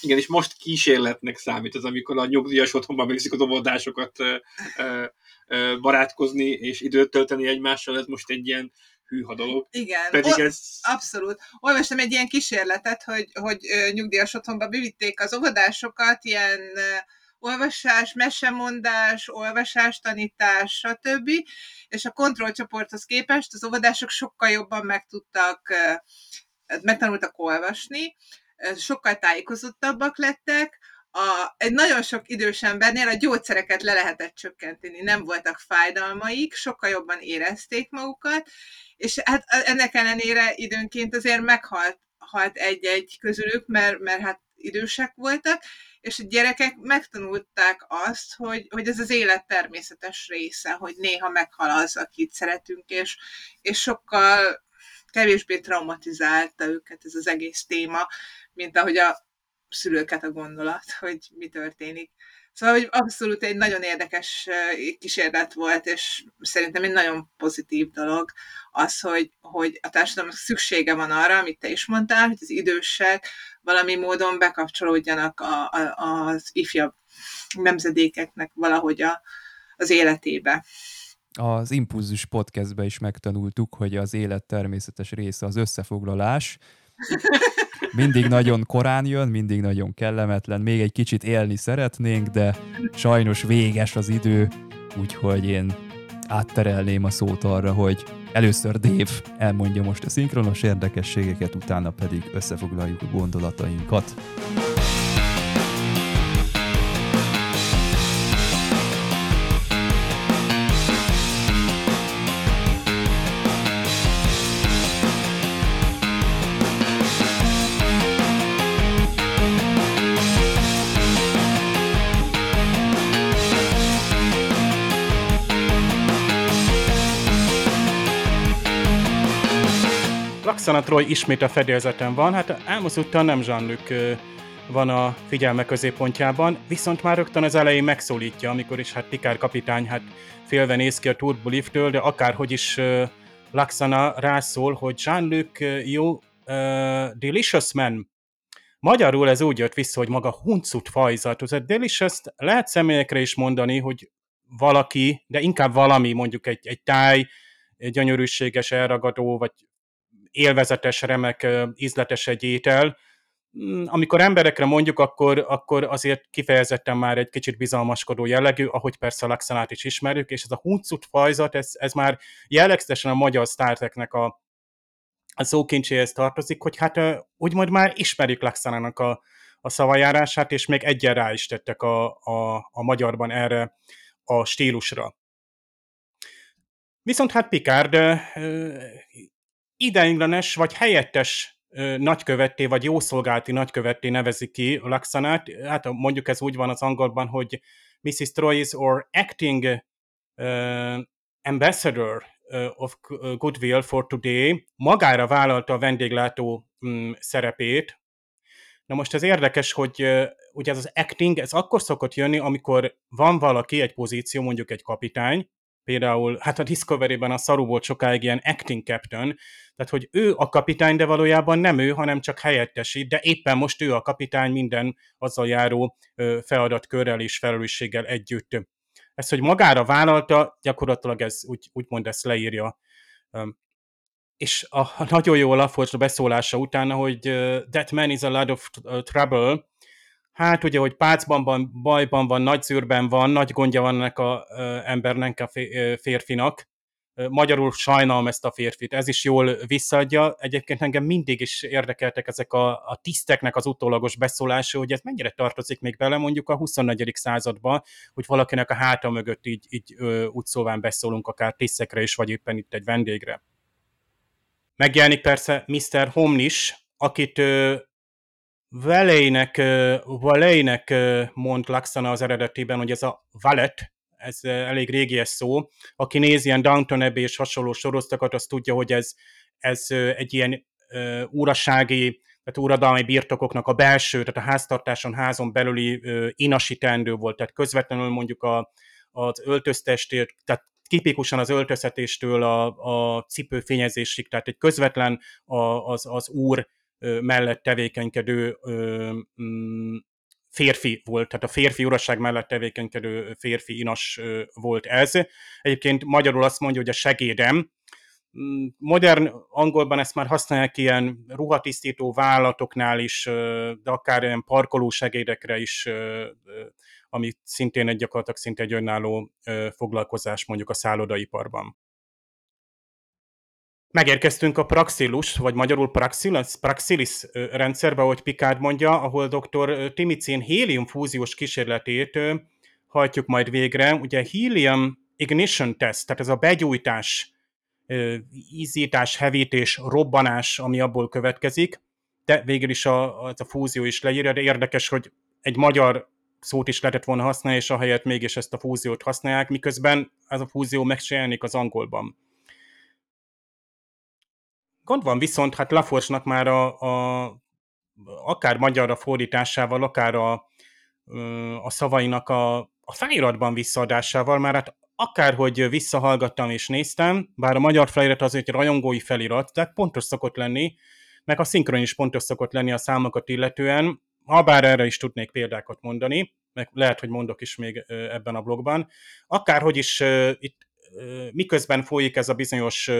Igen, és most kísérletnek számít az, amikor a nyugdíjas otthonban végzik az óvodásokat barátkozni és időt tölteni egymással, ez most egy ilyen hűha dolog. Igen, Pedig o- ez... abszolút. Olvastam egy ilyen kísérletet, hogy, hogy nyugdíjas otthonba bevitték az óvodásokat, ilyen olvasás, mesemondás, olvasás, tanítás, stb. És a kontrollcsoporthoz képest az óvodások sokkal jobban meg tudtak, megtanultak olvasni, sokkal tájékozottabbak lettek, a, egy nagyon sok idős embernél a gyógyszereket le lehetett csökkenteni, nem voltak fájdalmaik, sokkal jobban érezték magukat, és hát ennek ellenére időnként azért meghalt halt egy-egy közülük, mert, mert hát idősek voltak, és a gyerekek megtanulták azt, hogy, hogy ez az élet természetes része, hogy néha meghal az, akit szeretünk, és, és sokkal kevésbé traumatizálta őket ez az egész téma, mint ahogy a szülőket a gondolat, hogy mi történik. Szóval, hogy abszolút egy nagyon érdekes kísérlet volt, és szerintem egy nagyon pozitív dolog az, hogy, hogy a társadalomnak szüksége van arra, amit te is mondtál, hogy az idősek valami módon bekapcsolódjanak a, a, az ifjabb nemzedékeknek valahogy a, az életébe. Az Impulzus podcastben is megtanultuk, hogy az élet természetes része az összefoglalás. Mindig nagyon korán jön, mindig nagyon kellemetlen, még egy kicsit élni szeretnénk, de sajnos véges az idő, úgyhogy én átterelném a szót arra, hogy először Dave elmondja most a szinkronos érdekességeket, utána pedig összefoglaljuk a gondolatainkat. Laxana Troy ismét a fedélzeten van, hát elmozdultan nem Jean-Luc van a figyelme középpontjában, viszont már rögtön az elején megszólítja, amikor is hát Pikár kapitány hát félve néz ki a turboliftől, de akárhogy is Laxana rászól, hogy Jean-Luc, you uh, delicious man. Magyarul ez úgy jött vissza, hogy maga huncut fajzat. A delicious lehet személyekre is mondani, hogy valaki, de inkább valami, mondjuk egy, egy táj, egy gyönyörűséges, elragadó, vagy élvezetes, remek, ízletes egy étel, Mm, amikor emberekre mondjuk, akkor, akkor azért kifejezetten már egy kicsit bizalmaskodó jellegű, ahogy persze a Laxanát is ismerjük, és ez a huncut fajzat, ez, ez már jellegzetesen a magyar Star Treknek a, a szókincséhez tartozik, hogy hát úgymond már ismerjük Laxanának a, a szavajárását, és még egyen rá is tettek a, a, a magyarban erre a stílusra. Viszont hát Picard ideiglenes vagy helyettes nagykövetté, vagy jószolgálti nagykövetté nevezi ki Laxanát. Hát mondjuk ez úgy van az angolban, hogy Mrs. Troy is or acting uh, ambassador of goodwill for today. Magára vállalta a vendéglátó um, szerepét. Na most ez érdekes, hogy uh, ugye ez az acting, ez akkor szokott jönni, amikor van valaki, egy pozíció, mondjuk egy kapitány, például, hát a Discovery-ben a szaru volt sokáig ilyen acting captain, tehát hogy ő a kapitány, de valójában nem ő, hanem csak helyettesít, de éppen most ő a kapitány minden azzal járó feladatkörrel és felelősséggel együtt. Ezt, hogy magára vállalta, gyakorlatilag ez úgy, úgymond ezt leírja. És a, a nagyon jó Laforge beszólása utána, hogy that man is a lot of trouble, Hát ugye, hogy pácban van, bajban van, nagy zűrben van, nagy gondja van ennek a embernek, a férfinak. Magyarul sajnálom ezt a férfit, ez is jól visszaadja. Egyébként engem mindig is érdekeltek ezek a, a tiszteknek az utólagos beszólása, hogy ez mennyire tartozik még bele mondjuk a 24. században, hogy valakinek a háta mögött így, így szóván beszólunk akár tisztekre is, vagy éppen itt egy vendégre. Megjelenik persze Mr. Homnis, akit Velejnek, Velejnek mond Laxana az eredetében, hogy ez a Valet, ez elég régies szó. Aki nézi ilyen Downton Abbey és hasonló sorosztokat, az tudja, hogy ez, ez egy ilyen úrasági, tehát uradalmi birtokoknak a belső, tehát a háztartáson, házon belüli inasítendő volt, tehát közvetlenül mondjuk a, az öltöztestért, tehát tipikusan az öltözhetéstől a, a cipőfényezésig, tehát egy közvetlen a, az, az úr mellett tevékenykedő mm, férfi volt, tehát a férfi uraság mellett tevékenykedő férfi inas volt ez. Egyébként magyarul azt mondja, hogy a segédem, mm, modern angolban ezt már használják ilyen ruhatisztító vállalatoknál is, de akár ilyen parkoló segédekre is, ami szintén egy gyakorlatilag szinte egy önálló foglalkozás mondjuk a szállodaiparban. Megérkeztünk a Praxilus, vagy magyarul Praxilus, Praxilis rendszerbe, ahogy Picard mondja, ahol dr. Timicin hélium fúziós kísérletét hajtjuk majd végre. Ugye helium ignition test, tehát ez a begyújtás, ízítás, hevítés, robbanás, ami abból következik, de végül is a, a, fúzió is leírja, de érdekes, hogy egy magyar szót is lehetett volna használni, és ahelyett mégis ezt a fúziót használják, miközben ez a fúzió meg az angolban. Gond van viszont, hát Laforsnak már a, a akár magyarra fordításával, akár a, a szavainak a, a feliratban visszaadásával, már hát akárhogy visszahallgattam és néztem, bár a magyar felirat az egy rajongói felirat, tehát pontos szokott lenni, meg a szinkron is pontos szokott lenni a számokat illetően, ha bár erre is tudnék példákat mondani, meg lehet, hogy mondok is még ebben a blogban. Akárhogy is itt miközben folyik ez a bizonyos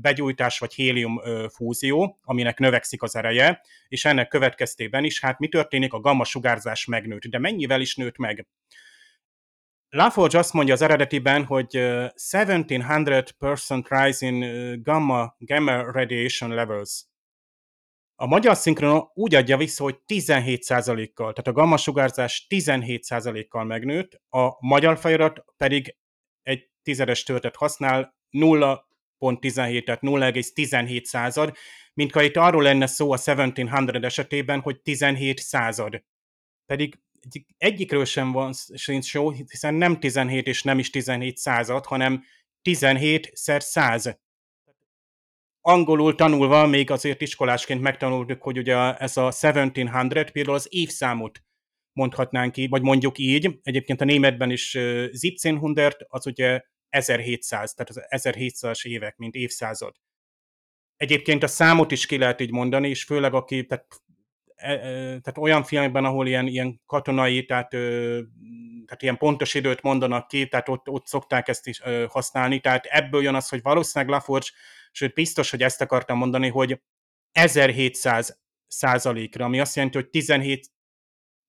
begyújtás vagy hélium fúzió, aminek növekszik az ereje, és ennek következtében is, hát mi történik? A gamma sugárzás megnőtt. De mennyivel is nőtt meg? Laforge azt mondja az eredetiben, hogy 1700% rise in gamma, gamma radiation levels. A magyar szinkron úgy adja vissza, hogy 17%-kal, tehát a gamma sugárzás 17%-kal megnőtt, a magyar felirat pedig tizedes töltet használ, 0.17, tehát 0,17 század, mint ha itt arról lenne szó a 1700 esetében, hogy 17 század. Pedig egyikről sem van sincs szó, hiszen nem 17 és nem is 17 század, hanem 17 szer 100. angolul tanulva még azért iskolásként megtanultuk, hogy ugye ez a 1700 például az évszámot mondhatnánk ki, vagy mondjuk így. Egyébként a németben is uh, 1700 az ugye 1700, tehát az 1700-as évek, mint évszázad. Egyébként a számot is ki lehet így mondani, és főleg aki, tehát, e, e, tehát olyan filmekben, ahol ilyen, ilyen katonai, tehát, tehát ilyen pontos időt mondanak ki, tehát ott, ott szokták ezt is használni, tehát ebből jön az, hogy valószínűleg Laforge, sőt biztos, hogy ezt akartam mondani, hogy 1700 százalékra, ami azt jelenti, hogy 17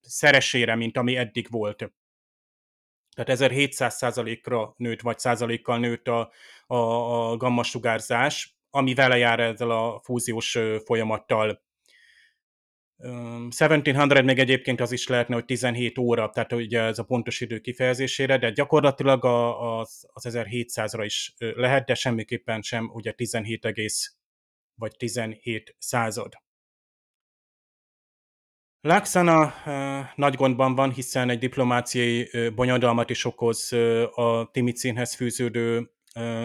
szeresére, mint ami eddig volt. Tehát 1700 százalékra nőtt, vagy százalékkal nőtt a, a, a gamma sugárzás, ami vele jár ezzel a fúziós folyamattal. 1700 még egyébként az is lehetne, hogy 17 óra, tehát ugye ez a pontos idő kifejezésére, de gyakorlatilag az, az 1700-ra is lehet, de semmiképpen sem ugye 17 egész vagy 17 század. Laxana uh, nagy gondban van, hiszen egy diplomáciai bonyodalmat is okoz a Timicénhez fűződő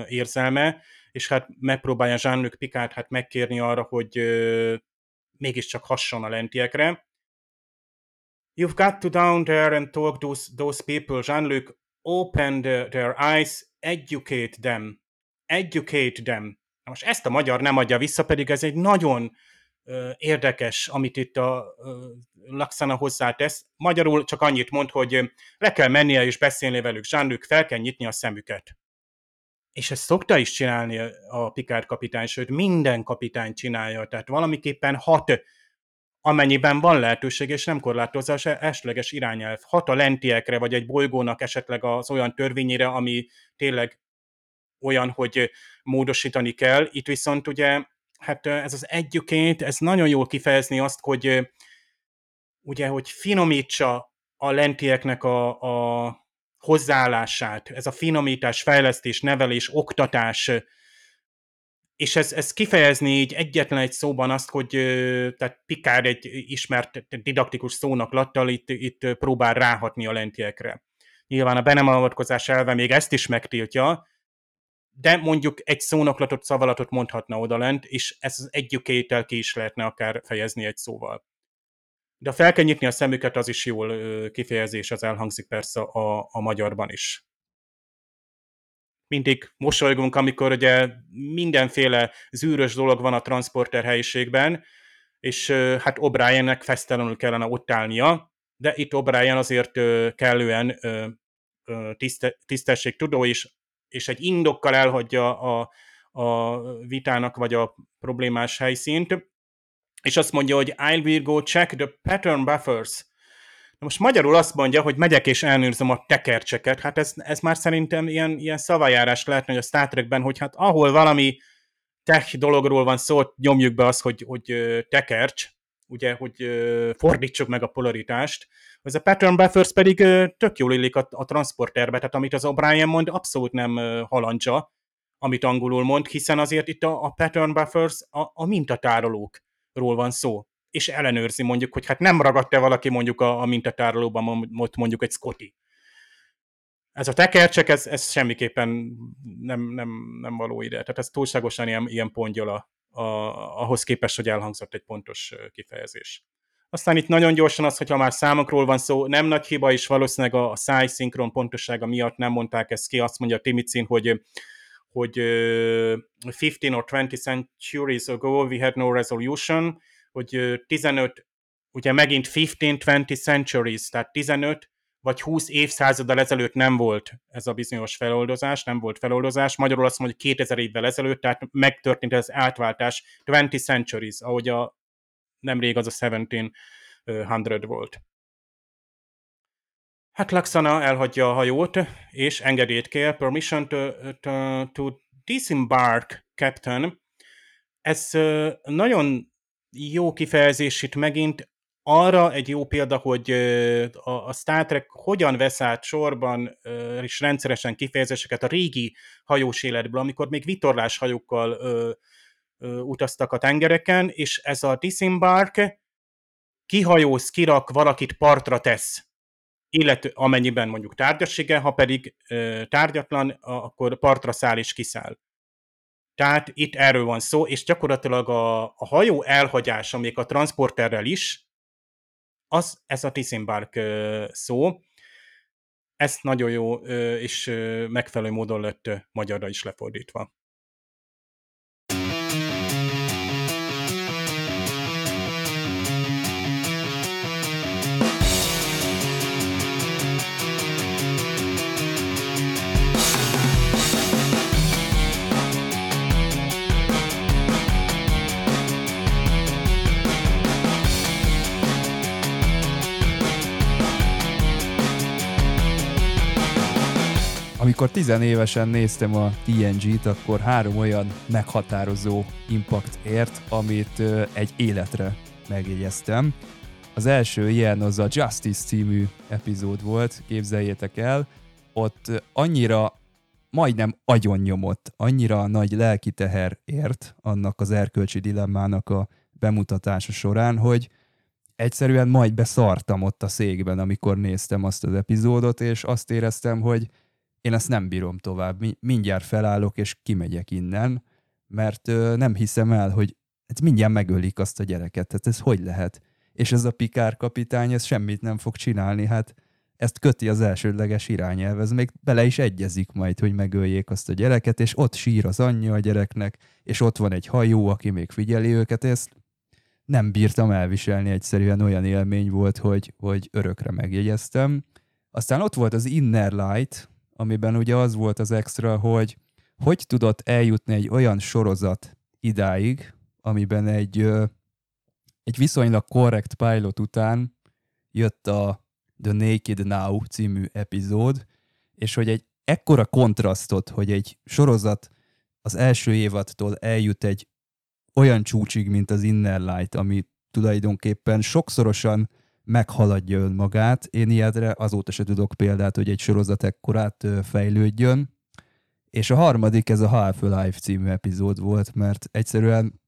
érzelme, és hát megpróbálja Jean-Luc Picard hát megkérni arra, hogy mégiscsak hasson a lentiekre. You've got to down there and talk those, those people, Jean-Luc, open the, their eyes, educate them. Educate them. Na most ezt a magyar nem adja vissza, pedig ez egy nagyon érdekes, amit itt a Laxana hozzátesz. Magyarul csak annyit mond, hogy le kell mennie és beszélni velük, Jean-Luc, fel kell nyitni a szemüket. És ezt szokta is csinálni a Picard kapitány, sőt minden kapitány csinálja, tehát valamiképpen hat, amennyiben van lehetőség, és nem korlátozza az esleges irányelv. Hat a lentiekre, vagy egy bolygónak esetleg az olyan törvényére, ami tényleg olyan, hogy módosítani kell. Itt viszont ugye hát ez az educate, ez nagyon jól kifejezni azt, hogy ugye, hogy finomítsa a lentieknek a, a hozzáállását, ez a finomítás, fejlesztés, nevelés, oktatás, és ez, ez kifejezni így egyetlen egy szóban azt, hogy tehát Pikár egy ismert didaktikus szónak lattal itt, itt próbál ráhatni a lentiekre. Nyilván a be nem avatkozás elve még ezt is megtiltja, de mondjuk egy szónoklatot, szavalatot mondhatna odalent, és ez az educate ki is lehetne akár fejezni egy szóval. De fel kell nyitni a szemüket, az is jól kifejezés, az elhangzik persze a, a magyarban is. Mindig mosolygunk, amikor ugye mindenféle zűrös dolog van a transporter helyiségben, és hát O'Briennek fesztelenül kellene ott állnia, de itt O'Brien azért kellően tiszte, tisztességtudó, és és egy indokkal elhagyja a, a vitának vagy a problémás helyszínt, és azt mondja, hogy I will go check the pattern buffers. Na most magyarul azt mondja, hogy megyek és elnőrzöm a tekercseket. Hát ez, ez már szerintem ilyen, ilyen szavajárás lehetne, hogy a Star Trekben, hogy hát ahol valami tech dologról van szó, nyomjuk be azt, hogy, hogy tekercs, ugye, hogy fordítsuk meg a polaritást. Ez a pattern buffers pedig tök jól illik a, a transporterbe, tehát amit az O'Brien mond, abszolút nem halandzsa, amit angolul mond, hiszen azért itt a, a pattern buffers a, a mintatárolókról van szó, és ellenőrzi mondjuk, hogy hát nem ragadt-e valaki mondjuk a, a mintatárolóban mondjuk egy Scotty. Ez a tekercsek, ez, ez semmiképpen nem, nem, nem való ide. Tehát ez túlságosan ilyen, ilyen pongyola a, ahhoz képest, hogy elhangzott egy pontos kifejezés. Aztán itt nagyon gyorsan az, hogyha már számokról van szó, nem nagy hiba, és valószínűleg a, a szájszinkron pontossága miatt nem mondták ezt ki, azt mondja Timicin, hogy hogy uh, 15 or 20 centuries ago we had no resolution, hogy uh, 15, ugye megint 15-20 centuries, tehát 15 vagy 20 évszázaddal ezelőtt nem volt ez a bizonyos feloldozás, nem volt feloldozás. Magyarul azt mondja, hogy 2000 évvel ezelőtt, tehát megtörtént ez átváltás, 20 centuries, ahogy a nemrég az a 1700 volt. Hát Laxana elhagyja a hajót, és engedélyt kér, permission to, to, to disembark, captain. Ez nagyon jó kifejezés itt megint, arra egy jó példa, hogy a Star Trek hogyan vesz át sorban és rendszeresen kifejezéseket a régi hajós életből, amikor még vitorlás hajókkal utaztak a tengereken, és ez a disembark kihajóz, kirak, valakit partra tesz, illetve amennyiben mondjuk tárgyassége, ha pedig tárgyatlan, akkor partra száll és kiszáll. Tehát itt erről van szó, és gyakorlatilag a, a hajó elhagyása még a transporterrel is, az ez a Tiszimbark szó. Ez nagyon jó és megfelelő módon lett magyarra is lefordítva. Amikor tizenévesen néztem a TNG-t, akkor három olyan meghatározó impact ért, amit egy életre megjegyeztem. Az első ilyen az a Justice című epizód volt, képzeljétek el. Ott annyira majdnem agyonnyomott, annyira nagy lelki teher ért annak az erkölcsi dilemmának a bemutatása során, hogy egyszerűen majd beszartam ott a székben, amikor néztem azt az epizódot, és azt éreztem, hogy én ezt nem bírom tovább, mindjárt felállok és kimegyek innen, mert nem hiszem el, hogy ez mindjárt megölik azt a gyereket, tehát ez hogy lehet? És ez a Pikár kapitány, ez semmit nem fog csinálni, hát ezt köti az elsődleges irányelv, ez még bele is egyezik majd, hogy megöljék azt a gyereket, és ott sír az anyja a gyereknek, és ott van egy hajó, aki még figyeli őket, ezt nem bírtam elviselni, egyszerűen olyan élmény volt, hogy, hogy örökre megjegyeztem. Aztán ott volt az Inner Light, amiben ugye az volt az extra, hogy hogy tudott eljutni egy olyan sorozat idáig, amiben egy, egy viszonylag korrekt pilot után jött a The Naked Now című epizód, és hogy egy ekkora kontrasztot, hogy egy sorozat az első évadtól eljut egy olyan csúcsig, mint az Inner Light, ami tulajdonképpen sokszorosan meghaladja önmagát. Én ilyetre azóta se tudok példát, hogy egy sorozat ekkorát fejlődjön. És a harmadik, ez a Half-Life című epizód volt, mert egyszerűen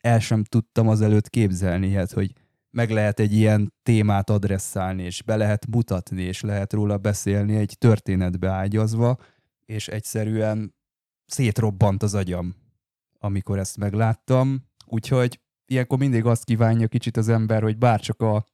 el sem tudtam azelőtt képzelni ilyet, hogy meg lehet egy ilyen témát adresszálni, és be lehet mutatni, és lehet róla beszélni egy történetbe ágyazva, és egyszerűen szétrobbant az agyam, amikor ezt megláttam. Úgyhogy ilyenkor mindig azt kívánja kicsit az ember, hogy bárcsak a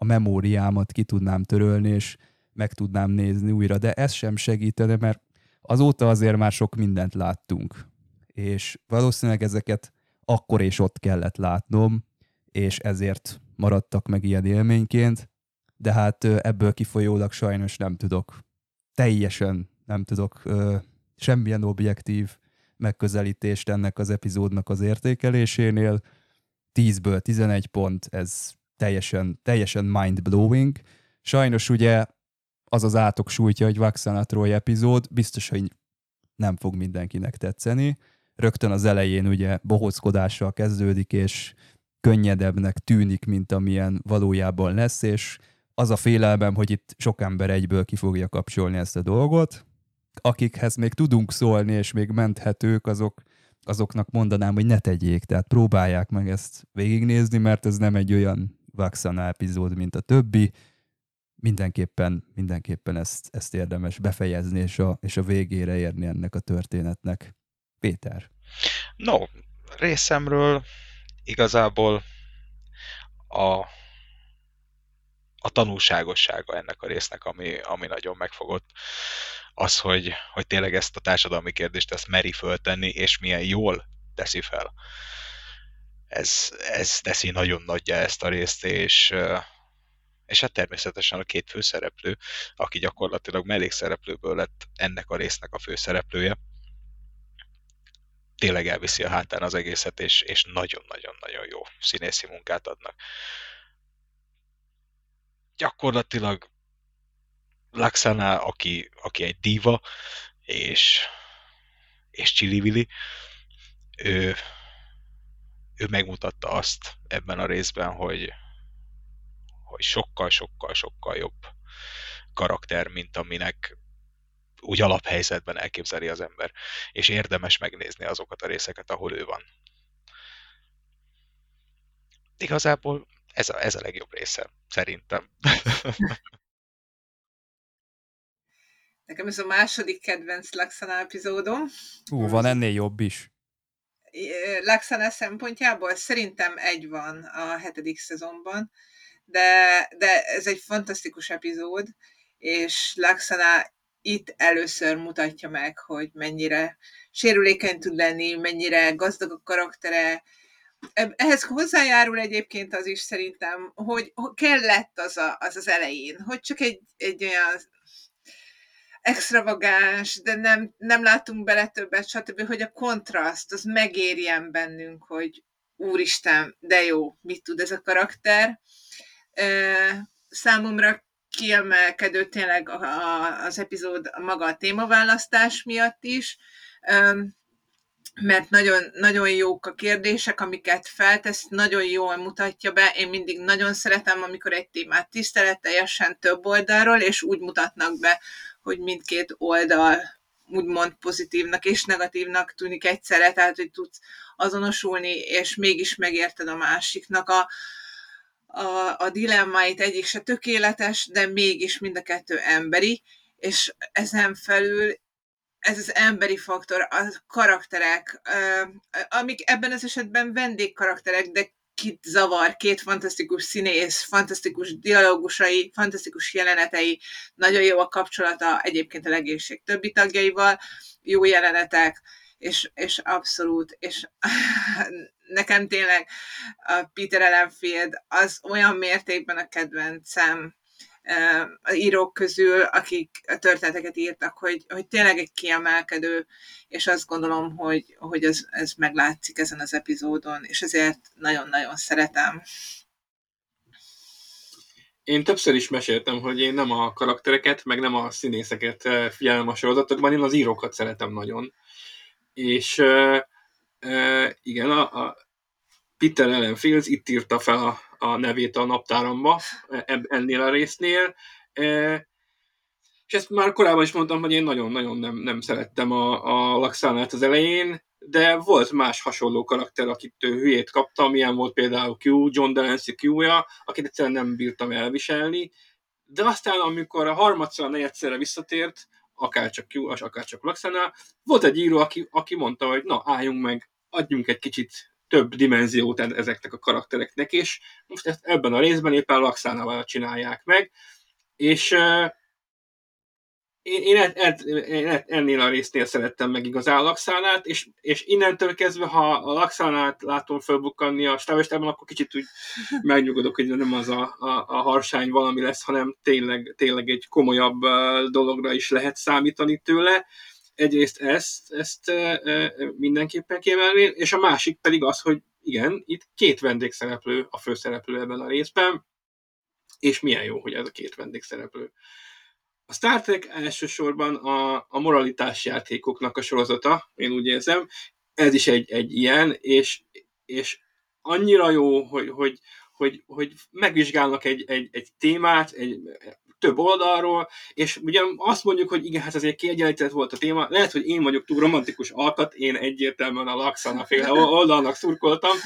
a memóriámat ki tudnám törölni, és meg tudnám nézni újra, de ez sem segítene, mert azóta azért már sok mindent láttunk, és valószínűleg ezeket akkor és ott kellett látnom, és ezért maradtak meg ilyen élményként, de hát ebből kifolyólag sajnos nem tudok, teljesen nem tudok ö, semmilyen objektív megközelítést ennek az epizódnak az értékelésénél. 10-ből 11 pont, ez teljesen, teljesen mind-blowing. Sajnos ugye az az átok sújtja, hogy Vaxana Troy epizód, biztos, hogy nem fog mindenkinek tetszeni. Rögtön az elején ugye bohóckodással kezdődik, és könnyedebbnek tűnik, mint amilyen valójában lesz, és az a félelmem, hogy itt sok ember egyből ki fogja kapcsolni ezt a dolgot. Akikhez még tudunk szólni, és még menthetők, azok, azoknak mondanám, hogy ne tegyék, tehát próbálják meg ezt végignézni, mert ez nem egy olyan Vaxana epizód, mint a többi. Mindenképpen, mindenképpen ezt, ezt érdemes befejezni, és a, és a végére érni ennek a történetnek. Péter. No, részemről igazából a, a tanulságossága ennek a résznek, ami, ami nagyon megfogott, az, hogy, hogy tényleg ezt a társadalmi kérdést ezt meri föltenni, és milyen jól teszi fel ez, ez teszi nagyon nagyja ezt a részt, és, és hát természetesen a két főszereplő, aki gyakorlatilag mellékszereplőből lett ennek a résznek a főszereplője, tényleg elviszi a hátán az egészet, és, és nagyon-nagyon-nagyon jó színészi munkát adnak. Gyakorlatilag Laxana, aki, aki egy diva, és, és csili ő, ő megmutatta azt ebben a részben, hogy, hogy sokkal-sokkal-sokkal jobb karakter, mint aminek úgy alaphelyzetben elképzeli az ember. És érdemes megnézni azokat a részeket, ahol ő van. Igazából ez a, ez a legjobb része, szerintem. Nekem ez a második kedvenc Laxana epizódom. Ú, van ennél jobb is. Laxana szempontjából szerintem egy van a hetedik szezonban, de, de ez egy fantasztikus epizód, és Laxana itt először mutatja meg, hogy mennyire sérülékeny tud lenni, mennyire gazdag a karaktere. Ehhez hozzájárul egyébként az is szerintem, hogy kellett az a, az, az elején, hogy csak egy, egy olyan extravagáns, de nem, nem látunk bele többet, stb., hogy a kontraszt, az megérjen bennünk, hogy úristen, de jó, mit tud ez a karakter. Számomra kiemelkedő tényleg az epizód maga a témaválasztás miatt is, mert nagyon, nagyon jók a kérdések, amiket feltesz, nagyon jól mutatja be. Én mindig nagyon szeretem, amikor egy témát tiszteleteljesen több oldalról, és úgy mutatnak be, hogy mindkét oldal úgymond pozitívnak és negatívnak tűnik egyszerre, tehát hogy tudsz azonosulni, és mégis megérted a másiknak a, a, a dilemmáit, egyik se tökéletes, de mégis mind a kettő emberi, és ezen felül ez az emberi faktor, a karakterek, amik ebben az esetben vendégkarakterek, de kit zavar, két fantasztikus színész, fantasztikus dialógusai, fantasztikus jelenetei, nagyon jó a kapcsolata egyébként a legénység többi tagjaival, jó jelenetek, és, és abszolút, és nekem tényleg a Peter Ellenfield az olyan mértékben a kedvencem, írók közül, akik a történeteket írtak, hogy, hogy tényleg egy kiemelkedő, és azt gondolom, hogy, hogy ez, ez meglátszik ezen az epizódon, és ezért nagyon-nagyon szeretem. Én többször is meséltem, hogy én nem a karaktereket, meg nem a színészeket figyelem a sorozatokban, én az írókat szeretem nagyon. És uh, uh, igen, a, a Peter Ellen Fields itt írta fel a, a nevét a naptáramba ennél a résznél. E, és ezt már korábban is mondtam, hogy én nagyon-nagyon nem, nem szerettem a, a Laxánát az elején, de volt más hasonló karakter, akit hülyét kaptam, ilyen volt például Q, John Delancey Q-ja, akit egyszerűen nem bírtam elviselni, de aztán, amikor a harmadszor, negyedszerre visszatért, akár csak Q, akár csak Laxana, volt egy író, aki, aki mondta, hogy na, álljunk meg, adjunk egy kicsit több dimenziót ezeknek a karaktereknek, és most ezt ebben a részben éppen Laxánával csinálják meg, és uh, én, én, ed, ed, én ennél a résznél szerettem meg igazán Laxánát, és, és innentől kezdve, ha a Laxánát látom fölbukkanni a stávestában, akkor kicsit úgy megnyugodok, hogy nem az a, a, a harsány valami lesz, hanem tényleg, tényleg egy komolyabb dologra is lehet számítani tőle egyrészt ezt, ezt mindenképpen kiemelni, és a másik pedig az, hogy igen, itt két vendégszereplő a főszereplő ebben a részben, és milyen jó, hogy ez a két vendégszereplő. A Star Trek elsősorban a, a moralitás játékoknak a sorozata, én úgy érzem, ez is egy, egy ilyen, és, és annyira jó, hogy, hogy, hogy, hogy megvizsgálnak egy, egy, egy témát, egy, több oldalról, és ugye azt mondjuk, hogy igen, hát azért kiegyenlített volt a téma, lehet, hogy én vagyok túl romantikus alkat, én egyértelműen a Laxana féle oldalnak szurkoltam,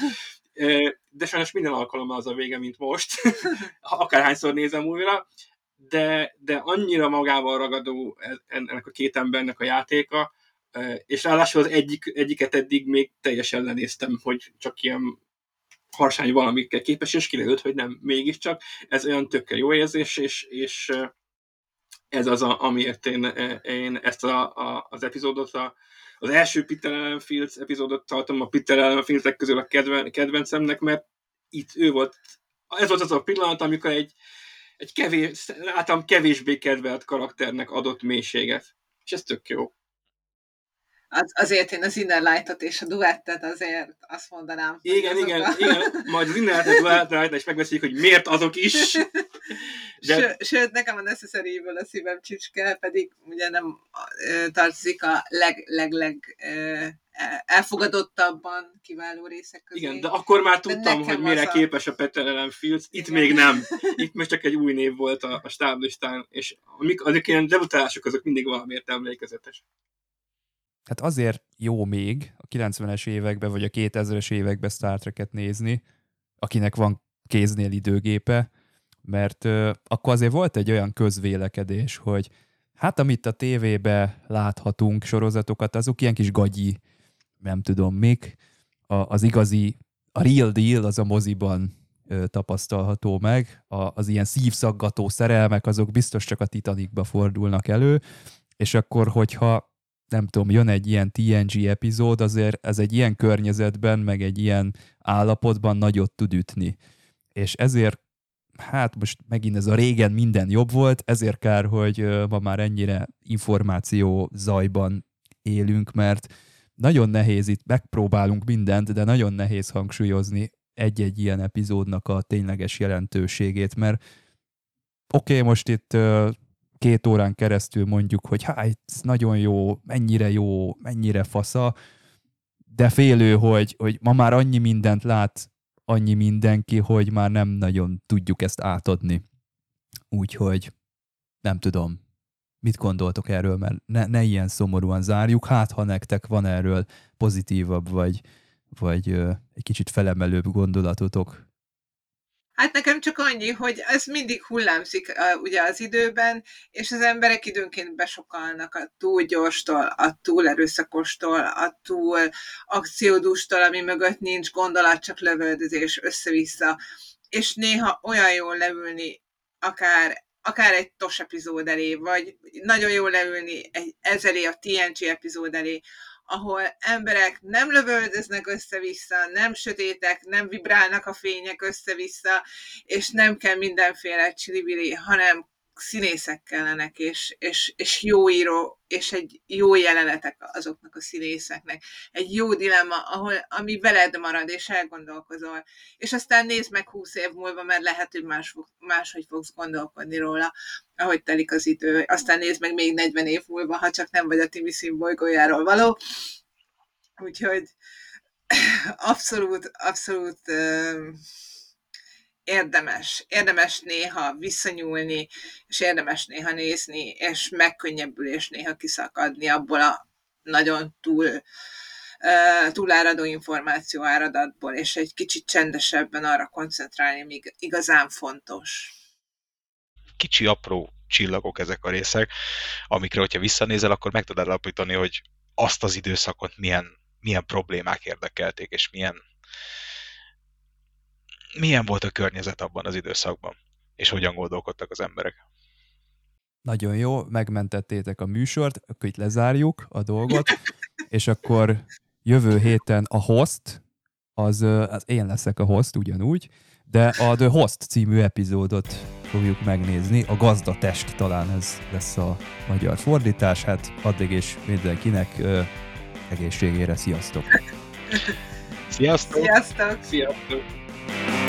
de sajnos minden alkalommal az a vége, mint most, akárhányszor nézem újra, de, de annyira magával ragadó ennek a két embernek a játéka, és ráadásul az egyik, egyiket eddig még teljesen lenéztem, hogy csak ilyen harsány valamikkel képes, és kiderült, hogy nem, mégiscsak. Ez olyan tökkel jó érzés, és, és ez az, a, amiért én, én ezt a, a, az epizódot, a, az első Peter Allen Fields epizódot tartom a Peter Allen Fieldsek közül a kedven, kedvencemnek, mert itt ő volt, ez volt az a pillanat, amikor egy, egy kevés, általán kevésbé kedvelt karakternek adott mélységet. És ez tök jó az, azért én az Inner Light-ot és a duettet azért azt mondanám. Igen, igen, a... igen, majd az Inner Light-et és megbeszéljük, hogy miért azok is. De... Sőt, nekem a necessary a szívem csicske, pedig ugye nem tartozik a leg, leg, leg elfogadottabban kiváló részek közé. Igen, de akkor már tudtam, hogy mire a... képes a Peter Ellen Fields, itt Igen. még nem. Itt most csak egy új név volt a, a stáblistán, és amik, azok ilyen debutálások, azok mindig valamiért emlékezetes. Hát azért jó még a 90-es években vagy a 2000-es években Star Trek-et nézni, akinek van kéznél időgépe, mert ö, akkor azért volt egy olyan közvélekedés, hogy hát amit a tévébe láthatunk sorozatokat, azok ilyen kis gagyi, nem tudom mik, a, az igazi, a real deal az a moziban ö, tapasztalható meg. A, az ilyen szívszaggató szerelmek, azok biztos csak a Titanicba fordulnak elő, és akkor, hogyha nem tudom, jön egy ilyen TNG epizód, azért ez egy ilyen környezetben, meg egy ilyen állapotban nagyot tud ütni. És ezért, hát most megint ez a régen minden jobb volt, ezért kár, hogy ma már ennyire információ zajban élünk, mert nagyon nehéz itt, megpróbálunk mindent, de nagyon nehéz hangsúlyozni egy-egy ilyen epizódnak a tényleges jelentőségét, mert oké, okay, most itt két órán keresztül mondjuk, hogy hát ez nagyon jó, mennyire jó, mennyire fasza, de félő, hogy, hogy ma már annyi mindent lát annyi mindenki, hogy már nem nagyon tudjuk ezt átadni. Úgyhogy nem tudom, mit gondoltok erről, mert ne, ne ilyen szomorúan zárjuk, hát ha nektek van erről pozitívabb, vagy, vagy ö, egy kicsit felemelőbb gondolatotok. Hát nekem csak annyi, hogy ez mindig hullámzik uh, ugye az időben, és az emberek időnként besokalnak a túl gyorstól, a túl erőszakostól, a túl akciódustól, ami mögött nincs gondolat, csak lövöldözés össze-vissza. És néha olyan jól leülni, akár akár egy TOS epizód elé, vagy nagyon jól leülni egy ezelé a TNG epizód elé, ahol emberek nem lövöldöznek össze-vissza, nem sötétek, nem vibrálnak a fények össze-vissza, és nem kell mindenféle csilibili, hanem színészek kellenek, és, és, és jó író, és egy jó jelenetek azoknak a színészeknek. Egy jó dilemma, ahol, ami veled marad, és elgondolkozol. És aztán nézd meg húsz év múlva, mert lehet, hogy más, máshogy fogsz gondolkodni róla, ahogy telik az idő. Aztán nézd meg még 40 év múlva, ha csak nem vagy a Timi színbolygójáról való. Úgyhogy abszolút, abszolút érdemes, érdemes néha visszanyúlni, és érdemes néha nézni, és megkönnyebbülés néha kiszakadni abból a nagyon túl uh, túláradó információ áradatból, és egy kicsit csendesebben arra koncentrálni, ami igazán fontos. Kicsi, apró csillagok ezek a részek, amikre, hogyha visszanézel, akkor meg tudod alapítani, hogy azt az időszakot milyen, milyen problémák érdekelték, és milyen milyen volt a környezet abban az időszakban, és hogyan gondolkodtak az emberek. Nagyon jó, megmentettétek a műsort, akkor itt lezárjuk a dolgot, és akkor jövő héten a host, az, az én leszek a host ugyanúgy, de a The Host című epizódot fogjuk megnézni. A gazdatest talán ez lesz a magyar fordítás. Hát addig is mindenkinek ö, egészségére. Sziasztok! Sziasztok! Sziasztok! Sziasztok!